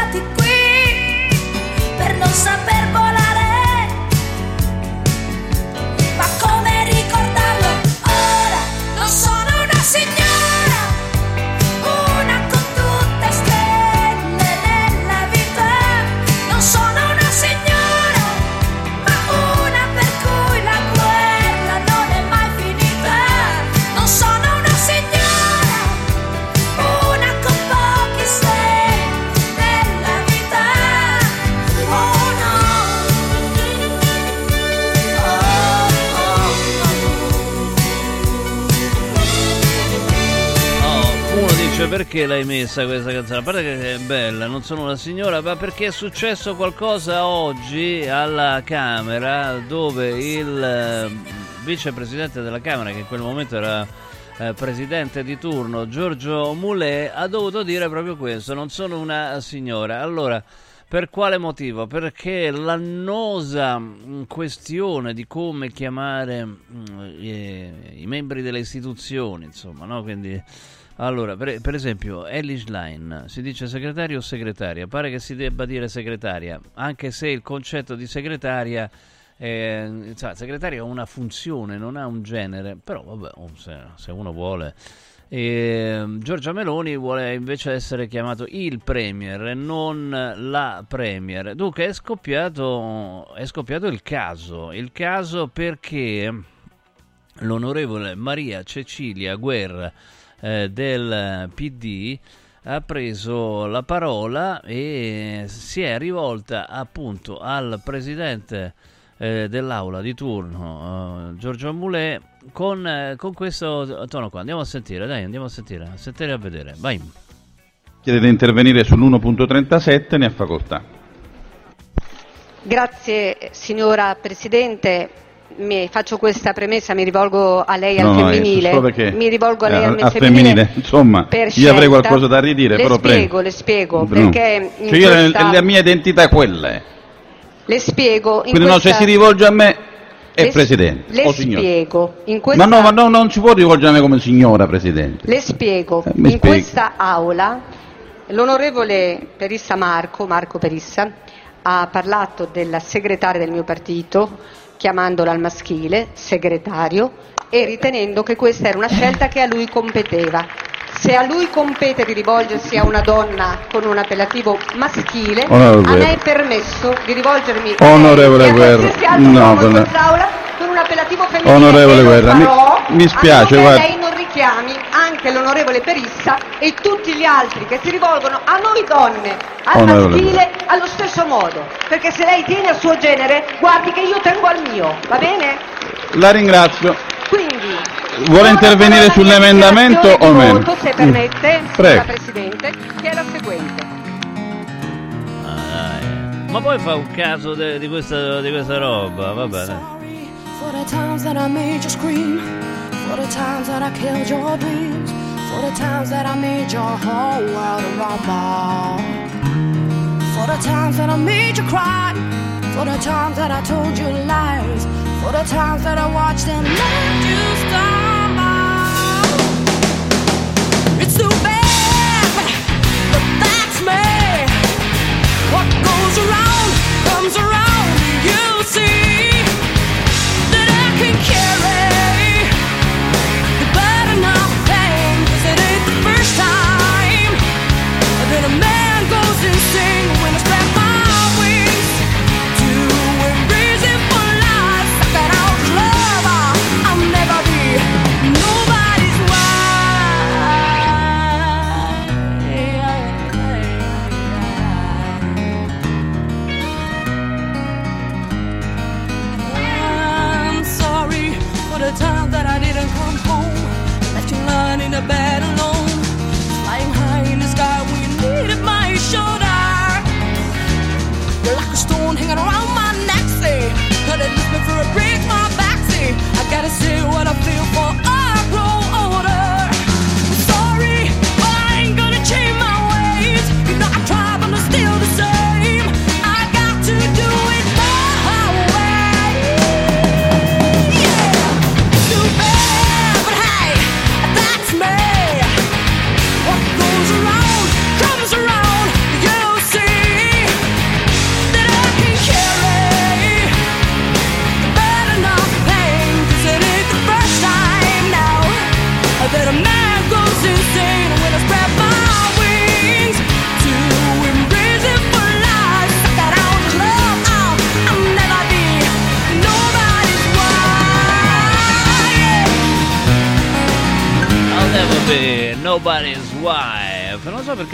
dice perché l'hai messa questa canzone? A parte che è bella, non sono una signora, ma perché è successo qualcosa oggi alla Camera dove il eh, vicepresidente della Camera, che in quel momento era eh, presidente di turno, Giorgio Moulet, ha dovuto dire proprio questo, non sono una signora. Allora, per quale motivo? Perché l'annosa mm, questione di come chiamare mm, eh, i membri delle istituzioni, insomma, no? Quindi Allora, per, per esempio, Elish Line, si dice segretario o segretaria? Pare che si debba dire segretaria, anche se il concetto di segretaria, è, insomma, segretaria ha una funzione, non ha un genere, però vabbè, se, se uno vuole... E, Giorgia Meloni vuole invece essere chiamato il Premier e non la Premier. Dunque è scoppiato, è scoppiato il caso. Il caso perché l'onorevole Maria Cecilia Guerra eh, del PD ha preso la parola e si è rivolta appunto al presidente eh, dell'aula di turno, eh, Giorgio Moulet, con, eh, con questo tono qua. Andiamo a sentire, dai, andiamo a sentire, a sentire e a vedere. Vai. Chiede di intervenire sull'1.37, ne ha facoltà. Grazie signora Presidente. Mi faccio questa premessa, mi rivolgo a lei al No, no, è femminile. solo perché mi rivolgo a lei eh, al a femminile. femminile, insomma, io avrei qualcosa da ridire, le però spiego, prego. le spiego, No. perché Cioè io questa- la mia identità è quella. eh. le spiego in Quindi no, questa... se si rivolge a me è le- Presidente Le spiego, questa... Ma no, ma no, non si può rivolgere a me come signora Presidente. Le spiego, Eh, in spieghi. questa aula l'onorevole Perissa Marco, Marco Perissa, ha parlato della segretaria del mio partito, chiamandola al maschile, segretario, e ritenendo che questa era una scelta che a lui competeva. Se a lui compete di rivolgersi a una donna con un appellativo maschile, Onorevole a me è permesso di rivolgermi Onorevole a lei e a Guerra, qualsiasi altro no, uomo in quella- quest'Aula con un appellativo femminile. Onorevole Guerra, mi- mi spiace, guarda. lei non richiami anche l'onorevole Perissa e tutti gli altri che si rivolgono a noi donne, al Onorevole maschile, allo stesso modo. Perché se lei tiene al suo genere, guardi che io tengo al mio, va bene? La ringrazio. Quindi, Vuole intervenire sull'emendamento o meno? voto, se permette, Mm. Prego. Presidente, che è la seguente. Ma poi fa un caso de- di, questa, di questa roba, va bene. For the times that I made you scream, for the times that I killed your dreams, for the times that I made your whole world a rumble. For the times that I made you cry, for the times that I told you lies, for the times that I watched and let you stumble. Comes around. You see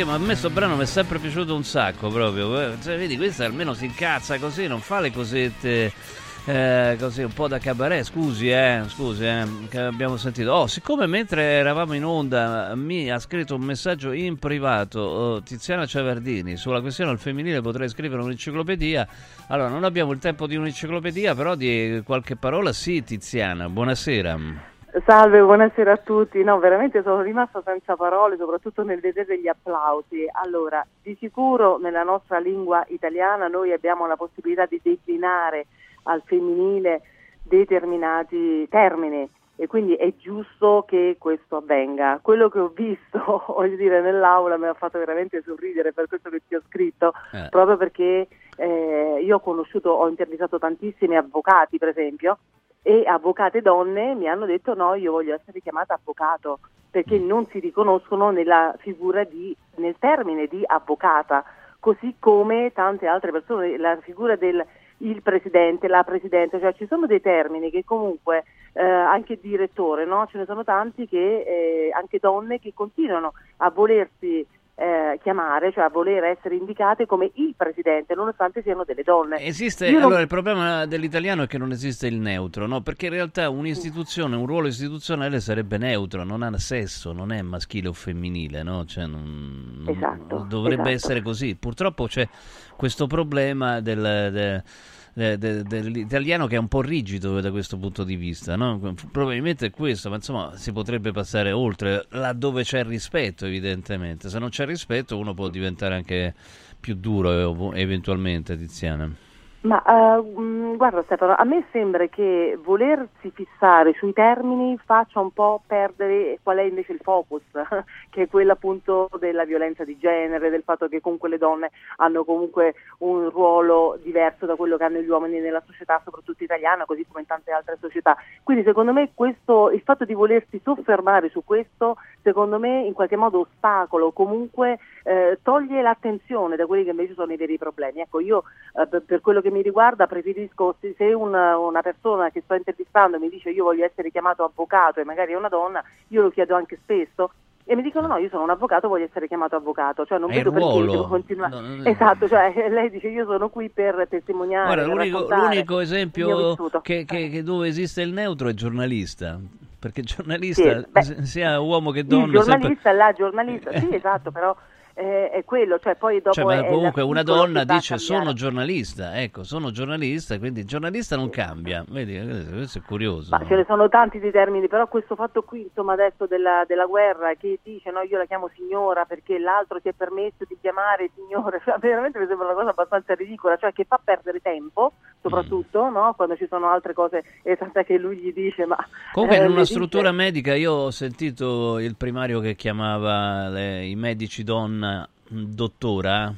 perché, ma a me sto brano mi è sempre piaciuto un sacco proprio. Cioè, vedi, questa almeno si incazza così, non fa le cosette. eh, così un po' da cabaret, scusi eh, scusi eh, che abbiamo sentito. Oh, siccome mentre eravamo in onda mi ha scritto un messaggio in privato oh, Tiziana Ciavardini sulla questione al femminile potrei scrivere un'enciclopedia. Allora, non abbiamo il tempo di un'enciclopedia, però di qualche parola sì, Tiziana. Buonasera. Salve, buonasera a tutti. No, veramente sono rimasta senza parole, soprattutto nel vedere degli applausi. Allora, di sicuro nella nostra lingua italiana noi abbiamo la possibilità di declinare al femminile determinati termini e quindi è giusto che questo avvenga. Quello che ho visto, voglio dire, nell'aula mi ha fatto veramente sorridere per questo che ti ho scritto, Eh. proprio perché eh, io ho conosciuto, ho intervistato tantissimi avvocati, per esempio, e avvocate donne mi hanno detto no, io voglio essere chiamata avvocato, perché non si riconoscono nella figura di, nel termine di avvocata, così come tante altre persone, la figura del il presidente, la presidente, cioè ci sono dei termini che comunque eh, anche direttore, no? ce ne sono tanti che eh, anche donne che continuano a volersi eh, chiamare, cioè a voler essere indicate come il presidente, nonostante siano delle donne. Esiste, Io non- allora il problema dell'italiano è che non esiste il neutro, no? Perché in realtà un'istituzione, un ruolo istituzionale sarebbe neutro, non ha sesso, non è maschile o femminile, no? Cioè, non- non- Esatto, dovrebbe esatto. essere così. Purtroppo c'è questo problema del, de- de- de- dell'italiano che è un po' rigido da questo punto di vista, no? Probabilmente è questo, ma insomma si potrebbe passare oltre, laddove c'è rispetto evidentemente. Se non c'è rispetto uno può diventare anche più duro eh, eventualmente, Tiziana. Ma mh, guarda Stefano, a me sembra che volersi fissare sui termini faccia un po' perdere qual è invece il focus, che è quello appunto della violenza di genere, del fatto che comunque le donne hanno comunque un ruolo diverso da quello che hanno gli uomini nella società, soprattutto italiana, così come in tante altre società. Quindi secondo me questo, il fatto di volersi soffermare su questo, secondo me in qualche modo ostacolo, comunque eh, toglie l'attenzione da quelli che invece sono i veri problemi. Ecco, io eh, per quello che mi riguarda preferisco se, se una, una persona che sto intervistando mi dice io voglio essere chiamato avvocato e magari è una donna, io lo chiedo anche spesso. E mi dicono no, io sono un avvocato, voglio essere chiamato avvocato, cioè non È il vedo perché devo continuare. No, non- Esatto, cioè lei dice io sono qui per testimoniare. Guarda, per l'unico, l'unico il esempio che, che- che dove esiste il neutro è giornalista. Perché Sì, giornalista, beh, s- sia uomo che il donna, sempre- giornalista, la giornalista, sì esatto, però eh, è quello, cioè poi dopo Cioè, ma comunque una donna dice sono giornalista, ecco, sono giornalista, quindi il giornalista non cambia. Vedi, questo è curioso. Ma ce ne sono tanti di termini, però questo fatto qui, insomma, adesso della, della guerra, che dice no, io la chiamo signora perché l'altro si è permesso di chiamare signore, cioè, veramente mi sembra una cosa abbastanza ridicola, cioè che fa perdere tempo, soprattutto, Mm. no? quando ci sono altre cose, e tant'è che lui gli dice, ma... Comunque eh, in una dice- struttura medica io ho sentito il primario che chiamava le- i medici donna mm, dottora.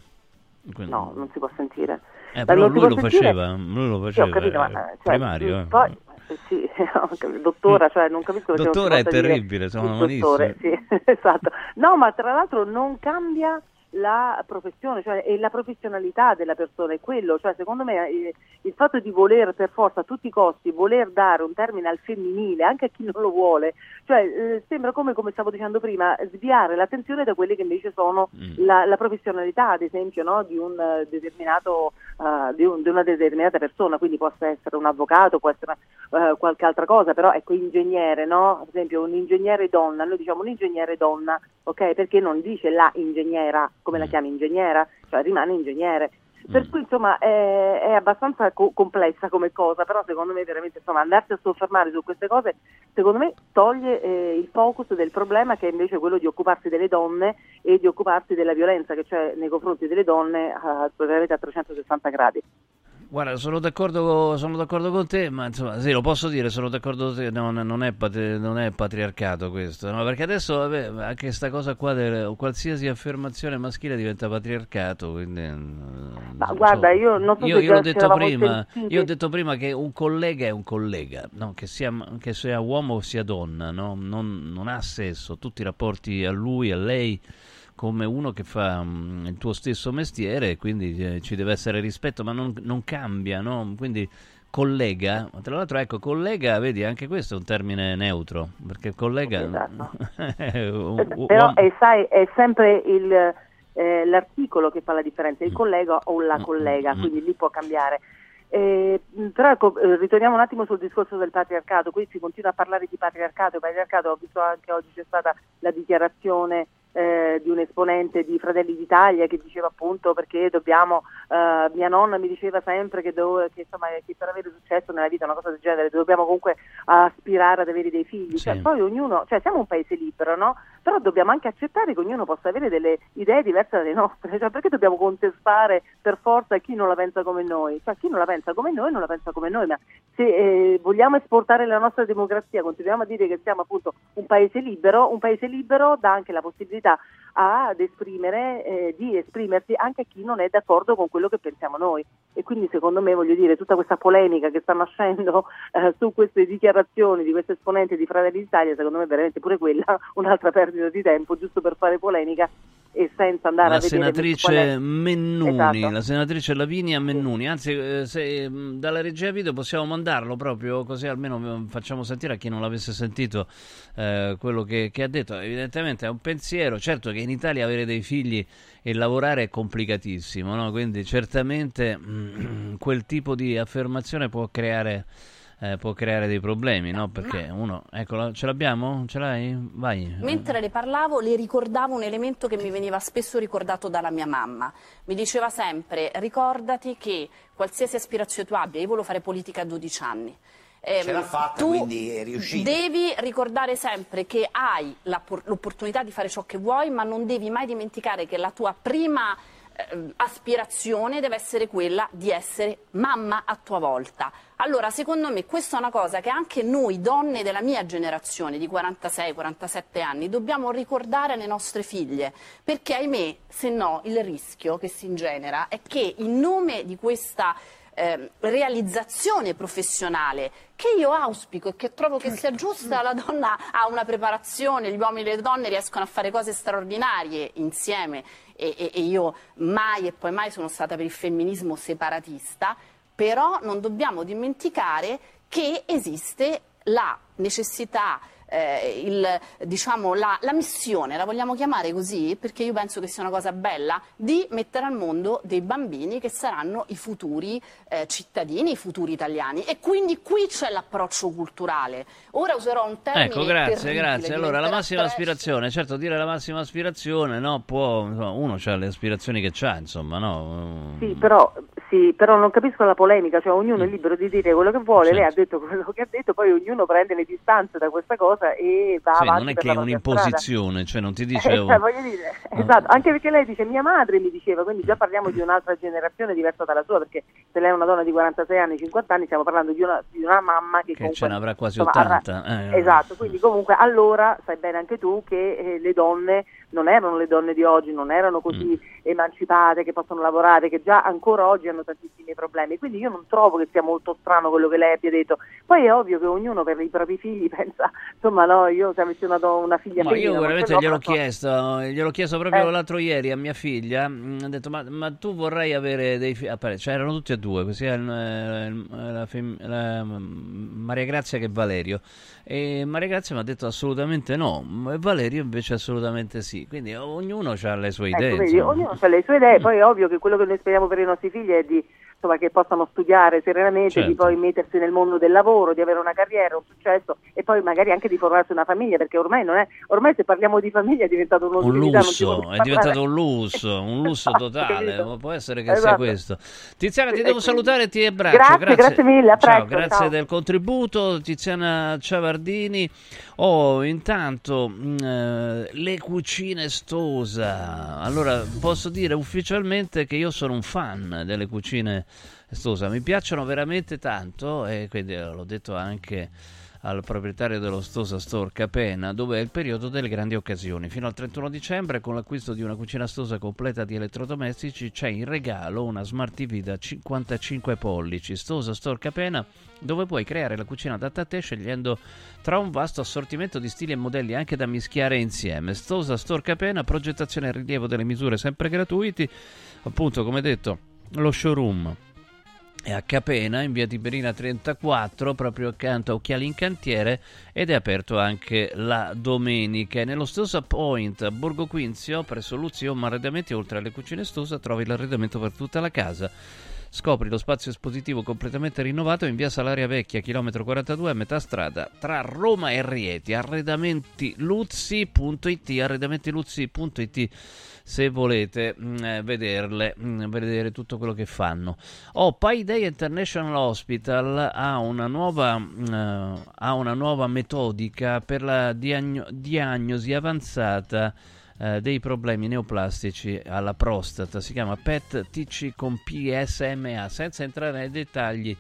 Quindi- No, non si può sentire. Eh, Ma però lui lo faceva, lui lo faceva, capito, ma, eh, eh, cioè, primario. eh. Poi, eh, sì, dottora, cioè non capisco perché Dottore è terribile, sono il dottore, malissimo. sì, esatto. No, ma tra l'altro non cambia la professione, cioè e la professionalità della persona, è quello, cioè secondo me eh, il fatto di voler per forza a tutti i costi voler dare un termine al femminile, anche a chi non lo vuole, cioè eh, sembra come, come stavo dicendo prima, sviare l'attenzione da quelle che invece sono Mm. la, la professionalità, ad esempio, no, di un determinato eh, di, un- di una determinata persona, quindi possa essere un avvocato, può essere eh, qualche altra cosa, però ecco ingegnere, no? Ad esempio un ingegnere donna, noi diciamo un ingegnere donna, ok? Perché non dice la ingegnera, come la chiami ingegnera, cioè rimane ingegnere. Per cui insomma è, è abbastanza co- complessa come cosa, però secondo me veramente insomma andarsi a soffermare su queste cose secondo me toglie eh, il focus del problema che è invece quello di occuparsi delle donne e di occuparsi della violenza che c'è nei confronti delle donne eh, a 360 gradi. Guarda, sono d'accordo, sono d'accordo con te, ma insomma, sì, lo posso dire, sono d'accordo con te, no, no, non, è patri- non è patriarcato questo, no? perché adesso vabbè, anche questa cosa qua, del, qualsiasi affermazione maschile diventa patriarcato, quindi... eh, Ma guarda, io non so Io, io l'ho detto prima, io ho detto prima che un collega è un collega, no? che, sia, che sia uomo o sia donna, no? non, non ha sesso, tutti i rapporti a lui, a lei, come uno che fa mm, il tuo stesso mestiere, quindi eh, ci deve essere rispetto, ma non, non cambia, no? quindi collega, tra l'altro ecco, collega, vedi, anche questo è un termine neutro, perché collega... è un- un- Però è, sai, è sempre il, eh, l'articolo che fa la differenza, il collega o la collega, quindi lì può cambiare. Eh, mh, però ecco, eh, ritorniamo un attimo sul discorso del patriarcato, qui si continua a parlare di patriarcato, patriarcato, ho visto anche oggi c'è stata la dichiarazione eh, di un esponente di Fratelli d'Italia che diceva appunto perché dobbiamo, eh, mia nonna mi diceva sempre che, do- che, insomma, che per avere successo nella vita, una cosa del genere, dobbiamo comunque aspirare ad avere dei figli, Sì. Cioè, poi ognuno, cioè siamo un paese libero, no? però dobbiamo anche accettare che ognuno possa avere delle idee diverse dalle nostre, cioè perché dobbiamo contestare per forza chi non la pensa come noi? Cioè chi non la pensa come noi non la pensa come noi, ma se eh, vogliamo esportare la nostra democrazia, continuiamo a dire che siamo appunto un paese libero, un paese libero dà anche la possibilità ad esprimere, eh, di esprimersi anche a chi non è d'accordo con quello che pensiamo noi. E quindi secondo me voglio dire tutta questa polemica che sta nascendo eh, su queste dichiarazioni di questo esponente di Fratelli d'Italia, secondo me veramente pure quella un'altra perdita di tempo, giusto per fare polemica e senza andare la a vedere senatrice Mennuni, Esatto. la senatrice Lavinia Mennuni, anzi eh, se mh, dalla regia video possiamo mandarlo proprio così almeno mm, facciamo sentire a chi non l'avesse sentito eh, quello che, che ha detto, evidentemente è un pensiero, certo che in Italia avere dei figli e lavorare è complicatissimo, no? quindi certamente mm, quel tipo di affermazione può creare... eh, può creare dei problemi, no? Perché uno, ecco, ce l'abbiamo? Ce l'hai? Vai. Mentre le parlavo le ricordavo un elemento che mi veniva spesso ricordato dalla mia mamma. Mi diceva sempre ricordati che qualsiasi aspirazione tu abbia, io volevo fare politica a 12 anni. ehm, Ce l'ha fatta, tu quindi è riuscita. Devi ricordare sempre che hai l'opportunità di fare ciò che vuoi, ma non devi mai dimenticare che la tua prima eh, aspirazione deve essere quella di essere mamma a tua volta. Allora, secondo me, questa è una cosa che anche noi donne della mia generazione, di 46-47 anni, dobbiamo ricordare alle nostre figlie, perché ahimè, se no, il rischio che si ingenera è che in nome di questa ehm, realizzazione professionale che io auspico e che trovo che sia giusta, la donna ha una preparazione, gli uomini e le donne riescono a fare cose straordinarie insieme. E, e- e io mai e poi mai sono stata per il femminismo separatista, però non dobbiamo dimenticare che esiste la necessità eh, il, diciamo, la, la missione, la vogliamo chiamare così, perché io penso che sia una cosa bella, di mettere al mondo dei bambini che saranno i futuri eh, cittadini, i futuri italiani. E quindi qui c'è l'approccio culturale. Ora userò un termine Ecco, grazie, grazie. Allora, la massima trash. aspirazione, certo, dire la massima aspirazione, no, può, insomma, uno ha le aspirazioni che ha, insomma, no? Sì, però, sì, però non capisco la polemica, cioè ognuno è Mm. libero di dire quello che vuole, lei ha Certo. detto quello che ha detto, poi ognuno prende le distanze da questa cosa e va Sì, avanti non è che è propria strada. un'imposizione, cioè non ti dice... Eh, oh, cioè, voglio dire, esatto, anche perché lei dice mia madre mi diceva, quindi già parliamo di un'altra generazione diversa dalla sua, perché se lei è una donna di 46 anni, 50 anni, stiamo parlando di una, di una mamma che, che comunque ce n'avrà quasi insomma, avrà- 80. eh. Esatto, quindi comunque allora sai bene anche tu che eh, le donne non erano le donne di oggi, non erano così Mm. emancipate, che possono lavorare, che già ancora oggi hanno tantissimi problemi. Quindi io non trovo che sia molto strano quello che lei abbia detto. Poi è ovvio che ognuno per i propri figli pensa, insomma no, io se avessi una, una figlia Ma femmina, io veramente gliel'ho però so- chiesto, gliel'ho chiesto proprio Eh. l'altro ieri a mia figlia, mm, ho detto ma, ma tu vorrai avere dei figli, cioè erano tutti e due, sia la fem- la- mm, Maria Grazia che Valerio, e Maria Grazia mi ha detto assolutamente no, e Valerio invece assolutamente sì, quindi ognuno ha le sue idee. Ecco, insomma. ognuno ha le sue idee, poi è ovvio che quello che noi speriamo per i nostri figli è di insomma, che possano studiare serenamente, di Certo. poi mettersi nel mondo del lavoro, di avere una carriera, un successo e poi magari anche di formarsi una famiglia, perché ormai non è, ormai se parliamo di famiglia è diventato Un si può lusso, è diventato un lusso, un lusso Esatto, totale, ma può essere che sia Esatto. questo. Tiziana, ti devo quindi- salutare e ti abbraccio. Grazie, grazie mille, a Ciao, presto, grazie ciao. del contributo, Tiziana Ciavardini. Oh, intanto, mh, eh, le cucine Stosa. Allora, posso dire ufficialmente che io sono un fan delle cucine Stosa, mi piacciono veramente tanto e quindi eh, l'ho detto anche al proprietario dello Stosa Store Capena, dove è il periodo delle grandi occasioni. Fino al 31 dicembre, con l'acquisto di una cucina Stosa completa di elettrodomestici, c'è in regalo una Smart TV da 55 pollici. Stosa Store Capena, dove puoi creare la cucina adatta a te scegliendo tra un vasto assortimento di stili e modelli anche da mischiare insieme. Stosa Store Capena, progettazione e rilievo delle misure sempre gratuiti. Appunto, come detto, lo showroom è a Capena in via Tiberina 34 proprio accanto a Occhiali in Cantiere ed è aperto anche la domenica. E nello Stosa Point a Borgo Quinzio presso Luzio arredamenti oltre alle cucine Stosa trovi l'arredamento per tutta la casa. Scopri lo spazio espositivo completamente rinnovato in via Salaria Vecchia, chilometro 42, a metà strada tra Roma e Rieti. Arredamentiluzzi.it, arredamentiluzzi.it se volete mh, eh, vederle, mh, vedere tutto quello che fanno. Oh, Payday International Hospital ha una nuova, mh, ha una nuova metodica per la diagno- diagnosi avanzata eh, dei problemi neoplastici alla prostata. Si chiama PET-TC con PSMA, senza entrare nei dettagli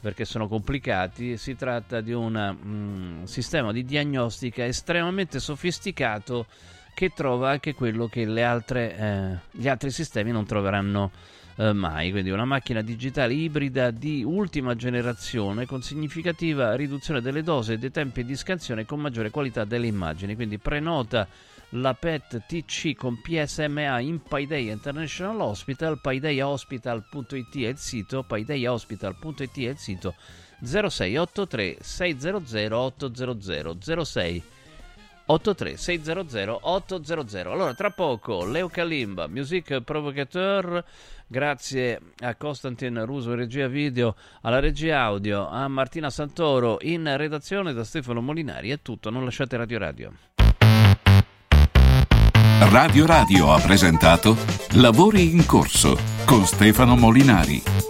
perché sono complicati. Si tratta di un mm, sistema di diagnostica estremamente sofisticato che trova anche quello che altre, eh, gli altri sistemi non troveranno eh, mai. Quindi una macchina digitale ibrida di ultima generazione con significativa riduzione delle dose e dei tempi di scansione con maggiore qualità delle immagini. Quindi prenota la PET TC con PSMA in Paideia International Hospital, paideiahospital.it è il sito, paideiahospital.it è il sito 0683 600 800 06 83 600 800 allora tra poco Leo Kalimba Music Provocateur. Grazie a Costantin Ruso regia video alla regia audio a Martina Santoro in redazione da Stefano Molinari è tutto. Non lasciate Radio Radio. Radio Radio ha presentato Lavori in corso con Stefano Molinari.